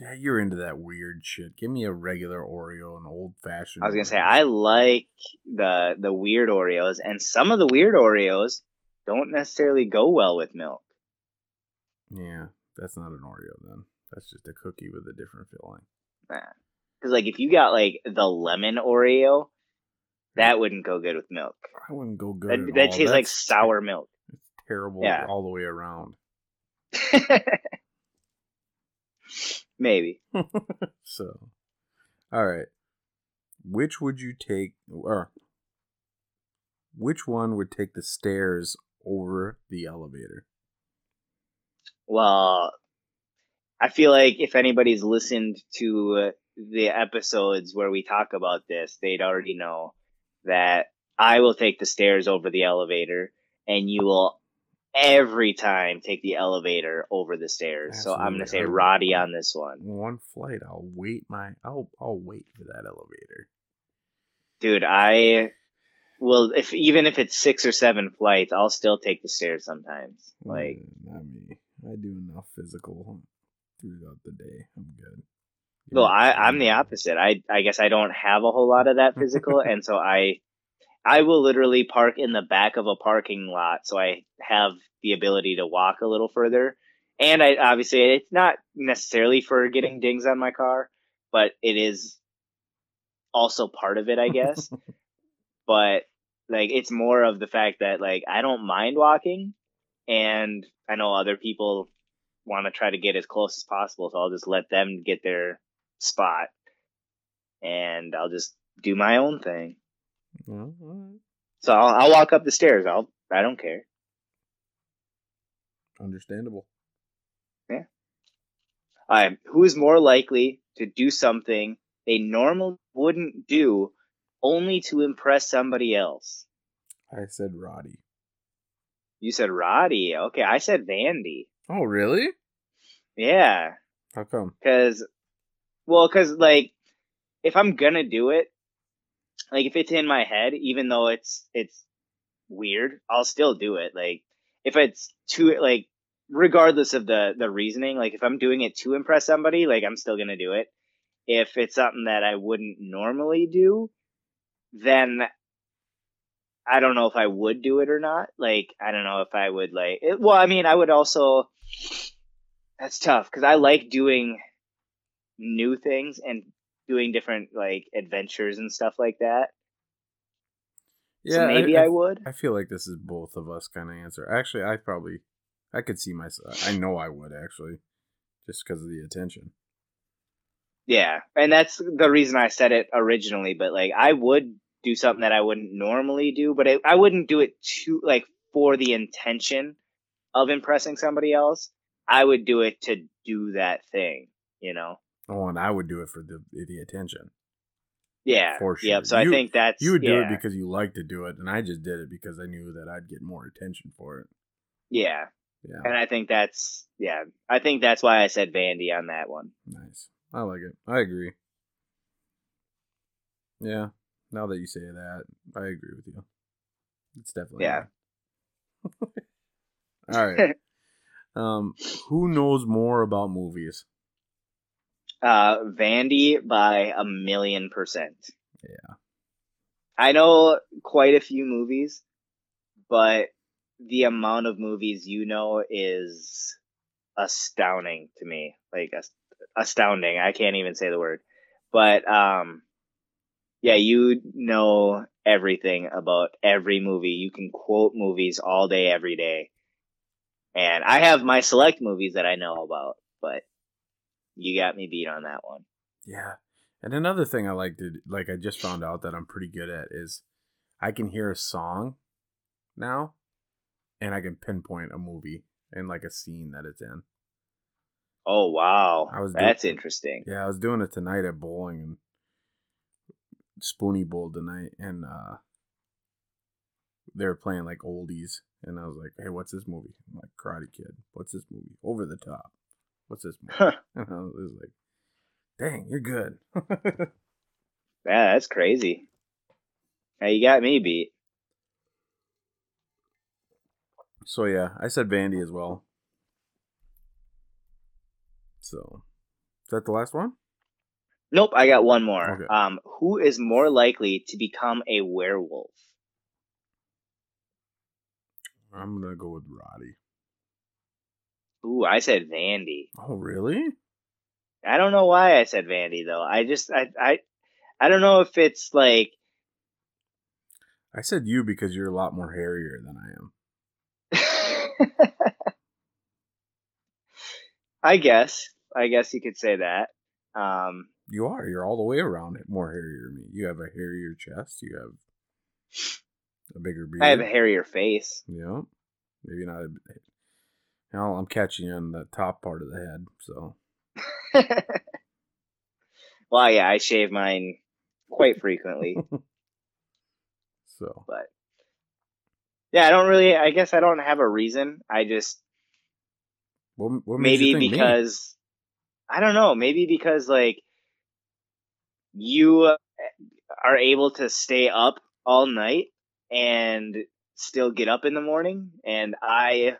Yeah, you're into that weird shit. Give me a regular Oreo, an old fashioned. I was gonna say I like the the weird Oreos, and some of the weird Oreos don't necessarily go well with milk. Yeah, that's not an Oreo then. That's just a cookie with a different filling. Because like if you got like the lemon Oreo, that wouldn't go good with milk. I wouldn't go good. That, at that tastes like sour milk. It's terrible Yeah. all the way around. Maybe. So, all right. which would you take or which one would take the stairs over the elevator? Well, I feel like if anybody's listened to the episodes where we talk about this, they'd already know that I will take the stairs over the elevator and you will every time take the elevator over the stairs. So I'm to say Roddy on this one. One flight, I'll wait my I'll I'll wait for that elevator. Dude, I well, if even if it's six or seven flights, I'll still take the stairs sometimes. Like, mm, not me. I do enough physical throughout the day. I'm good. well, I I'm the opposite. I I guess I don't have a whole lot of that physical, and so I I will literally park in the back of a parking lot, so I have the ability to walk a little further. And I obviously it's not necessarily for getting dings on my car, but it is also part of it, I guess. but like it's more of the fact that like I don't mind walking and I know other people want to try to get as close as possible, so I'll just let them get their spot and I'll just do my own thing. Mm-hmm. So I'll, I'll walk up the stairs. I'll I don't care. Understandable. Yeah. Right. Who is more likely to do something they normally wouldn't do only to impress somebody else? I said Roddy. You said Roddy. Okay, I said Vandy. Oh, really? Yeah. How come? Because, well, because like, if I'm gonna do it, like if it's in my head, even though it's it's weird, I'll still do it. Like if it's too like regardless of the the reasoning, like if I'm doing it to impress somebody, like I'm still gonna do it. If it's something that I wouldn't normally do, then I don't know if I would do it or not. Like I don't know if I would like. It, well, I mean, I would also. That's tough because I like doing new things and doing different like adventures and stuff like that. Yeah, so maybe I, I, I, would. I feel like this is both of us kind of answer. Actually, I probably I could see myself. I know I would actually, just because of the attention. Yeah, and that's the reason I said it originally. But like, I would do something that I wouldn't normally do, but I, I wouldn't do it to like for the intention of impressing somebody else. I would do it to do that thing, you know. Oh, and I would do it for the the attention. Yeah. For sure. Yep. So you, I think that's you would do yeah. it because you like to do it, and I just did it because I knew that I'd get more attention for it. Yeah. Yeah. And I think that's yeah. I think that's why I said Vandy on that one. Nice. I like it. I agree. Yeah. Now that you say that, I agree with you. It's definitely yeah. All right. um, who knows more about movies? Uh, Vandy by a million percent. Yeah. I know quite a few movies, but the amount of movies you know is astounding to me. Like astounding. I can't even say the word. But um yeah, you know everything about every movie. You can quote movies all day every day. And I have my select movies that I know about, but you got me beat on that one. Yeah. And another thing I like to like I just found out that I'm pretty good at is I can hear a song now and I can pinpoint a movie and like a scene that it's in. Oh wow. I was That's doing, interesting. Yeah, I was doing it tonight at bowling and Spoony Bowl tonight and uh they were playing like oldies and I was like, Hey, what's this movie? I'm like Karate Kid. What's this movie? Over the top what's this movie? and I was like, dang, you're good. yeah, that's crazy. Now you got me beat. So yeah, I said Vandy as well. So, is that the last one? Nope, I got one more. Okay. Um, who is more likely to become a werewolf? I'm gonna go with Roddy. Ooh, I said Vandy. Oh, really? I don't know why I said Vandy though. I just I I I don't know if it's like I said you because you're a lot more hairier than I am. I guess. I guess you could say that. Um You are. You're all the way around it. More hairier than me. You have a hairier chest. You have a bigger beard. I have a hairier face. Yeah. Maybe not. I'm catching you on the top part of the head. So. well, yeah, I shave mine quite frequently. so. But yeah, I don't really. I guess I don't have a reason. I just what, what maybe because me? I don't know. Maybe because like you uh, are able to stay up all night and still get up in the morning, and I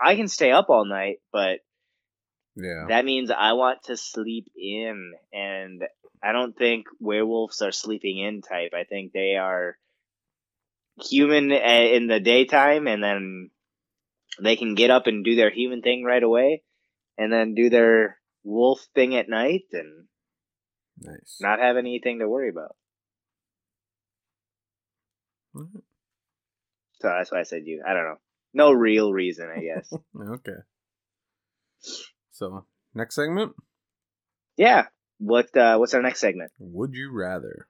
I can stay up all night, but yeah, that means I want to sleep in, and I don't think werewolves are sleeping in type. I think they are human eh, in the daytime and then they can get up and do their human thing right away and then do their wolf thing at night and nice. not have anything to worry about. Mm-hmm. So that's why I said you. I don't know. No real reason, I guess. okay. So, next segment? Yeah. What uh what's our next segment? Would you rather?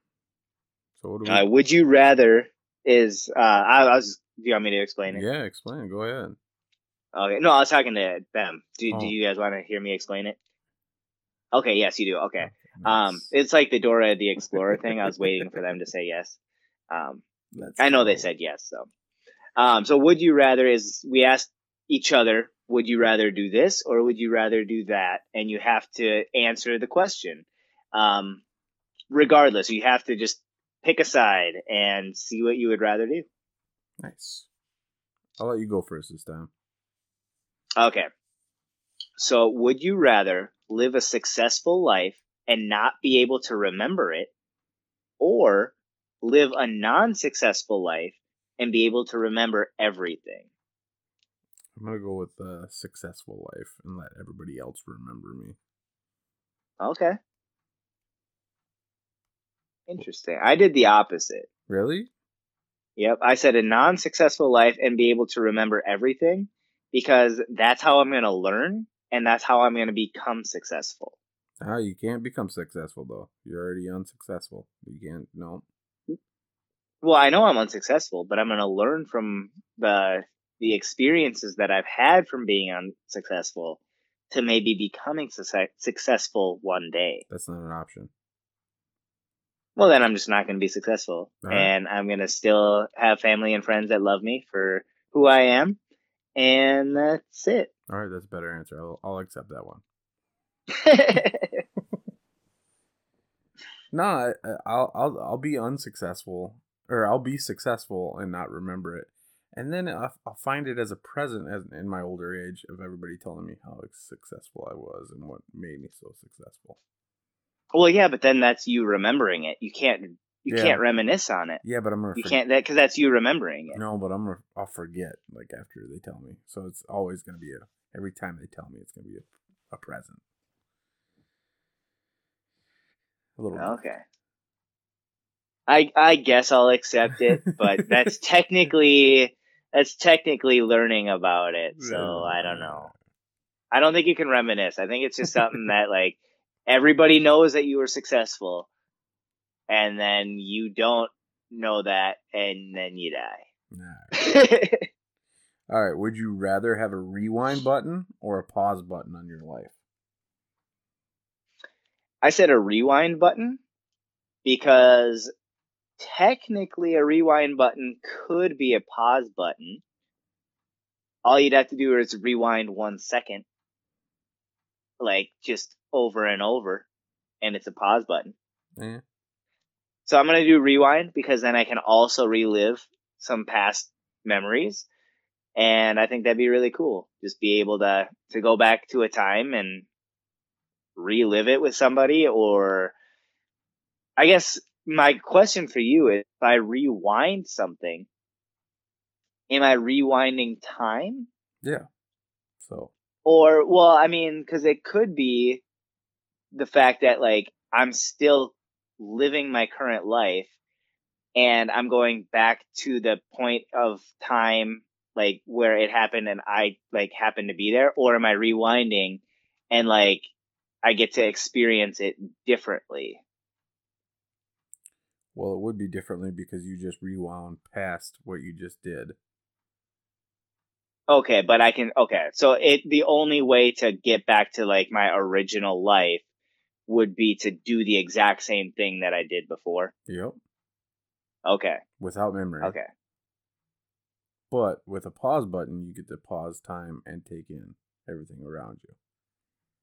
So what do we... uh, would you rather is uh, I, I, was. Do you want me to explain it? Yeah, explain. Go ahead. Okay. No, I was talking to them. Do oh. Do you guys want to hear me explain it? Okay. Yes, you do. Okay. Nice. Um, it's like the Dora the Explorer thing. I was waiting for them to say yes. Um, That's I know cool. they said yes. So, um, so would you rather is we asked each other, would you rather do this or would you rather do that? And you have to answer the question. Um, regardless, you have to just pick a side and see what you would rather do. Nice. I'll let you go first this time. Okay. So, would you rather live a successful life and not be able to remember it, or live a non successful life and be able to remember everything? I'm to go with a successful life and let everybody else remember me. Okay. Interesting. I did the opposite. Really? Yep. I said a non successful life and be able to remember everything because that's how I'm going to learn and that's how I'm going to become successful. Ah, you can't become successful though. You're already unsuccessful. You can't, no. Well, I know I'm unsuccessful, but I'm going to learn from the the experiences that I've had from being unsuccessful to maybe becoming su- successful one day. That's not an option well, then I'm just not going to be successful. Right. And I'm going to still have family and friends that love me for who I am. And that's it. All right, that's a better answer. I'll, I'll accept that one. no, I, I'll I'll I'll be unsuccessful, or I'll be successful and not remember it, and then I'll, I'll find it as a present as in my older age of everybody telling me how successful I was and what made me so successful. Well, yeah, but then that's you remembering it. You can't you yeah. can't reminisce on it. Yeah, but I'm gonna. You can't that because that's you remembering it. No, but I'm gonna, I'll forget like after they tell me. So it's always gonna be a every time they tell me it's gonna be a, a present. A little. Okay. I I guess I'll accept it, but that's technically that's technically learning about it. So I don't know. I don't think you can reminisce. I think it's just something that like everybody knows that you were successful and then you don't know that and then you die. Nah. All right, would you rather have a rewind button or a pause button on your life? I said a rewind button because technically a rewind button could be a pause button. All you'd have to do is rewind one second. Like just over and over, and it's a pause button. Yeah. So I'm gonna do rewind because then I can also relive some past memories, and I think that'd be really cool. Just be able to to go back to a time and relive it with somebody, or I guess my question for you is: if I rewind something, am I rewinding time? Yeah. So. Or well, I mean, because it could be the fact that like I'm still living my current life and I'm going back to the point of time like where it happened and I like happened to be there or am I rewinding and like I get to experience it differently. Well, it would be differently because you just rewound past what you just did. Okay, but I can okay. So it the only way to get back to like my original life would be to do the exact same thing that I did before. Yep. Okay. Without memory. Okay. But with a pause button, you get to pause time and take in everything around you.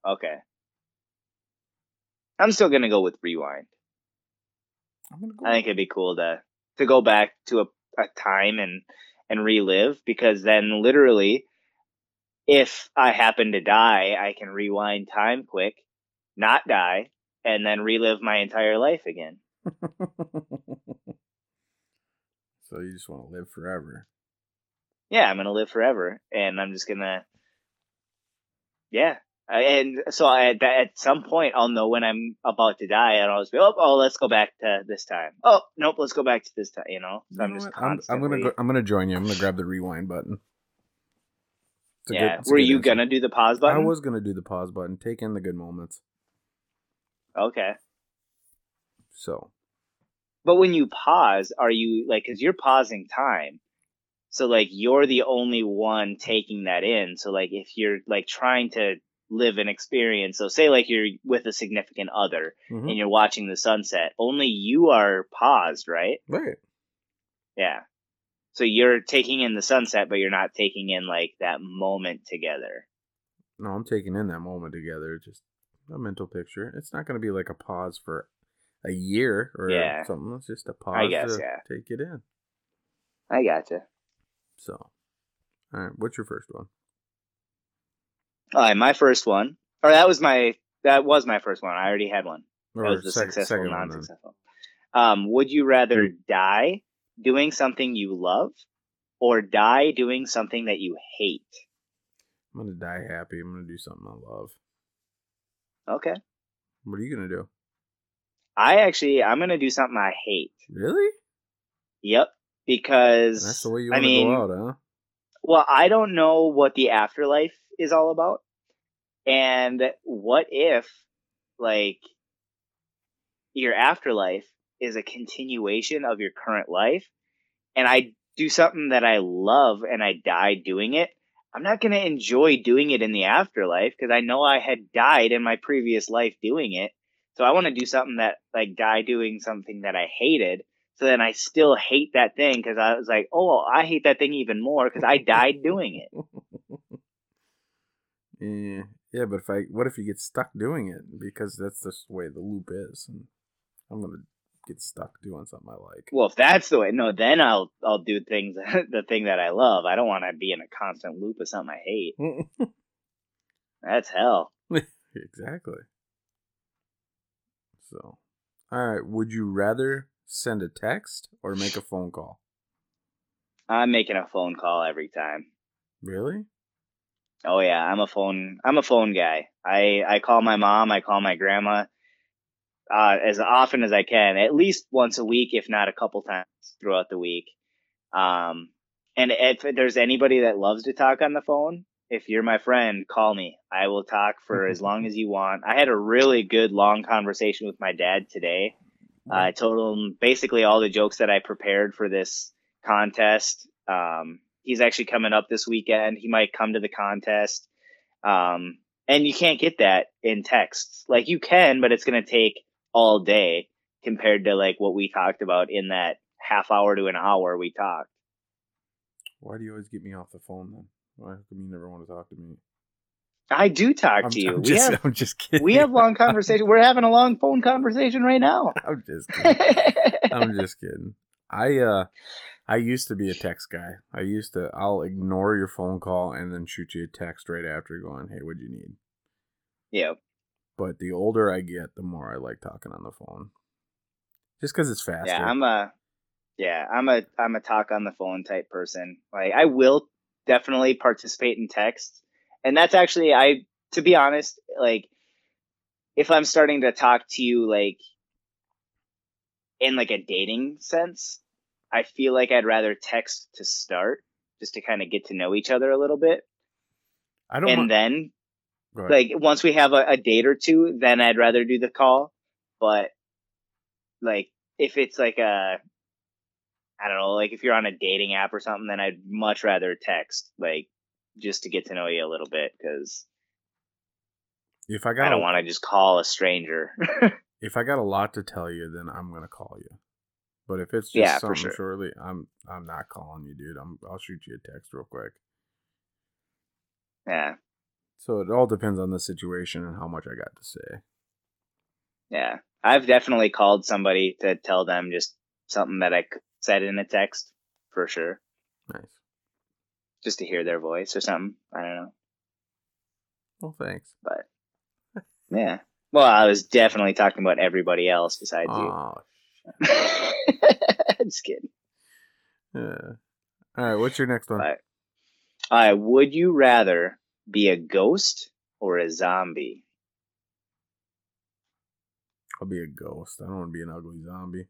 Okay. I'm still gonna go with rewind. I'm gonna go. I think it'd be cool to to go back to a, a time and and relive because then literally if I happen to die, I can rewind time quick, not die, and then relive my entire life again. so you just want to live forever. Yeah, I'm gonna live forever, and I'm just gonna, yeah. And so I, at at some point, I'll know when I'm about to die, and I'll just be, oh, oh, let's go back to this time. Oh, nope, let's go back to this time. You know, so You I'm know just? I'm. I'm gonna go, I'm gonna join you. I'm gonna grab the rewind button. A good- yeah, were you answer. gonna do the pause button? I was gonna do the pause button. Take in the good moments. Okay. So But when you pause, are you like, because you're pausing time, so like you're the only one taking that in. So like if you're like trying to live an experience, so say like you're with a significant other mhm. and you're watching the sunset, only you are paused, right? right. Yeah. So you're taking in the sunset, but you're not taking in like that moment together. No, I'm taking in that moment together. Just a mental picture. It's not gonna be like a pause for a year or Yeah. something. It's just a pause I guess, to yeah. take it in. I gotcha. So, all right. What's your first one? All right, my first one, or that was my that was my first one. I already had one. That was the successful, second non-successful. Um, would you rather die doing something you love, or die doing something that you hate? I'm gonna die happy. I'm gonna do something I love. Okay, What are you gonna do? I actually I'm gonna do something I hate. Really? Yep, because That's the way you I want to go out, huh? Well, I don't know what the afterlife is all about. And what if, like, your afterlife is a continuation of your current life, and I do something that I love and I die doing it? I'm not going to enjoy doing it in the afterlife because I know I had died in my previous life doing it. So I want to do something that, like, die doing something that I hated. So then I still hate that thing because I was like, oh, I hate that thing even more because I died doing it. Yeah, yeah, but if I, what if you get stuck doing it because that's just the way the loop is, and I'm gonna get stuck doing something I like. Well, if that's the way, no, then I'll I'll do things the thing that I love. I don't want to be in a constant loop of something I hate. That's hell. exactly. So, all right. Would you rather send a text or make a phone call? I'm making a phone call every time. Really? Oh yeah, I'm a phone I'm a phone guy. I I call my mom, I call my grandma uh, as often as I can, at least once a week, if not a couple times throughout the week. Um, and if there's anybody that loves to talk on the phone, if you're my friend, call me. I will talk for as long as you want. I had a really good long conversation with my dad today. I told him basically all the jokes that I prepared for this contest. Um, he's actually coming up this weekend. He might come to the contest. Um, and you can't get that in text. Like you can, but it's going to take all day compared to like what we talked about in that half hour to an hour we talked. Why do you always get me off the phone then? Why come you never want to talk to me? I do talk I'm, to you. I'm we just, have I'm just kidding. we have long conversation. We're having a long phone conversation right now. I'm just kidding. I'm just kidding. I uh I used to be a text guy. I used to I'll ignore your phone call and then shoot you a text right after going, "Hey, what'd you need?" yeah. But the older I get, the more I like talking on the phone. Just cuz it's faster. Yeah, I'm a yeah, I'm a I'm a talk on the phone type person. Like I will definitely participate in text. And that's actually I to be honest, like if I'm starting to talk to you like in like a dating sense, I feel like I'd rather text to start just to kind of get to know each other a little bit. I don't And want, then like once we have a, a date or two, then I'd rather do the call. But like if it's like a I don't know, like if you're on a dating app or something, then I'd much rather text, like just to get to know you a little bit, because if I got I don't want to just call a stranger. if I got a lot to tell you, then I'm gonna call you. But if it's just Yeah, something sure. shortly, I'm I'm not calling you, dude. I'm I'll shoot you a text real quick. yeah, So it all depends on the situation and how much I got to say. yeah. I've definitely called somebody to tell them just something that I said in a text for sure, Nice. just to hear their voice or something. I don't know. Well, thanks. but yeah. Well, I was definitely talking about everybody else besides Oh, you. Just kidding. yeah. All right. What's your next one? Right. All right. Would you rather be a ghost or a zombie? I'll be a ghost. I don't want to be an ugly zombie.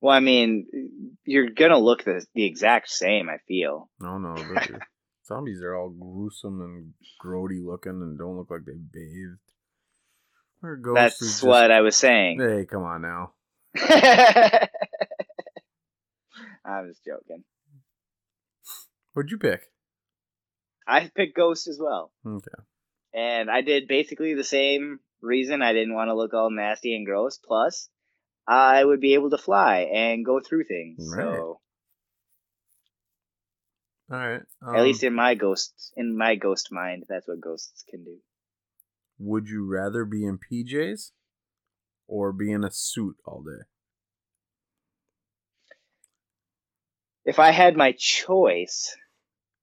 Well, I mean, you're gonna look the the exact same. I feel. No, no. zombies are all gruesome and grody looking and don't look like they bathed. Where a ghost is That's just- what I was saying. Hey, come on now. I was joking. What'd you pick? I picked ghost as well. Okay. and I did basically the same reason. I didn't want to look all nasty and gross. Plus, I would be able to fly and go through things. Right. So All right. at um, least in my ghost, in my ghost mind, that's what ghosts can do. Would you rather be in PJs or be in a suit all day? If I had my choice,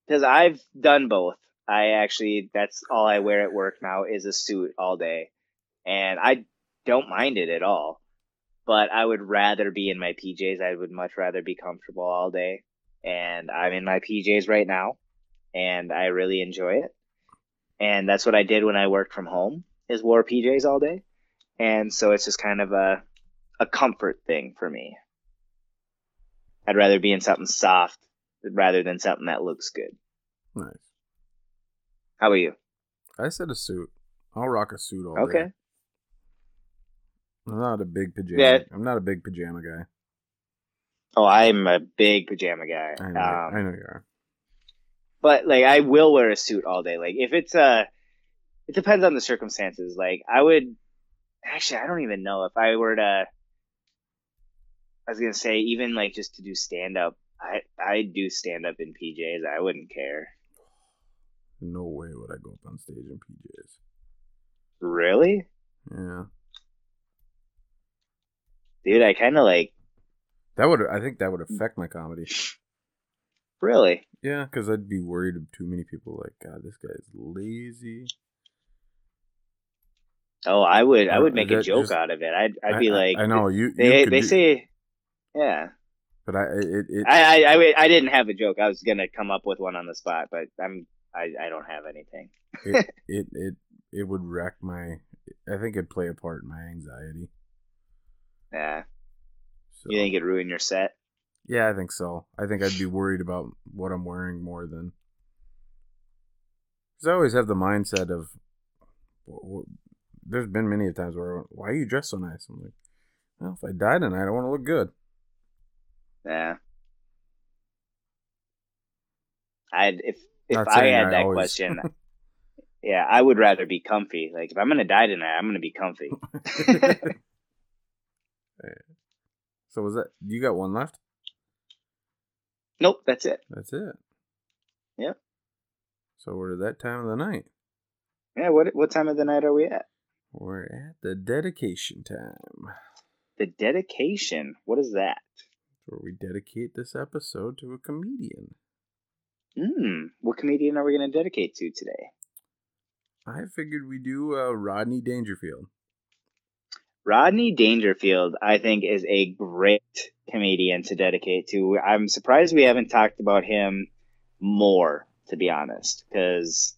because I've done both. I actually, that's all I wear at work now is a suit all day, and I don't mind it at all. But I would rather be in my PJs. I would much rather be comfortable all day. And I'm in my PJs right now, and I really enjoy it. And that's what I did when I worked from home is wore PJs all day. And so it's just kind of a a comfort thing for me. I'd rather be in something soft rather than something that looks good. Nice. How about you? I said a suit. I'll rock a suit all day. Okay. I'm not a big pajama. Yeah. I'm not a big pajama guy. Oh, I'm a big pajama guy. I know. Um, I know you are. But like I will wear a suit all day. Like if it's uh it depends on the circumstances. Like I would actually I don't even know if I were to I was gonna say even like just to do stand up, I I do stand up in PJs. I wouldn't care. No way would I go up on stage in PJs. Really? Yeah. Dude, I kinda like That would. I think that would affect my comedy. really. Yeah, because I'd be worried of too many people. Like, God, this guy's lazy. Oh, I would I would make a joke just- out of it. I'd I'd I- be I- like I, know you. you they could they do- say yeah. but I it it, I, I, I, I didn't have a joke. I was gonna come up with one on the spot, but I'm I, I don't have anything. it, it it it would wreck my. I think it'd play a part in my anxiety. Yeah, So, you think it'd ruin your set? Yeah, I think so. I think I'd be worried about what I'm wearing more than. Because I always have the mindset of. There's been many a times where, why are you dressed so nice? I'm like, well, if I die tonight, I want to look good. Yeah. I'd if if Not I had I that always- question, yeah, I would rather be comfy. Like if I'm gonna die tonight, I'm gonna be comfy. so was that? You got one left? Nope, that's it. That's it. Yep. So we're at that time of the night. Yeah. What what time of the night are we at? We're at the dedication time. The dedication. What is that? Where we dedicate this episode to a comedian. Hmm. What comedian are we gonna dedicate to today? I figured we do uh, Rodney Dangerfield. Rodney Dangerfield, I think, is a great comedian to dedicate to. I'm surprised we haven't talked about him more, to be honest, because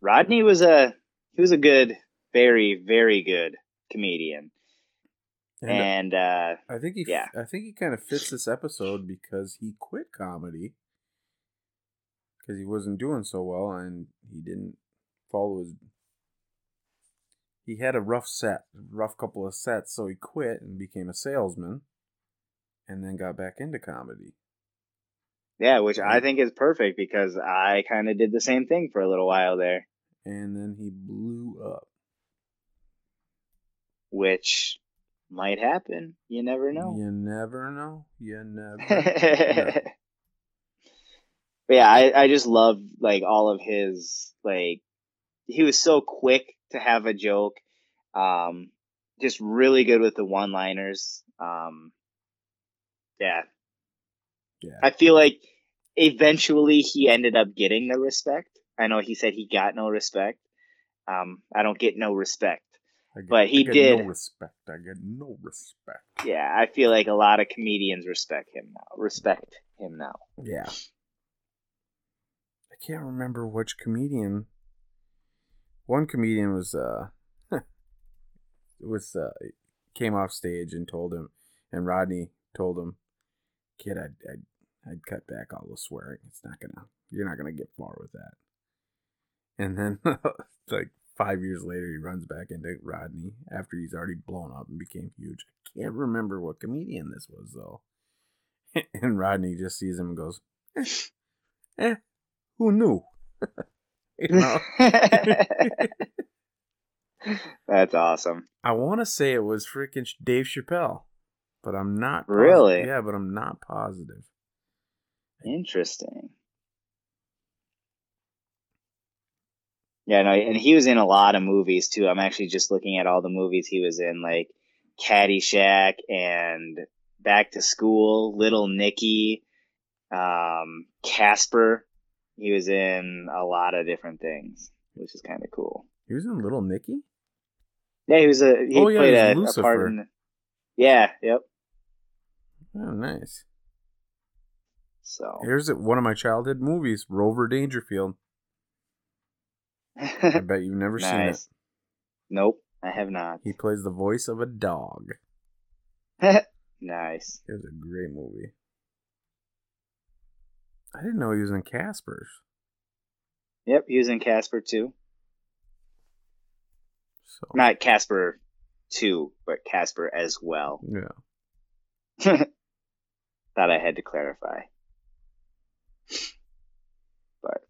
Rodney was a he was a good, very, very good comedian, And and uh, I think he, yeah. I think he kind of fits this episode because he quit comedy because he wasn't doing so well and he didn't follow his. He had a rough set, rough couple of sets, so he quit and became a salesman, and then got back into comedy. Yeah, which I think is perfect because I kind of did the same thing for a little while there. And then he blew up. Which might happen. You never know. You never know. You never. know. But yeah, I, I just love like all of his like he was so quick to have a joke. Um just really good with the one liners. Um yeah. Yeah. I feel like eventually he ended up getting the respect. I know he said he got no respect. Um I don't get no respect. Get, but he I get did- No respect. I get no respect. Yeah, I feel like a lot of comedians respect him now. Respect him now. Yeah. I can't remember which comedian. One comedian was uh was uh came off stage and told him and Rodney told him, Kid, I'd I'd, I'd cut back all the swearing. It's not gonna you're not gonna get far with that. And then like five years later he runs back into Rodney after he's already blown up and became huge. I can't remember what comedian this was though. and Rodney just sees him and goes, eh, eh who knew? you know? That's awesome. I want to say it was freaking Dave Chappelle, but I'm not. posi- Really? Yeah, but I'm not positive. Interesting. Yeah, no, and he was in a lot of movies too. I'm actually just looking at all the movies he was in, like Caddyshack and Back to School, Little Nicky, um, Casper. He was in a lot of different things, which is kind of cool. He was in Little Nicky. Yeah, he was a he Oh, yeah, played he a, was a part Lucifer. in. Yeah, yep. Oh, nice. So Here's one of my childhood movies, Rover Dangerfield. I bet you've never seen it. Nope, I have not. He plays the voice of a dog. nice. It was a great movie. I didn't know he was in Casper's. Yep, he was in Casper too. So Not Casper two, but Casper as well. yeah, Thought I had to clarify. But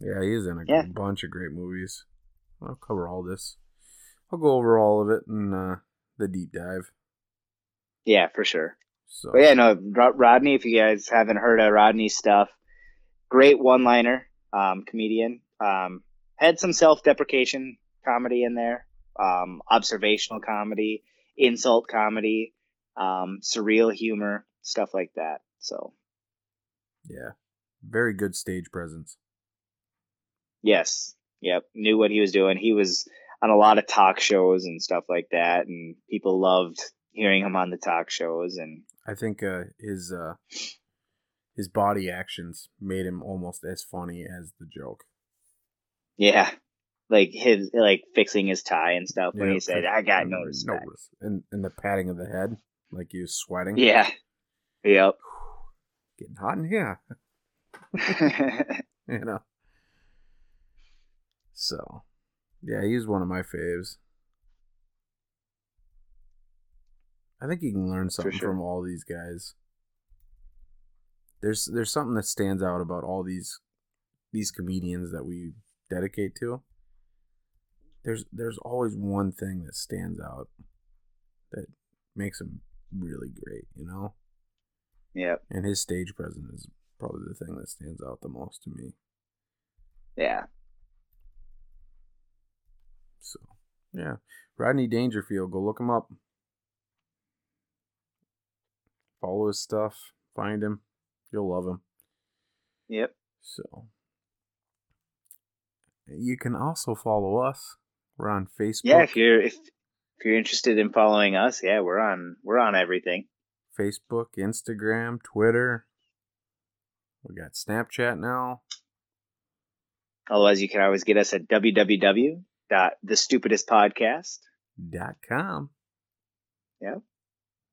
yeah, he's in a Yeah. bunch of great movies. I'll cover all this. I'll go over all of it in uh, the deep dive. yeah, for sure. So But yeah, no, Rodney. If you guys haven't heard of Rodney's stuff, great one-liner um, comedian. Um, had some self-deprecation comedy in there, um, observational comedy, insult comedy, um, surreal humor, stuff like that. So yeah, very good stage presence. yes, yep, knew what he was doing. He was on a lot of talk shows and stuff like that, and people loved hearing him on the talk shows. And I think uh, his uh, his body actions made him almost as funny as the joke. yeah, like his like fixing his tie and stuff when Yeah, he said, "I got no respect." res- and and the patting of the head, like he was sweating. Yeah. Yep. getting hot in here. you know. So, yeah, he's one of my faves. I think you can learn something sure. from all these guys. There's there's something that stands out about all these these comedians that we dedicate to. There's there's always one thing that stands out that makes them really great, you know? yep. And his stage presence is probably the thing that stands out the most to me. Yeah. So, yeah. Rodney Dangerfield, go look him up. Follow his stuff. Find him. You'll love him. Yep. So, you can also follow us. We're on Facebook. Yeah. If you're if if you're interested in following us, yeah, we're on we're on everything. Facebook, Instagram, Twitter. We got Snapchat now. Otherwise, you can always get us at www.thestupidestpodcast. Dot com. Yep.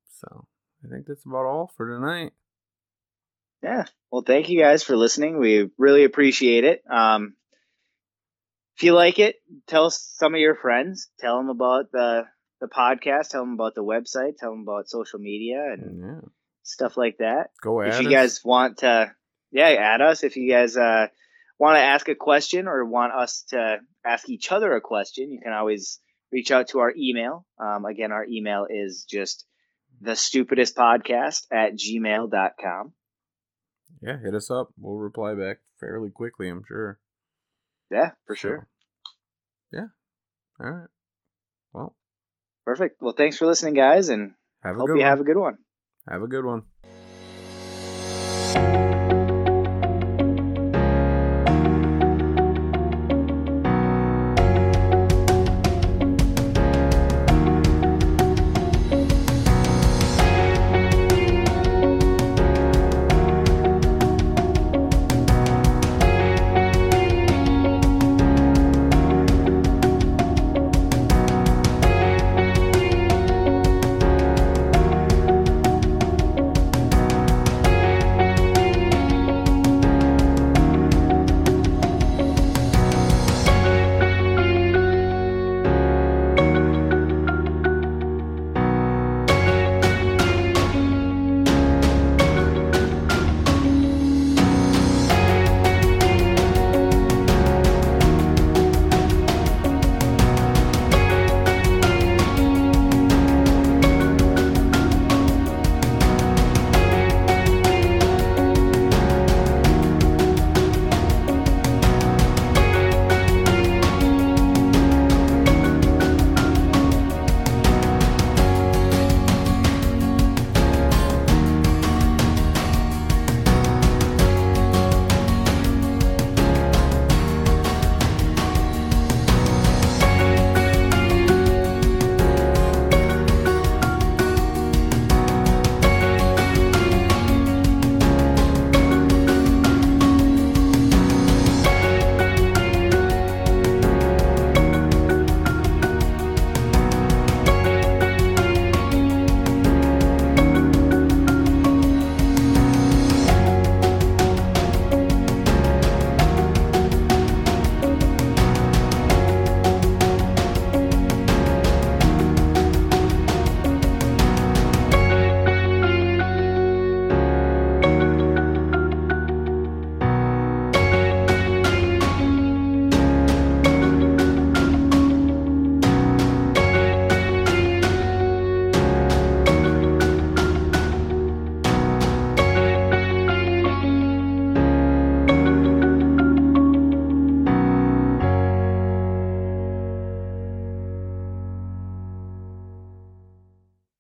So, I think that's about all for tonight. Yeah. Well, thank you guys for listening. We really appreciate it. Um, if you like it, tell some of your friends. Tell them about the the podcast. Tell them about the website. Tell them about social media and Yeah. stuff like that. Go if you us. guys want to, yeah, add us. If you guys uh, want to ask a question or want us to ask each other a question, you can always reach out to our email. Um, again, our email is just the stupidest podcast at gmail.com. Yeah, hit us up. We'll reply back fairly quickly, I'm sure. Yeah, for So, sure. yeah. All right. Well, Perfect. Well, thanks for listening, guys, and hope you one. have a good one. have a good one.